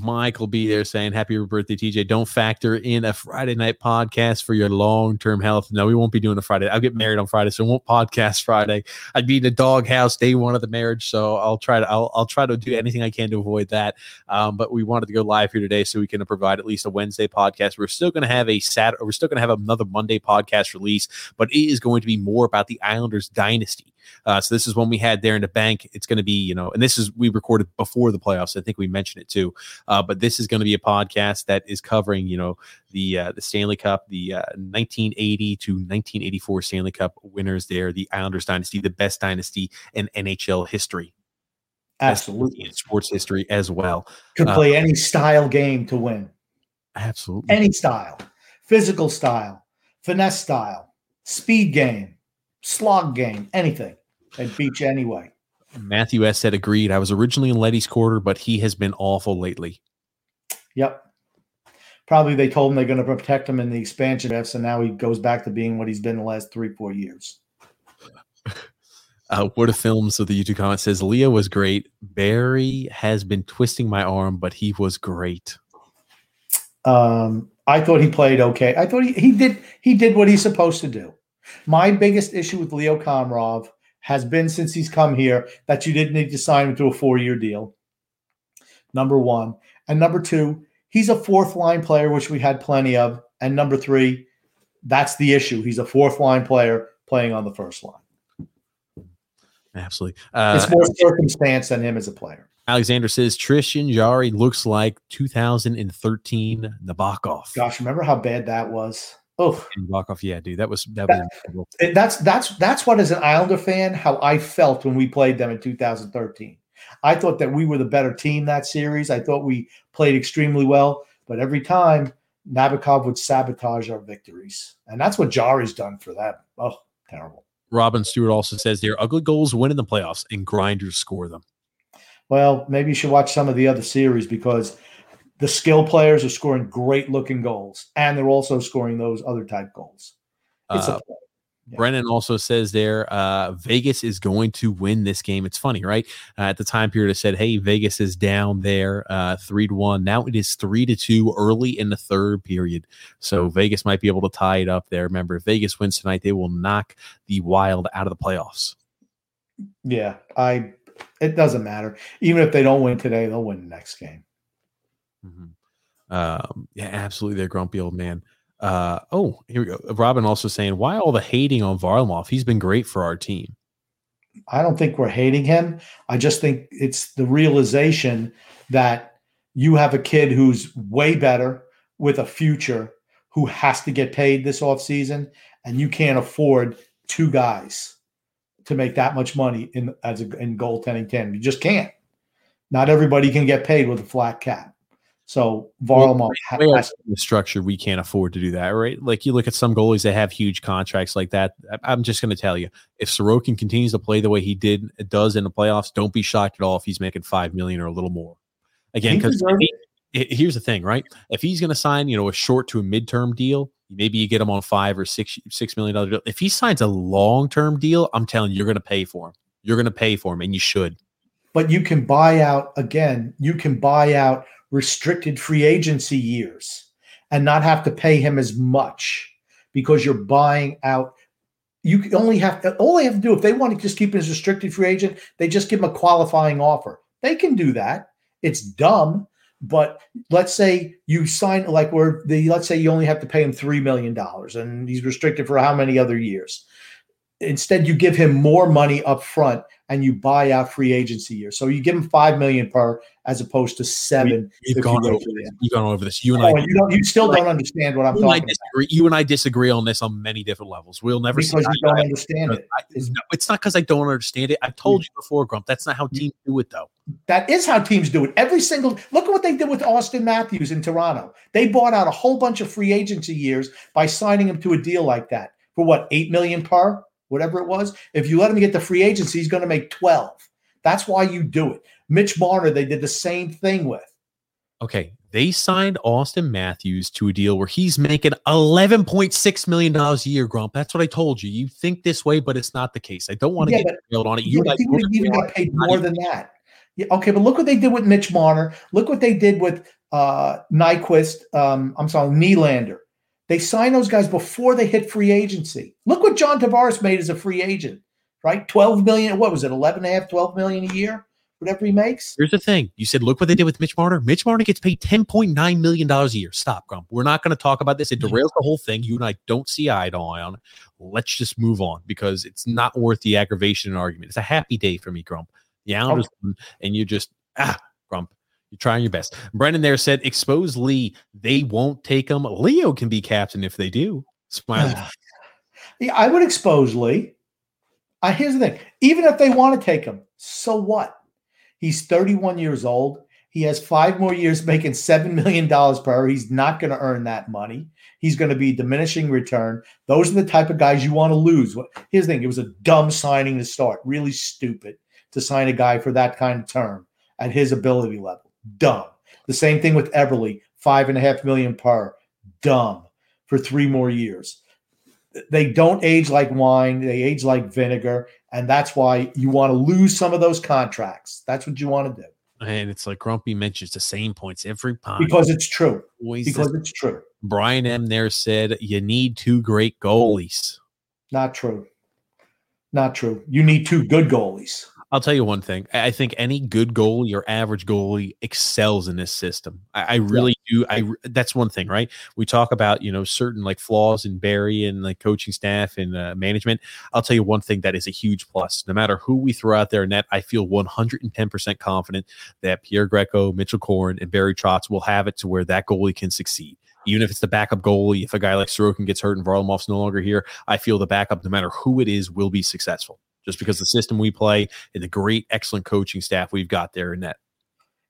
Michael be there saying happy birthday, TJ. Don't factor in a Friday night podcast for your long term health. No, we won't be doing a Friday. I'll get married on Friday, so we won't podcast Friday. I'd be in the doghouse day one of the marriage, so I'll try to I'll, I'll try to do anything I can to avoid that. Um, but we wanted to go live here today so we can provide at least a Wednesday podcast. We're still going to have a Saturday. We're still going to have another Monday podcast release, but it is going to be more about the Islanders dynasty. Uh, so this is one we had there in the bank. It's going to be, you know, and this is we recorded before the playoffs. I think we mentioned it too. Uh, but this is going to be a podcast that is covering, you know, the uh, the Stanley Cup, the 1980 uh, to 1984 Stanley Cup winners. There, the Islanders dynasty, the best dynasty in NHL history. Absolutely, in sports history as well. Could play uh, any style game to win. Absolutely, any style, physical style, finesse style, speed game, slog game, anything. They'd beat you anyway. Matthew S said agreed. I was originally in Leddy's quarter, but he has been awful lately. Yep. Probably they told him they're going to protect him in the expansion draft, so now he goes back to being what he's been the last three, four years. Uh, what a film. So the YouTube comment says Leo was great. Barry has been twisting my arm, but he was great. Um, I thought he played okay. I thought he, he did he did what he's supposed to do. My biggest issue with Leo Komarov has been since he's come here that you didn't need to sign him to a four year deal. Number one. And number two, he's a fourth line player, which we had plenty of. And number three, that's the issue. He's a fourth line player playing on the first line. Absolutely. Uh, it's more circumstance than him as a player. Alexander says Tristan Jarry looks like 2013 Nabokov. Gosh, remember how bad that was? Oh, Nabokov, yeah, dude, that was that, that was. That's that's that's what, as an Islander fan, how I felt when we played them in 2013. I thought that we were the better team that series. I thought we played extremely well, but every time Nabokov would sabotage our victories, and that's what Jarry's done for them. Oh, terrible. Robin Stewart also says they're ugly goals win in the playoffs and grinders score them. Well, maybe you should watch some of the other series because the skill players are scoring great looking goals and they're also scoring those other type goals. It's uh, yeah. Brennan also says there uh, Vegas is going to win this game. It's funny, right? Uh, at the time period, it said, "Hey, Vegas is down there, uh, three to one." Now it is three to two early in the third period, so Vegas might be able to tie it up there. Remember, if Vegas wins tonight, they will knock the Wild out of the playoffs. Yeah, I it doesn't matter. Even if they don't win today, they'll win the next game. Mm-hmm. Um, yeah, absolutely. They're grumpy old man. Uh, oh, here we go. Robin also saying, why all the hating on Varlamov? He's been great for our team. I don't think we're hating him. I just think it's the realization that you have a kid who's way better with a future who has to get paid this offseason, and you can't afford two guys to make that much money in as a in goaltending ten. You just can't. Not everybody can get paid with a flat cap. So Varlamov well, has the structure. We can't afford to do that, right? Like you look at some goalies that have huge contracts like that. I'm just going to tell you, if Sorokin continues to play the way he did does in the playoffs, don't be shocked at all if he's making five million or a little more. Again, because here's the thing, right? If he's going to sign, you know, a short to a midterm deal, maybe you get him on five or six six million dollar deal. If he signs a long term deal, I'm telling you, you're going to pay for him. You're going to pay for him, and you should. But you can buy out again. You can buy out restricted free agency years and not have to pay him as much because you're buying out. You only have to all they have to do if they want to just keep him as restricted free agent, they just give him a qualifying offer. They can do that. It's dumb, but let's say you sign like where the let's say you only have to pay him three million dollars and he's restricted for how many other years. Instead, you give him more money up front and you buy out free agency years. So you give him five million per as opposed to seven. We, have gone, over this. We've gone over this. You and oh, I. You, don't, you still don't understand what I'm talking about. You and I disagree on this on many different levels. We'll never because you don't understand it. I, it's, no, it's not because I don't understand it. I've told you before, Grump. That's not how teams do it, though. That is how teams do it. Every single look at what they did with Auston Matthews in Toronto. They bought out a whole bunch of free agency years by signing him to a deal like that for what eight million per, whatever it was. If you let him get the free agency, he's going to make twelve. That's why you do it. Mitch Marner, they did the same thing with. Okay. They signed Auston Matthews to a deal where he's making $11.6 million a year, Grump. That's what I told you. You think this way, but it's not the case. I don't want to yeah, get nailed on it. You yeah, even, even got paid more than that. Yeah, okay, but look what they did with Mitch Marner. Look what they did with uh Nyquist. Um, I'm sorry, Nylander. They signed those guys before they hit free agency. Look what John Tavares made as a free agent right? 12 million, what was it, 11 and a half, 12 million a year, whatever he makes. Here's the thing. You said, look what they did with Mitch Marner. Mitch Marner gets paid $10.9 million a year. Stop, Grump. We're not going to talk about this. It derails the whole thing. You and I don't see eye to eye on it. Let's just move on because it's not worth the aggravation and argument. It's a happy day for me, Grump. The Islanders, okay. and you just, ah, Grump. You're trying your best. Brendan there said, expose Lee. They won't take him. Leo can be captain if they do. Smile. yeah, I would expose Lee. Uh, here's the thing even if they want to take him, so what? He's 31 years old. He has five more years making $7 million per hour. He's not going to earn that money. He's going to be diminishing return. Those are the type of guys you want to lose. Here's the thing it was a dumb signing to start, really stupid to sign a guy for that kind of term at his ability level. Dumb. The same thing with Eberle, five and a half million per. Dumb for three more years they don't age like wine they age like vinegar and that's why you want to lose some of those contracts. That's what you want to do. And it's like grumpy mentions the same points every time. Because it's true. Because it's true. Brian m there said you need two great goalies. Not true. Not true. You need two good goalies. I'll tell you one thing. I think any good goalie or average goalie excels in this system. I, I really yeah. do. I that's one thing, right? We talk about you know certain like flaws in Barry and like coaching staff and uh, management. I'll tell you one thing that is a huge plus. No matter who we throw out there in net, I feel 110 percent confident that Piero Greco, Mitchell Korn, and Barry Trotz will have it to where that goalie can succeed even if it's the backup goalie, if a guy like Sorokin gets hurt and Varlamov's no longer here, I feel the backup, no matter who it is, will be successful just because the system we play and the great, excellent coaching staff we've got there in that.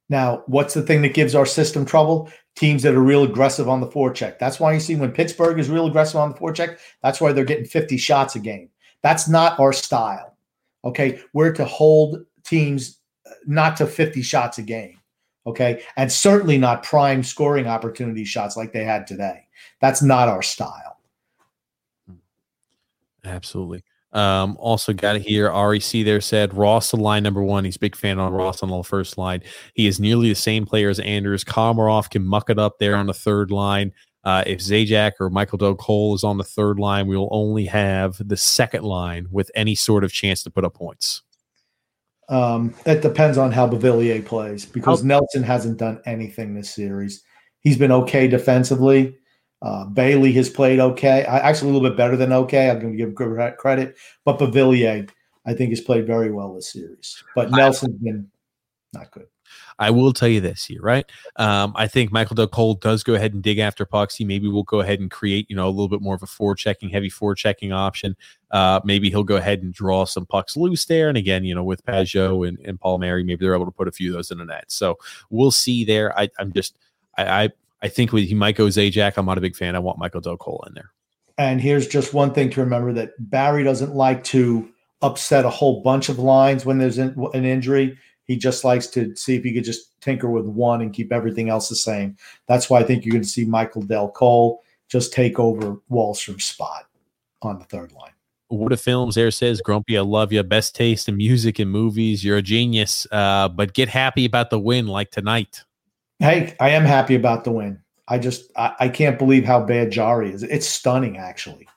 Now, what's the thing that gives our system trouble? Teams that are real aggressive on the forecheck. That's why you see when Pittsburgh is real aggressive on the forecheck, that's why they're getting 50 shots a game. That's not our style. Okay. We're to hold teams uh, not to 50 shots a game. Okay. And certainly not prime scoring opportunity shots like they had today. That's not our style. Absolutely. Um, also got it here. REC there said Ross the line number one. He's a big fan on Ross on the first line. He is nearly the same player as Anders. Komarov can muck it up there on the third line. Uh, if Zajac or Michael Dal Colle is on the third line, we will only have the second line with any sort of chance to put up points. Um, it depends on how Beauvillier plays because Nelson hasn't done anything this series. He's been okay defensively. Uh, Bailey has played okay, I, actually a little bit better than okay. I'm going to give credit, but Beauvillier, I think, has played very well this series. But Nelson's been not good. I will tell you this here, right? Um, I think Michael Dal Colle does go ahead and dig after pucks. He maybe will go ahead and create, you know, a little bit more of a forechecking, heavy forechecking option. Uh, maybe he'll go ahead and draw some pucks loose there. And again, you know, with Pageau and, and Palmieri, maybe they're able to put a few of those in the net. So we'll see there. I, am just, I, I, I think he might go Zajac. I'm not a big fan. I want Michael Dal Colle in there. And here's just one thing to remember that Barry doesn't like to upset a whole bunch of lines when there's an injury. He just likes to see if he could just tinker with one and keep everything else the same. That's why I think you're going to see Michael Dal Colle just take over Wahlstrom's spot on the third line. What a Films there says, Grumpy, I love you. Best taste in music and movies. You're a genius. Uh, but get happy about the win like tonight. Hey, I am happy about the win. I just I, I can't believe how bad Jarry is. It's stunning, actually.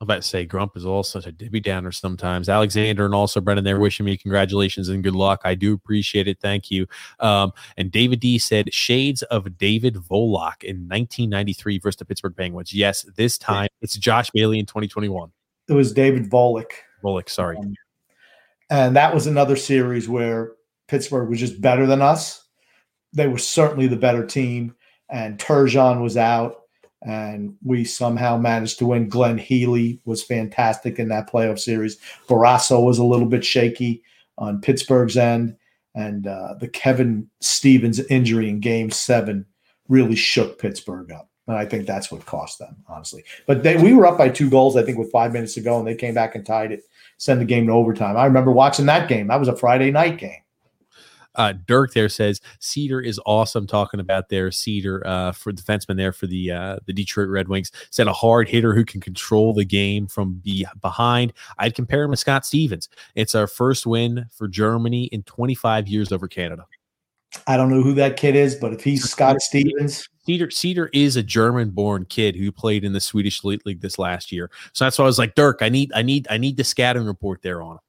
I'm about to say Grump is all such a Debbie Downer sometimes. Alexander and also Brendan, they're wishing me congratulations and good luck. I do appreciate it. Thank you. Um, and David D said shades of David Volek in 1993 versus the Pittsburgh Penguins. Yes, this time it's Josh Bailey in 2021. It was David Volek. Volek, sorry. Um, and that was another series where Pittsburgh was just better than us. They were certainly the better team, and Turgeon was out and we somehow managed to win. Glenn Healy was fantastic in that playoff series. Barrasso was a little bit shaky on Pittsburgh's end, and uh, the Kevin Stevens injury in Game Seven really shook Pittsburgh up. And I think that's what cost them, honestly. But they, we were up by two goals, I think, with five minutes to go, and they came back and tied it, send the game to overtime. I remember watching that game. That was a Friday night game. Uh, Dirk there says Seider is awesome. Talking about their Seider uh, for defenseman there for the uh, the Detroit Red Wings. Said a hard hitter who can control the game from be behind. I'd compare him to Scott Stevens. It's our first win for Germany in 25 years over Canada. I don't know who that kid is, but if he's Scott Stevens, Seider Seider is a German-born kid who played in the Swedish League this last year. So that's why I was like, Dirk, I need, I need, I need the scouting report there on him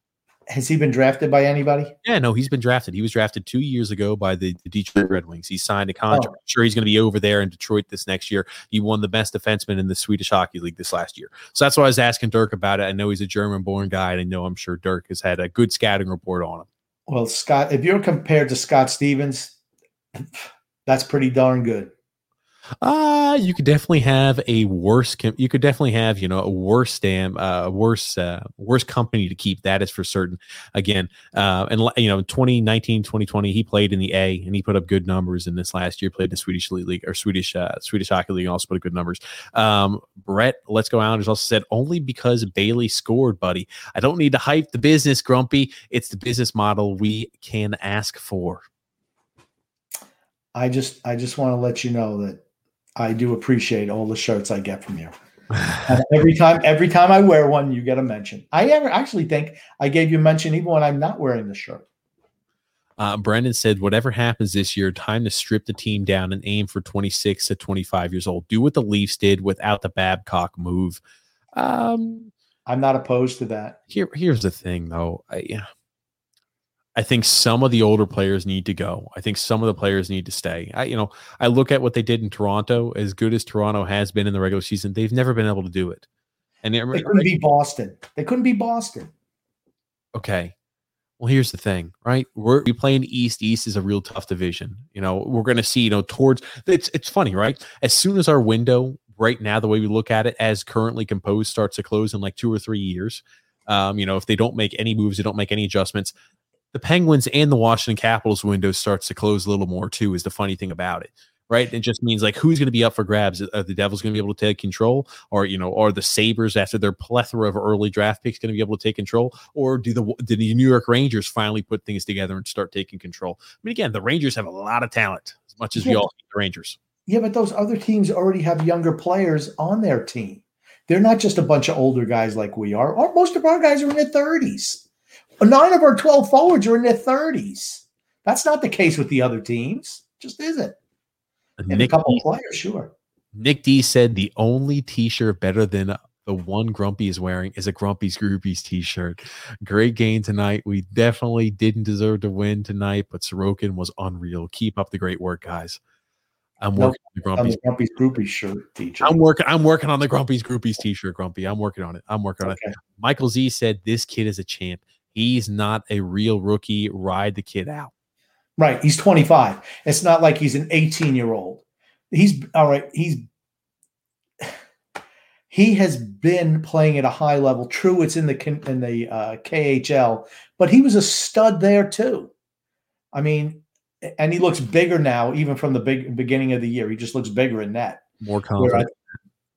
has he been drafted by anybody? Yeah, no, he's been drafted. He was drafted two years ago by the, the Detroit Red Wings. He signed a contract. Oh. I'm sure he's going to be over there in Detroit this next year. He won the best defenseman in the Swedish Hockey League this last year. So that's why I was asking Dirk about it. I know he's a German born guy, and I know I'm sure Dirk has had a good scouting report on him. Well, Scott, if you're compared to Scott Stevens, that's pretty darn good. Uh, you could definitely have a worse. You could definitely have, you know, a worse damn, uh, worse, uh, worse company to keep. That is for certain. Again, uh, and you know, 2019, 2020, he played in the A and he put up good numbers in this last year. Played in the Swedish league or Swedish, uh, Swedish hockey league, also put up good numbers. Um, Brett, let's go Islanders also said only because Bailey scored, buddy. I don't need to hype the business, Grumpy. It's the business model we can ask for. I just, I just want to let you know that I do appreciate all the shirts I get from you. every time, every time I wear one, you get a mention. I ever actually think I gave you a mention even when I'm not wearing the shirt. Uh, Brendan said, whatever happens this year, time to strip the team down and aim for 26 to 25 years old. Do what the Leafs did without the Babcock move. Um, I'm not opposed to that. Here, here's the thing, though. I, yeah, I think some of the older players need to go. I think some of the players need to stay. I, you know, I look at what they did in Toronto. As good as Toronto has been in the regular season, they've never been able to do it. And they couldn't be Boston. They couldn't be Boston. Okay. Well, here's the thing, right? We're we playing East. East is a real tough division. You know, we're going to see. You know, towards it's it's funny, right? As soon as our window right now, the way we look at it, as currently composed, starts to close in like two or three years. Um, you know, if they don't make any moves, they don't make any adjustments, the Penguins and the Washington Capitals window starts to close a little more too. Is the funny thing about it, right? It just means like who's going to be up for grabs? Are the Devils going to be able to take control, or you know, are the Sabres after their plethora of early draft picks going to be able to take control, or do the do the New York Rangers finally put things together and start taking control? I mean, again, the Rangers have a lot of talent, as much as yeah. we all hate the Rangers. Yeah, but those other teams already have younger players on their team. They're not just a bunch of older guys like we are. Or most of our guys are in their thirties. Nine of our 12 forwards are in their 30s. That's not the case with the other teams. Just isn't. And a couple D, players, sure. Nick D said the only t-shirt better than the one Grumpy is wearing is a Grumpy's Groupies t-shirt. Great game tonight. We definitely didn't deserve to win tonight, but Sorokin was unreal. Keep up the great work, guys. I'm working on the Grumpy's, Grumpy's Groupies shirt t-shirt. I'm working. I'm working on the Grumpy's Groupies t-shirt, Grumpy. I'm working on it. I'm working on okay. it. Michael Z said this kid is a champ. He's not a real rookie. Ride the kid out. Right. He's 25. It's not like he's an 18 year old. He's all right. He's he has been playing at a high level. True, it's in the in the uh, KHL, but he was a stud there too. I mean, and he looks bigger now, even from the big beginning of the year. He just looks bigger in that. More confident.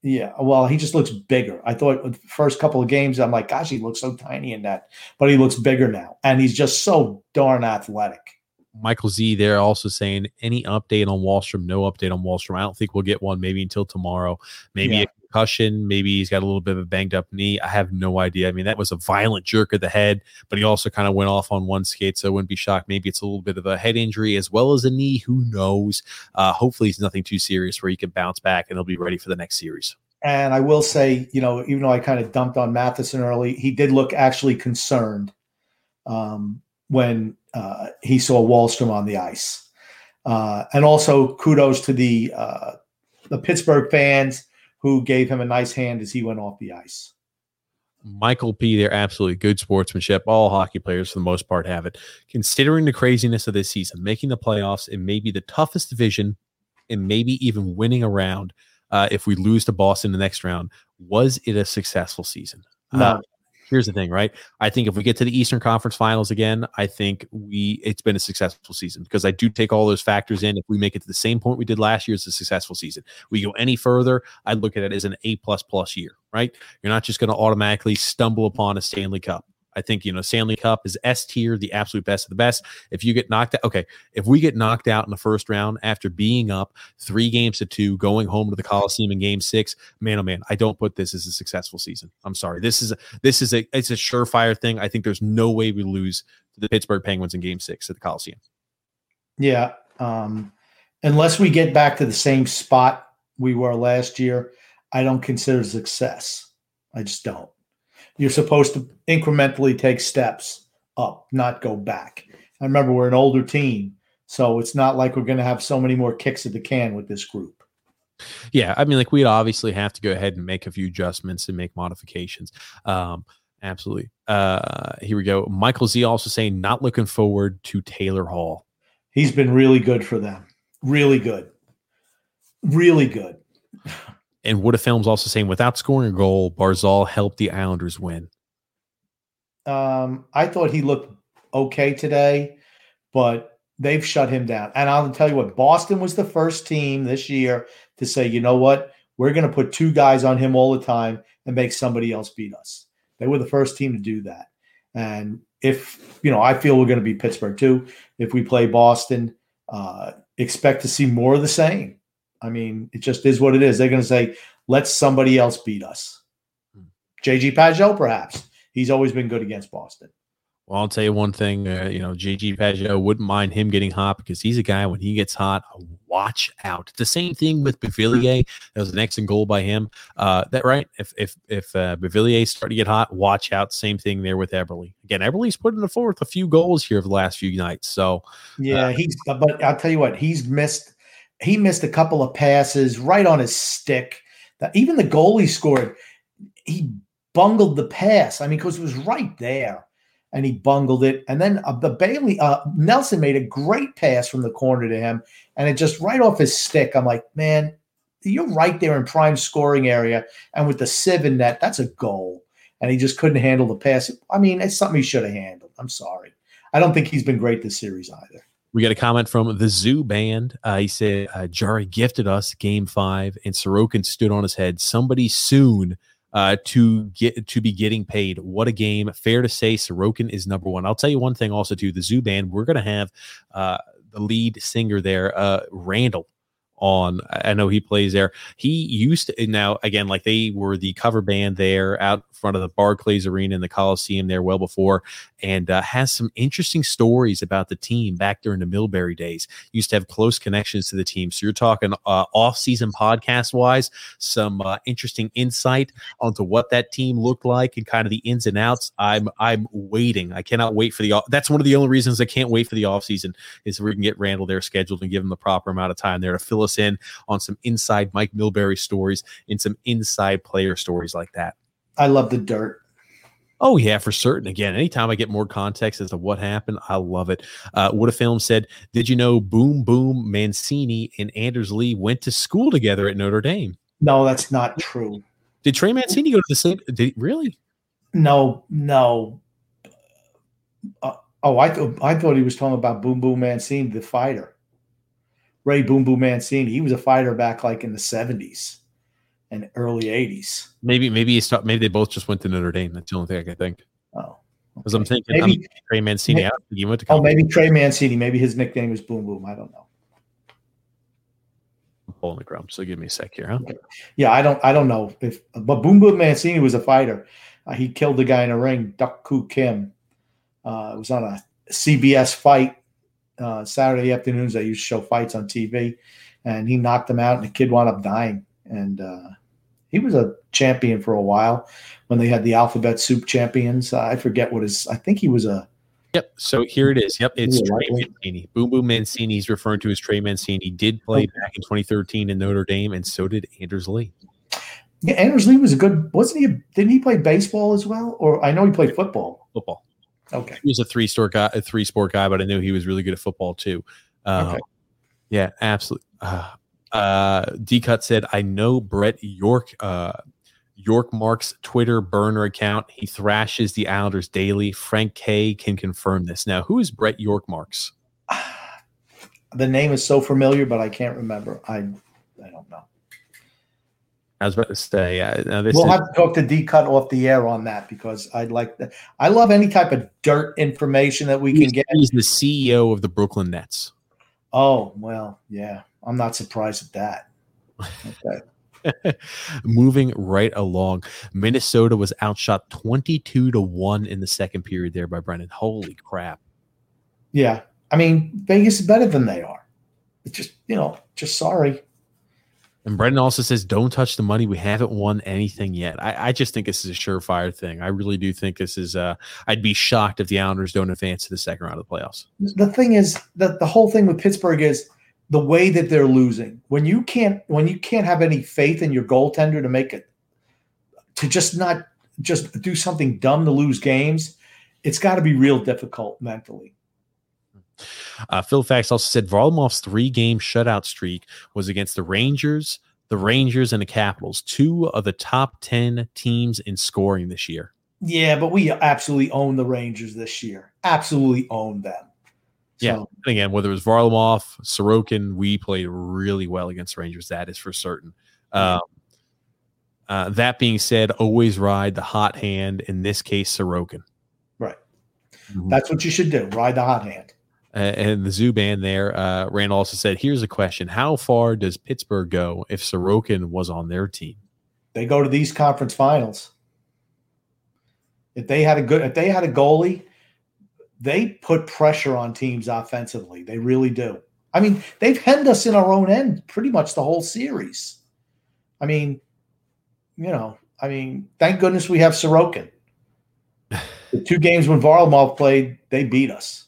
Yeah, well, he just looks bigger. I thought the first couple of games, I'm like, gosh, he looks so tiny in that, but he looks bigger now, and he's just so darn athletic. Michael Z, they're also saying any update on Wahlstrom? no update on Wahlstrom. I don't think we'll get one maybe until tomorrow. Maybe yeah. a concussion, maybe he's got a little bit of a banged up knee. I have no idea. I mean, that was a violent jerk of the head, but he also kind of went off on one skate, so I wouldn't be shocked. Maybe it's a little bit of a head injury as well as a knee. Who knows? Uh, hopefully, it's nothing too serious where he can bounce back and he'll be ready for the next series. And I will say, you know, even though I kind of dumped on Matheson early, he did look actually concerned um, when uh, he saw Wahlstrom on the ice. Uh, and also kudos to the uh, the Pittsburgh fans who gave him a nice hand as he went off the ice. Michael P. They're absolutely good sportsmanship. All hockey players, for the most part, have it. Considering the craziness of this season, making the playoffs in maybe the toughest division and maybe even winning a round – uh, if we lose to Boston the next round. Was it a successful season? No. Here's the thing, right? I think if we get to the Eastern Conference Finals again, I think we it's been a successful season because I do take all those factors in. If we make it to the same point we did last year, it's a successful season. We go any further, I look at it as an A plus plus year, right? You're not just going to automatically stumble upon a Stanley Cup. I think, you know, Stanley Cup is S tier, the absolute best of the best. If you get knocked out, okay, if we get knocked out in the first round after being up three games to two, going home to the Coliseum in game six, man, oh man, I don't put this as a successful season. I'm sorry. This is a, this is a, it's a surefire thing. I think there's no way we lose to the Pittsburgh Penguins in game six at the Coliseum. Yeah. Um, unless we get back to the same spot we were last year, I don't consider success. I just don't. You're supposed to incrementally take steps up, not go back. I remember we're an older team, so it's not like we're going to have so many more kicks at the can with this group. Yeah, I mean, like we'd obviously have to go ahead and make a few adjustments and make modifications. Um, absolutely. Uh, here we go. Michael Z also saying not looking forward to Taylor Hall. He's been really good for them. Really good. Really good. And Wood of Films also saying without scoring a goal, Barzal helped the Islanders win. Um, I thought he looked okay today, but they've shut him down. And I'll tell you what, Boston was the first team this year to say, you know what, we're going to put two guys on him all the time and make somebody else beat us. They were the first team to do that. And if, you know, I feel we're going to be Pittsburgh too. If we play Boston, uh, expect to see more of the same. I mean, it just is what it is. They're going to say, let somebody else beat us. JG hmm. Pageau, perhaps. He's always been good against Boston. Well, I'll tell you one thing. Uh, you know, JG Pageau wouldn't mind him getting hot because he's a guy when he gets hot, watch out. The same thing with Beauvillier. That was an excellent goal by him. Uh, that right? If if if uh, Beauvillier start to get hot, watch out. Same thing there with Eberle. Again, Eberle's putting the forth a few goals here of the last few nights. So yeah, uh, he's. But I'll tell you what, he's missed. He missed a couple of passes right on his stick. That even the goal he scored, he bungled the pass. I mean, because it was right there and he bungled it. And then uh, the Bailey uh, Nelson made a great pass from the corner to him, and it just right off his stick. I'm like, man, you're right there in prime scoring area, and with the sieve in net, that's a goal. And he just couldn't handle the pass. I mean, it's something he should have handled. I'm sorry. I don't think he's been great this series either. We got a comment from the Zoo Band. Uh, he said, uh, Jarry gifted us game five, and Sorokin stood on his head. Somebody soon uh, to get to be getting paid. What a game! Fair to say, Sorokin is number one. I'll tell you one thing also too. The Zoo Band, we're going to have uh, the lead singer there, uh, Randall on. I know he plays there. He used to now again like they were the cover band there out front of the Barclays Arena in the Coliseum there well before, and uh, has some interesting stories about the team back during the Milbury days. Used to have close connections to the team. So you're talking uh, off-season podcast wise, some uh, interesting insight onto what that team looked like and kind of the ins and outs. I'm I'm waiting. I cannot wait for the. That's one of the only reasons I can't wait for the off-season is we can get Randall there scheduled and give him the proper amount of time there to fill us in on some inside Mike Milbury stories and some inside player stories like that. I love the dirt. Oh yeah, for certain. Again, anytime I get more context as to what happened, I love it. Uh, what a film said. Did you know Boom Boom Mancini and Anders Lee went to school together at Notre Dame? No, that's not true. Did Trey Mancini go to the same? Did really? No, no. Uh, oh, I thought I thought he was talking about Boom Boom Mancini, the fighter. Ray Boom Boom Mancini. He was a fighter back like in the seventies and early 80s. Maybe maybe he maybe they both just went to Notre Dame. That's the only thing I can think. Oh. Because okay. I'm thinking maybe, I'm Trey Mancini. Maybe, he went to oh, maybe Trey Mancini. Maybe his nickname was Boom Boom. I don't know. I'm pulling the crumb. So give me a sec here, huh? Yeah, I don't. I don't know if, but Boom Boom Mancini was a fighter. Uh, he killed the guy in a ring, Duk Koo Kim. Uh, it was on a CBS fight uh, Saturday afternoons. They used to show fights on TV, and he knocked him out, and the kid wound up dying. And uh, he was a champion for a while when they had the alphabet soup champions. I forget what his. I think he was a. Yep. So here it is. Yep. It's Trey Mancini. Boom Boom Mancini. He's referring to as Trey Mancini. He did play okay. back in 2013 in Notre Dame, and so did Anders Lee. Yeah, Anders Lee was a good. Wasn't he? A, didn't he play baseball as well? Or I know he played football. Football. Okay. He was a three store guy, a three sport guy, but I knew he was really good at football too. Uh, okay. Yeah, absolutely. Uh, uh, D Cut said, I know Brett York, uh, Yormark's Twitter burner account. He thrashes the Islanders daily. Frank K can confirm this. Now, who is Brett Yormarks? The name is so familiar, but I can't remember. I I don't know. I was about to say, uh, we'll is- have to talk to D Cut off the air on that because I'd like that. I love any type of dirt information that we he's, can get. He's the CEO of the Brooklyn Nets. Oh well, yeah. I'm not surprised at that. Okay. Moving right along, Minnesota was outshot 22 to 1 in the second period there by Brendan. Holy crap. Yeah. I mean, Vegas is better than they are. It's just, you know, just sorry. And Brendan also says, "Don't touch the money. We haven't won anything yet." I, I, just think this is a surefire thing. I really do think this is. Uh, I'd be shocked if the Islanders don't advance to the second round of the playoffs. The thing is that the whole thing with Pittsburgh is the way that they're losing. When you can't when you can't have any faith in your goaltender to make it to just not just do something dumb to lose games, it's got to be real difficult mentally. Uh, Phil Fax also said Varlamov's three game shutout streak was against the Rangers, the Rangers, and the Capitals, two of the top 10 teams in scoring this year. Yeah, but we absolutely own the Rangers this year. Absolutely own them. Yeah. And again, whether it was Varlamov, Sorokin, we played really well against Rangers. That is for certain. Um, uh, that being said, always ride the hot hand. In this case, Sorokin. Right. Mm-hmm. That's what you should do. Ride the hot hand. Uh, and the zoo band there, uh, Randall also said, "Here's a question: How far does Pittsburgh go if Sorokin was on their team? They go to these conference finals. If they had a good, if they had a goalie they put pressure on teams offensively. They really do. I mean, they've hemmed us in our own end pretty much the whole series. I mean, you know, I mean, thank goodness we have Sorokin. the two games when Varlamov played, they beat us.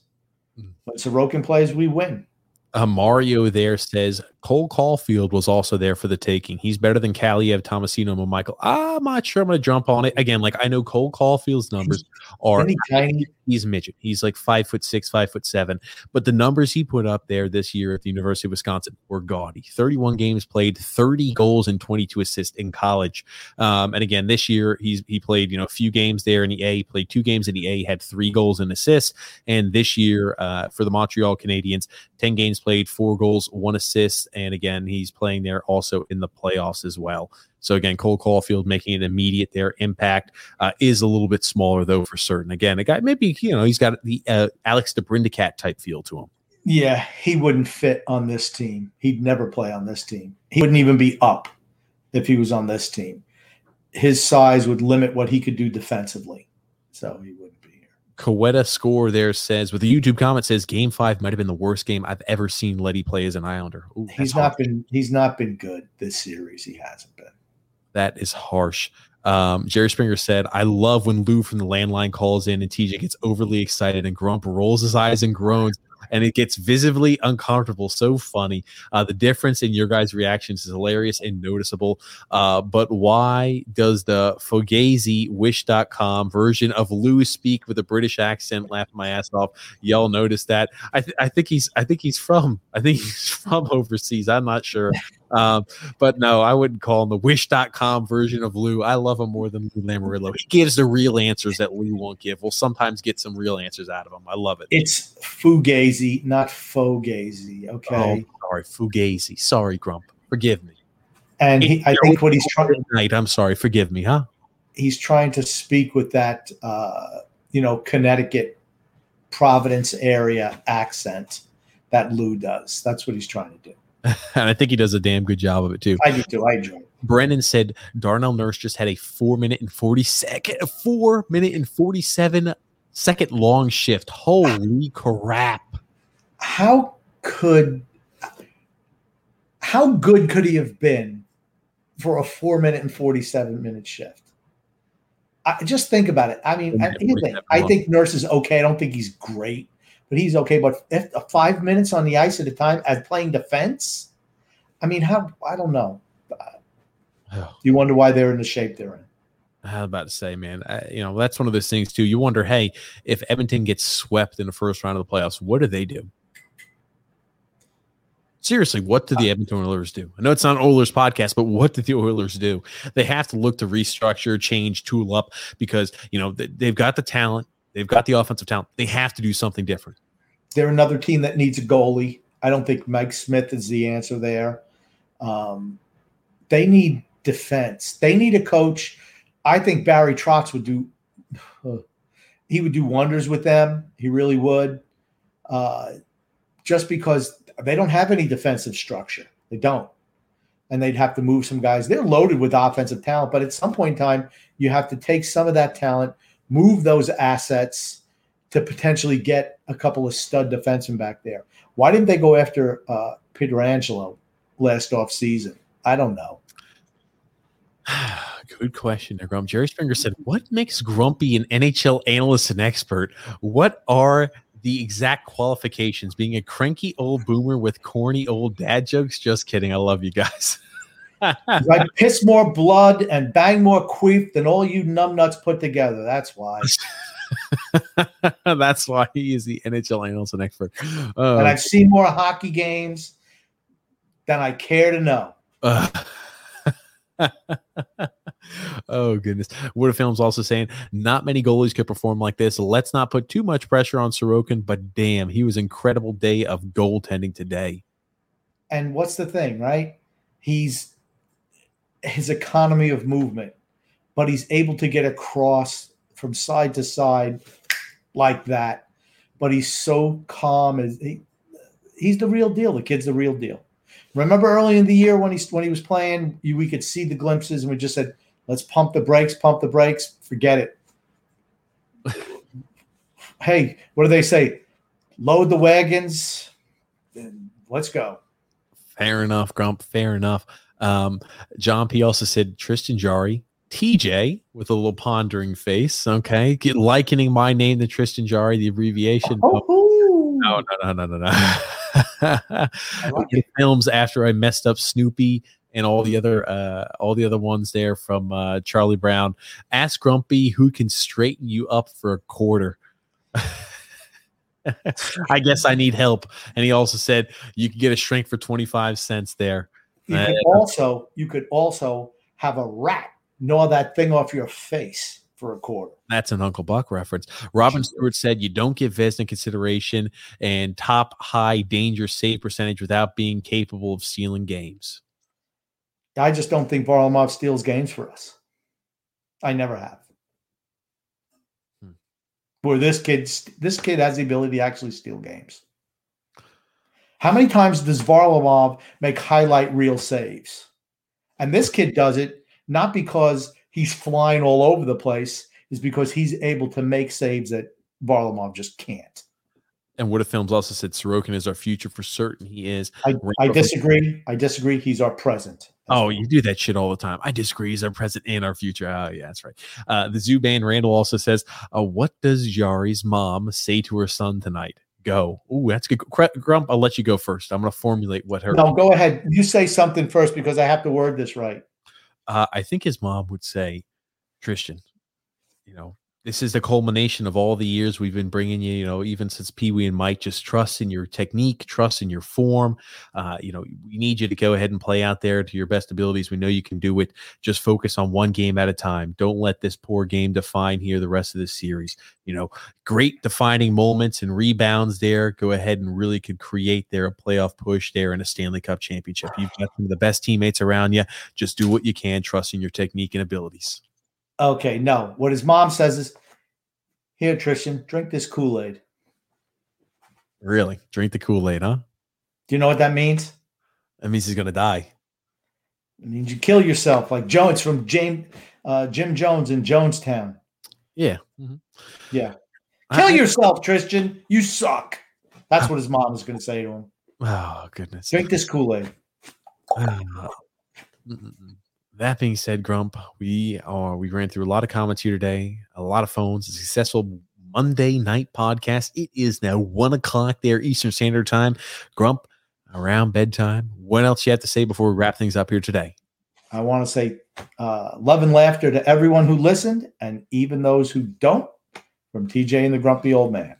When Sorokin plays, we win. Uh, Mario there says Cole Caufield was also there for the taking. He's better than Kaliyev, Tomasino, and Michael. I'm not sure I'm going to jump on it again. Like I know Cole Caufield's numbers are tiny. He's midget. He's like five foot six, five foot seven. But the numbers he put up there this year at the University of Wisconsin were gaudy. 31 games played, 30 goals and 22 assists in college. Um, and again, this year he's he played you know a few games there in the A. Played two games in the A, had three goals and assists. And this year uh, for the Montreal Canadiens, 10 games played, four goals, one assist and again, he's playing there also in the playoffs as well. So again, Cole Caufield making an immediate there impact uh, is a little bit smaller though for certain. Again, a guy maybe you know he's got the uh, Alex DeBrincat type feel to him. Yeah, he wouldn't fit on this team. He'd never play on this team. He wouldn't even be up if he was on this team. His size would limit what he could do defensively. So he would. Coetta score there says with the YouTube comment says game five might have been the worst game I've ever seen Leddy play as an Islander. Ooh, he's not harsh. been he's not been good this series. He hasn't been. That is harsh. Um, Jerry Springer said, I love when Lou from the landline calls in and TJ gets overly excited and Grump rolls his eyes and groans and it gets visibly uncomfortable. So funny. Uh, the difference in your guys' reactions is hilarious and noticeable. Uh, but why does the Fugazi Wish.com version of Lou speak with a British accent? Laugh my ass off. Y'all notice that? I, th- I think he's I think he's from I think he's from overseas. I'm not sure. Um, but no, I wouldn't call him the wish.com version of Lou. I love him more than Lou Lamoriello. He gives the real answers that Lou won't give. We'll sometimes get some real answers out of him. I love it. It's Fugazi, not Fogazi. Okay. Oh, sorry, Fugazi. Sorry, Grump. Forgive me. And he, I think what he's trying night. I'm sorry. Forgive me, huh? He's trying to speak with that, uh, you know, Connecticut, Providence area accent that Lou does. That's what he's trying to do. and I think he does a damn good job of it too. I do too. I enjoy. It. Brennan said Darnell Nurse just had a four minute and forty second, four minute and forty seven second long shift. Holy crap! How could how good could he have been for a four minute and forty seven minute shift? I, just think about it. I mean, I, I think Nurse is okay. I don't think he's great but he's okay. But if, uh, five minutes on the ice at a time as playing defense, I mean, how I don't know. You wonder why they're in the shape they're in. I was about to say, man, I, you know, that's one of those things too. You wonder, hey, if Edmonton gets swept in the first round of the playoffs, what do they do? Seriously, what do the uh, Edmonton Oilers do? I know it's not Oilers podcast, but what do the Oilers do? They have to look to restructure, change, tool up because you know they've got the talent, They've got the offensive talent. They have to do something different. They're another team that needs a goalie. I don't think Mike Smith is the answer there. Um, they need defense. They need a coach. I think Barry Trotz would do. He would do wonders with them. He really would. Uh, just because they don't have any defensive structure. They don't. And they'd have to move some guys. They're loaded with offensive talent, but at some point in time, you have to take some of that talent, move those assets to potentially get a couple of stud defensemen back there. Why didn't they go after uh, Pietrangelo last off season? I don't know. Good question Grump. Jerry Springer said, What makes Grumpy an NHL analyst and expert? What are the exact qualifications? Being a cranky old boomer with corny old dad jokes? Just kidding. I love you guys. I piss more blood and bang more queef than all you numbnuts put together. That's why. That's why he is the NHL analyst and expert. Uh, and I've seen more hockey games than I care to know. Uh, oh goodness. Wood Films also saying not many goalies could perform like this. Let's not put too much pressure on Sorokin, but damn, he was incredible day of goaltending today. And what's the thing, right? He's his economy of movement, but he's able to get across from side to side like that. But he's so calm. As he, he's the real deal. The kid's the real deal. Remember early in the year when he when he was playing, we could see the glimpses, and we just said, "Let's pump the brakes, pump the brakes, forget it." hey, what do they say? Load the wagons. Let's go. Fair enough, Grump. Fair enough. Um, John P also said Tristan Jarry, TJ with a little pondering face. Okay, Get, likening my name to Tristan Jarry, the abbreviation. Oh, No, no, no, no, no, no. Like films after I messed up Snoopy and all the other uh all the other ones there from uh Charlie Brown. Ask Grumpy who can straighten you up for a quarter. I guess I need help. And he also said you can get a shrink for 25 cents there. You could also you could also have a rat gnaw that thing off your face for a quarter. That's an Uncle Buck reference. Robin Stewart said you don't give Vezina consideration and top high danger save percentage without being capable of stealing games. I just don't think Varlamov steals games for us. I never have. Hmm. Where this kid, this kid has the ability to actually steal games. How many times does Varlamov make highlight reel saves? And this kid does it not because he's flying all over the place, is because he's able to make saves that Varlamov just can't. And what if Films also said Sorokin is our future for certain. He is. I, I disagree. I disagree. He's our present. Oh, you do that shit all the time. I disagree. He's our present and our future. Oh, yeah, that's right. Uh, the Zoo Band Randall also says, uh, "What does Jarry's mom say to her son tonight?" Go. Ooh, that's good. Grump, I'll let you go first. I'm going to formulate what her. No, go ahead. You say something first because I have to word this right. Uh, I think his mom would say, "Christian, you know, this is the culmination of all the years we've been bringing you. You know, even since Pee Wee and Mike, just trust in your technique, trust in your form. Uh, you know, we need you to go ahead and play out there to your best abilities. We know you can do it. Just focus on one game at a time. Don't let this poor game define here the rest of the series. You know, great defining moments and rebounds there. Go ahead and really could create there a playoff push there in a Stanley Cup championship. You've got some of the best teammates around you. Just do what you can, trust in your technique and abilities. Okay, no. What his mom says is, "Here, Tristan, drink this Kool Aid." Really, drink the Kool Aid, huh? Do you know what that means? That means he's gonna die. It means you kill yourself, like Jones from James uh, Jim Jones in Jonestown. Yeah. mm-hmm. Yeah, kill I- yourself, Tristan. You suck. That's what his mom is going to say to him. Oh goodness. Drink this Kool Aid. Ah. That being said, Grump, we are we ran through a lot of comments here today, a lot of phones, a successful Monday night podcast. It is now one o'clock there Eastern Standard Time. Grump, around bedtime. What else you have to say before we wrap things up here today? I want to say uh, love and laughter to everyone who listened, and even those who don't. From TJ and the Grumpy Old Man.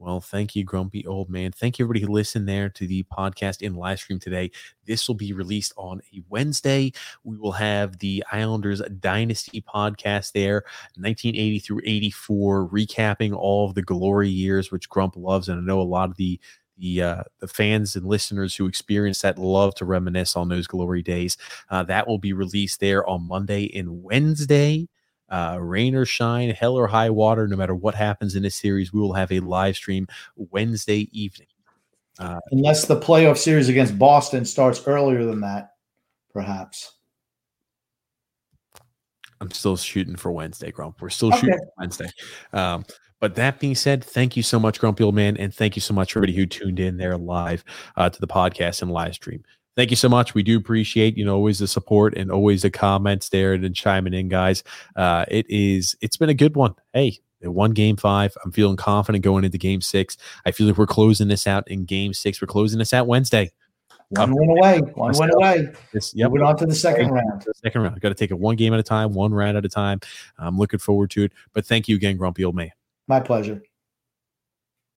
Well, thank you, Grumpy Old Man. Thank you, everybody who listened there to the podcast in live stream today. This will be released on a Wednesday. We will have the Islanders Dynasty podcast there, 1980 through 84, recapping all of the glory years, which Grump loves. And I know a lot of the the uh, the fans and listeners who experience that love to reminisce on those glory days. Uh, that will be released there on Monday and Wednesday uh, rain or shine, hell or high water, no matter what happens in this series, we will have a live stream Wednesday evening. Uh, Unless the playoff series against Boston starts earlier than that, perhaps. I'm still shooting for Wednesday, Grump. We're still Okay. shooting for Wednesday. Um, but that being said, thank you so much, Grumpy Old Man, and thank you so much for everybody who tuned in there live uh, to the podcast and live stream. Thank you so much. We do appreciate, you know, always the support and always the comments there and chiming in, guys. Uh, it is, it's been a good one. Hey, won game five. I'm feeling confident going into game six. I feel like we're closing this out in game six. We're closing this out Wednesday. One win away. One win away. Yep. Moving on to the second round. the second round. Got to take it one game at a time, one round at a time. I'm looking forward to it. But thank you again, Grumpy Old Man. My pleasure.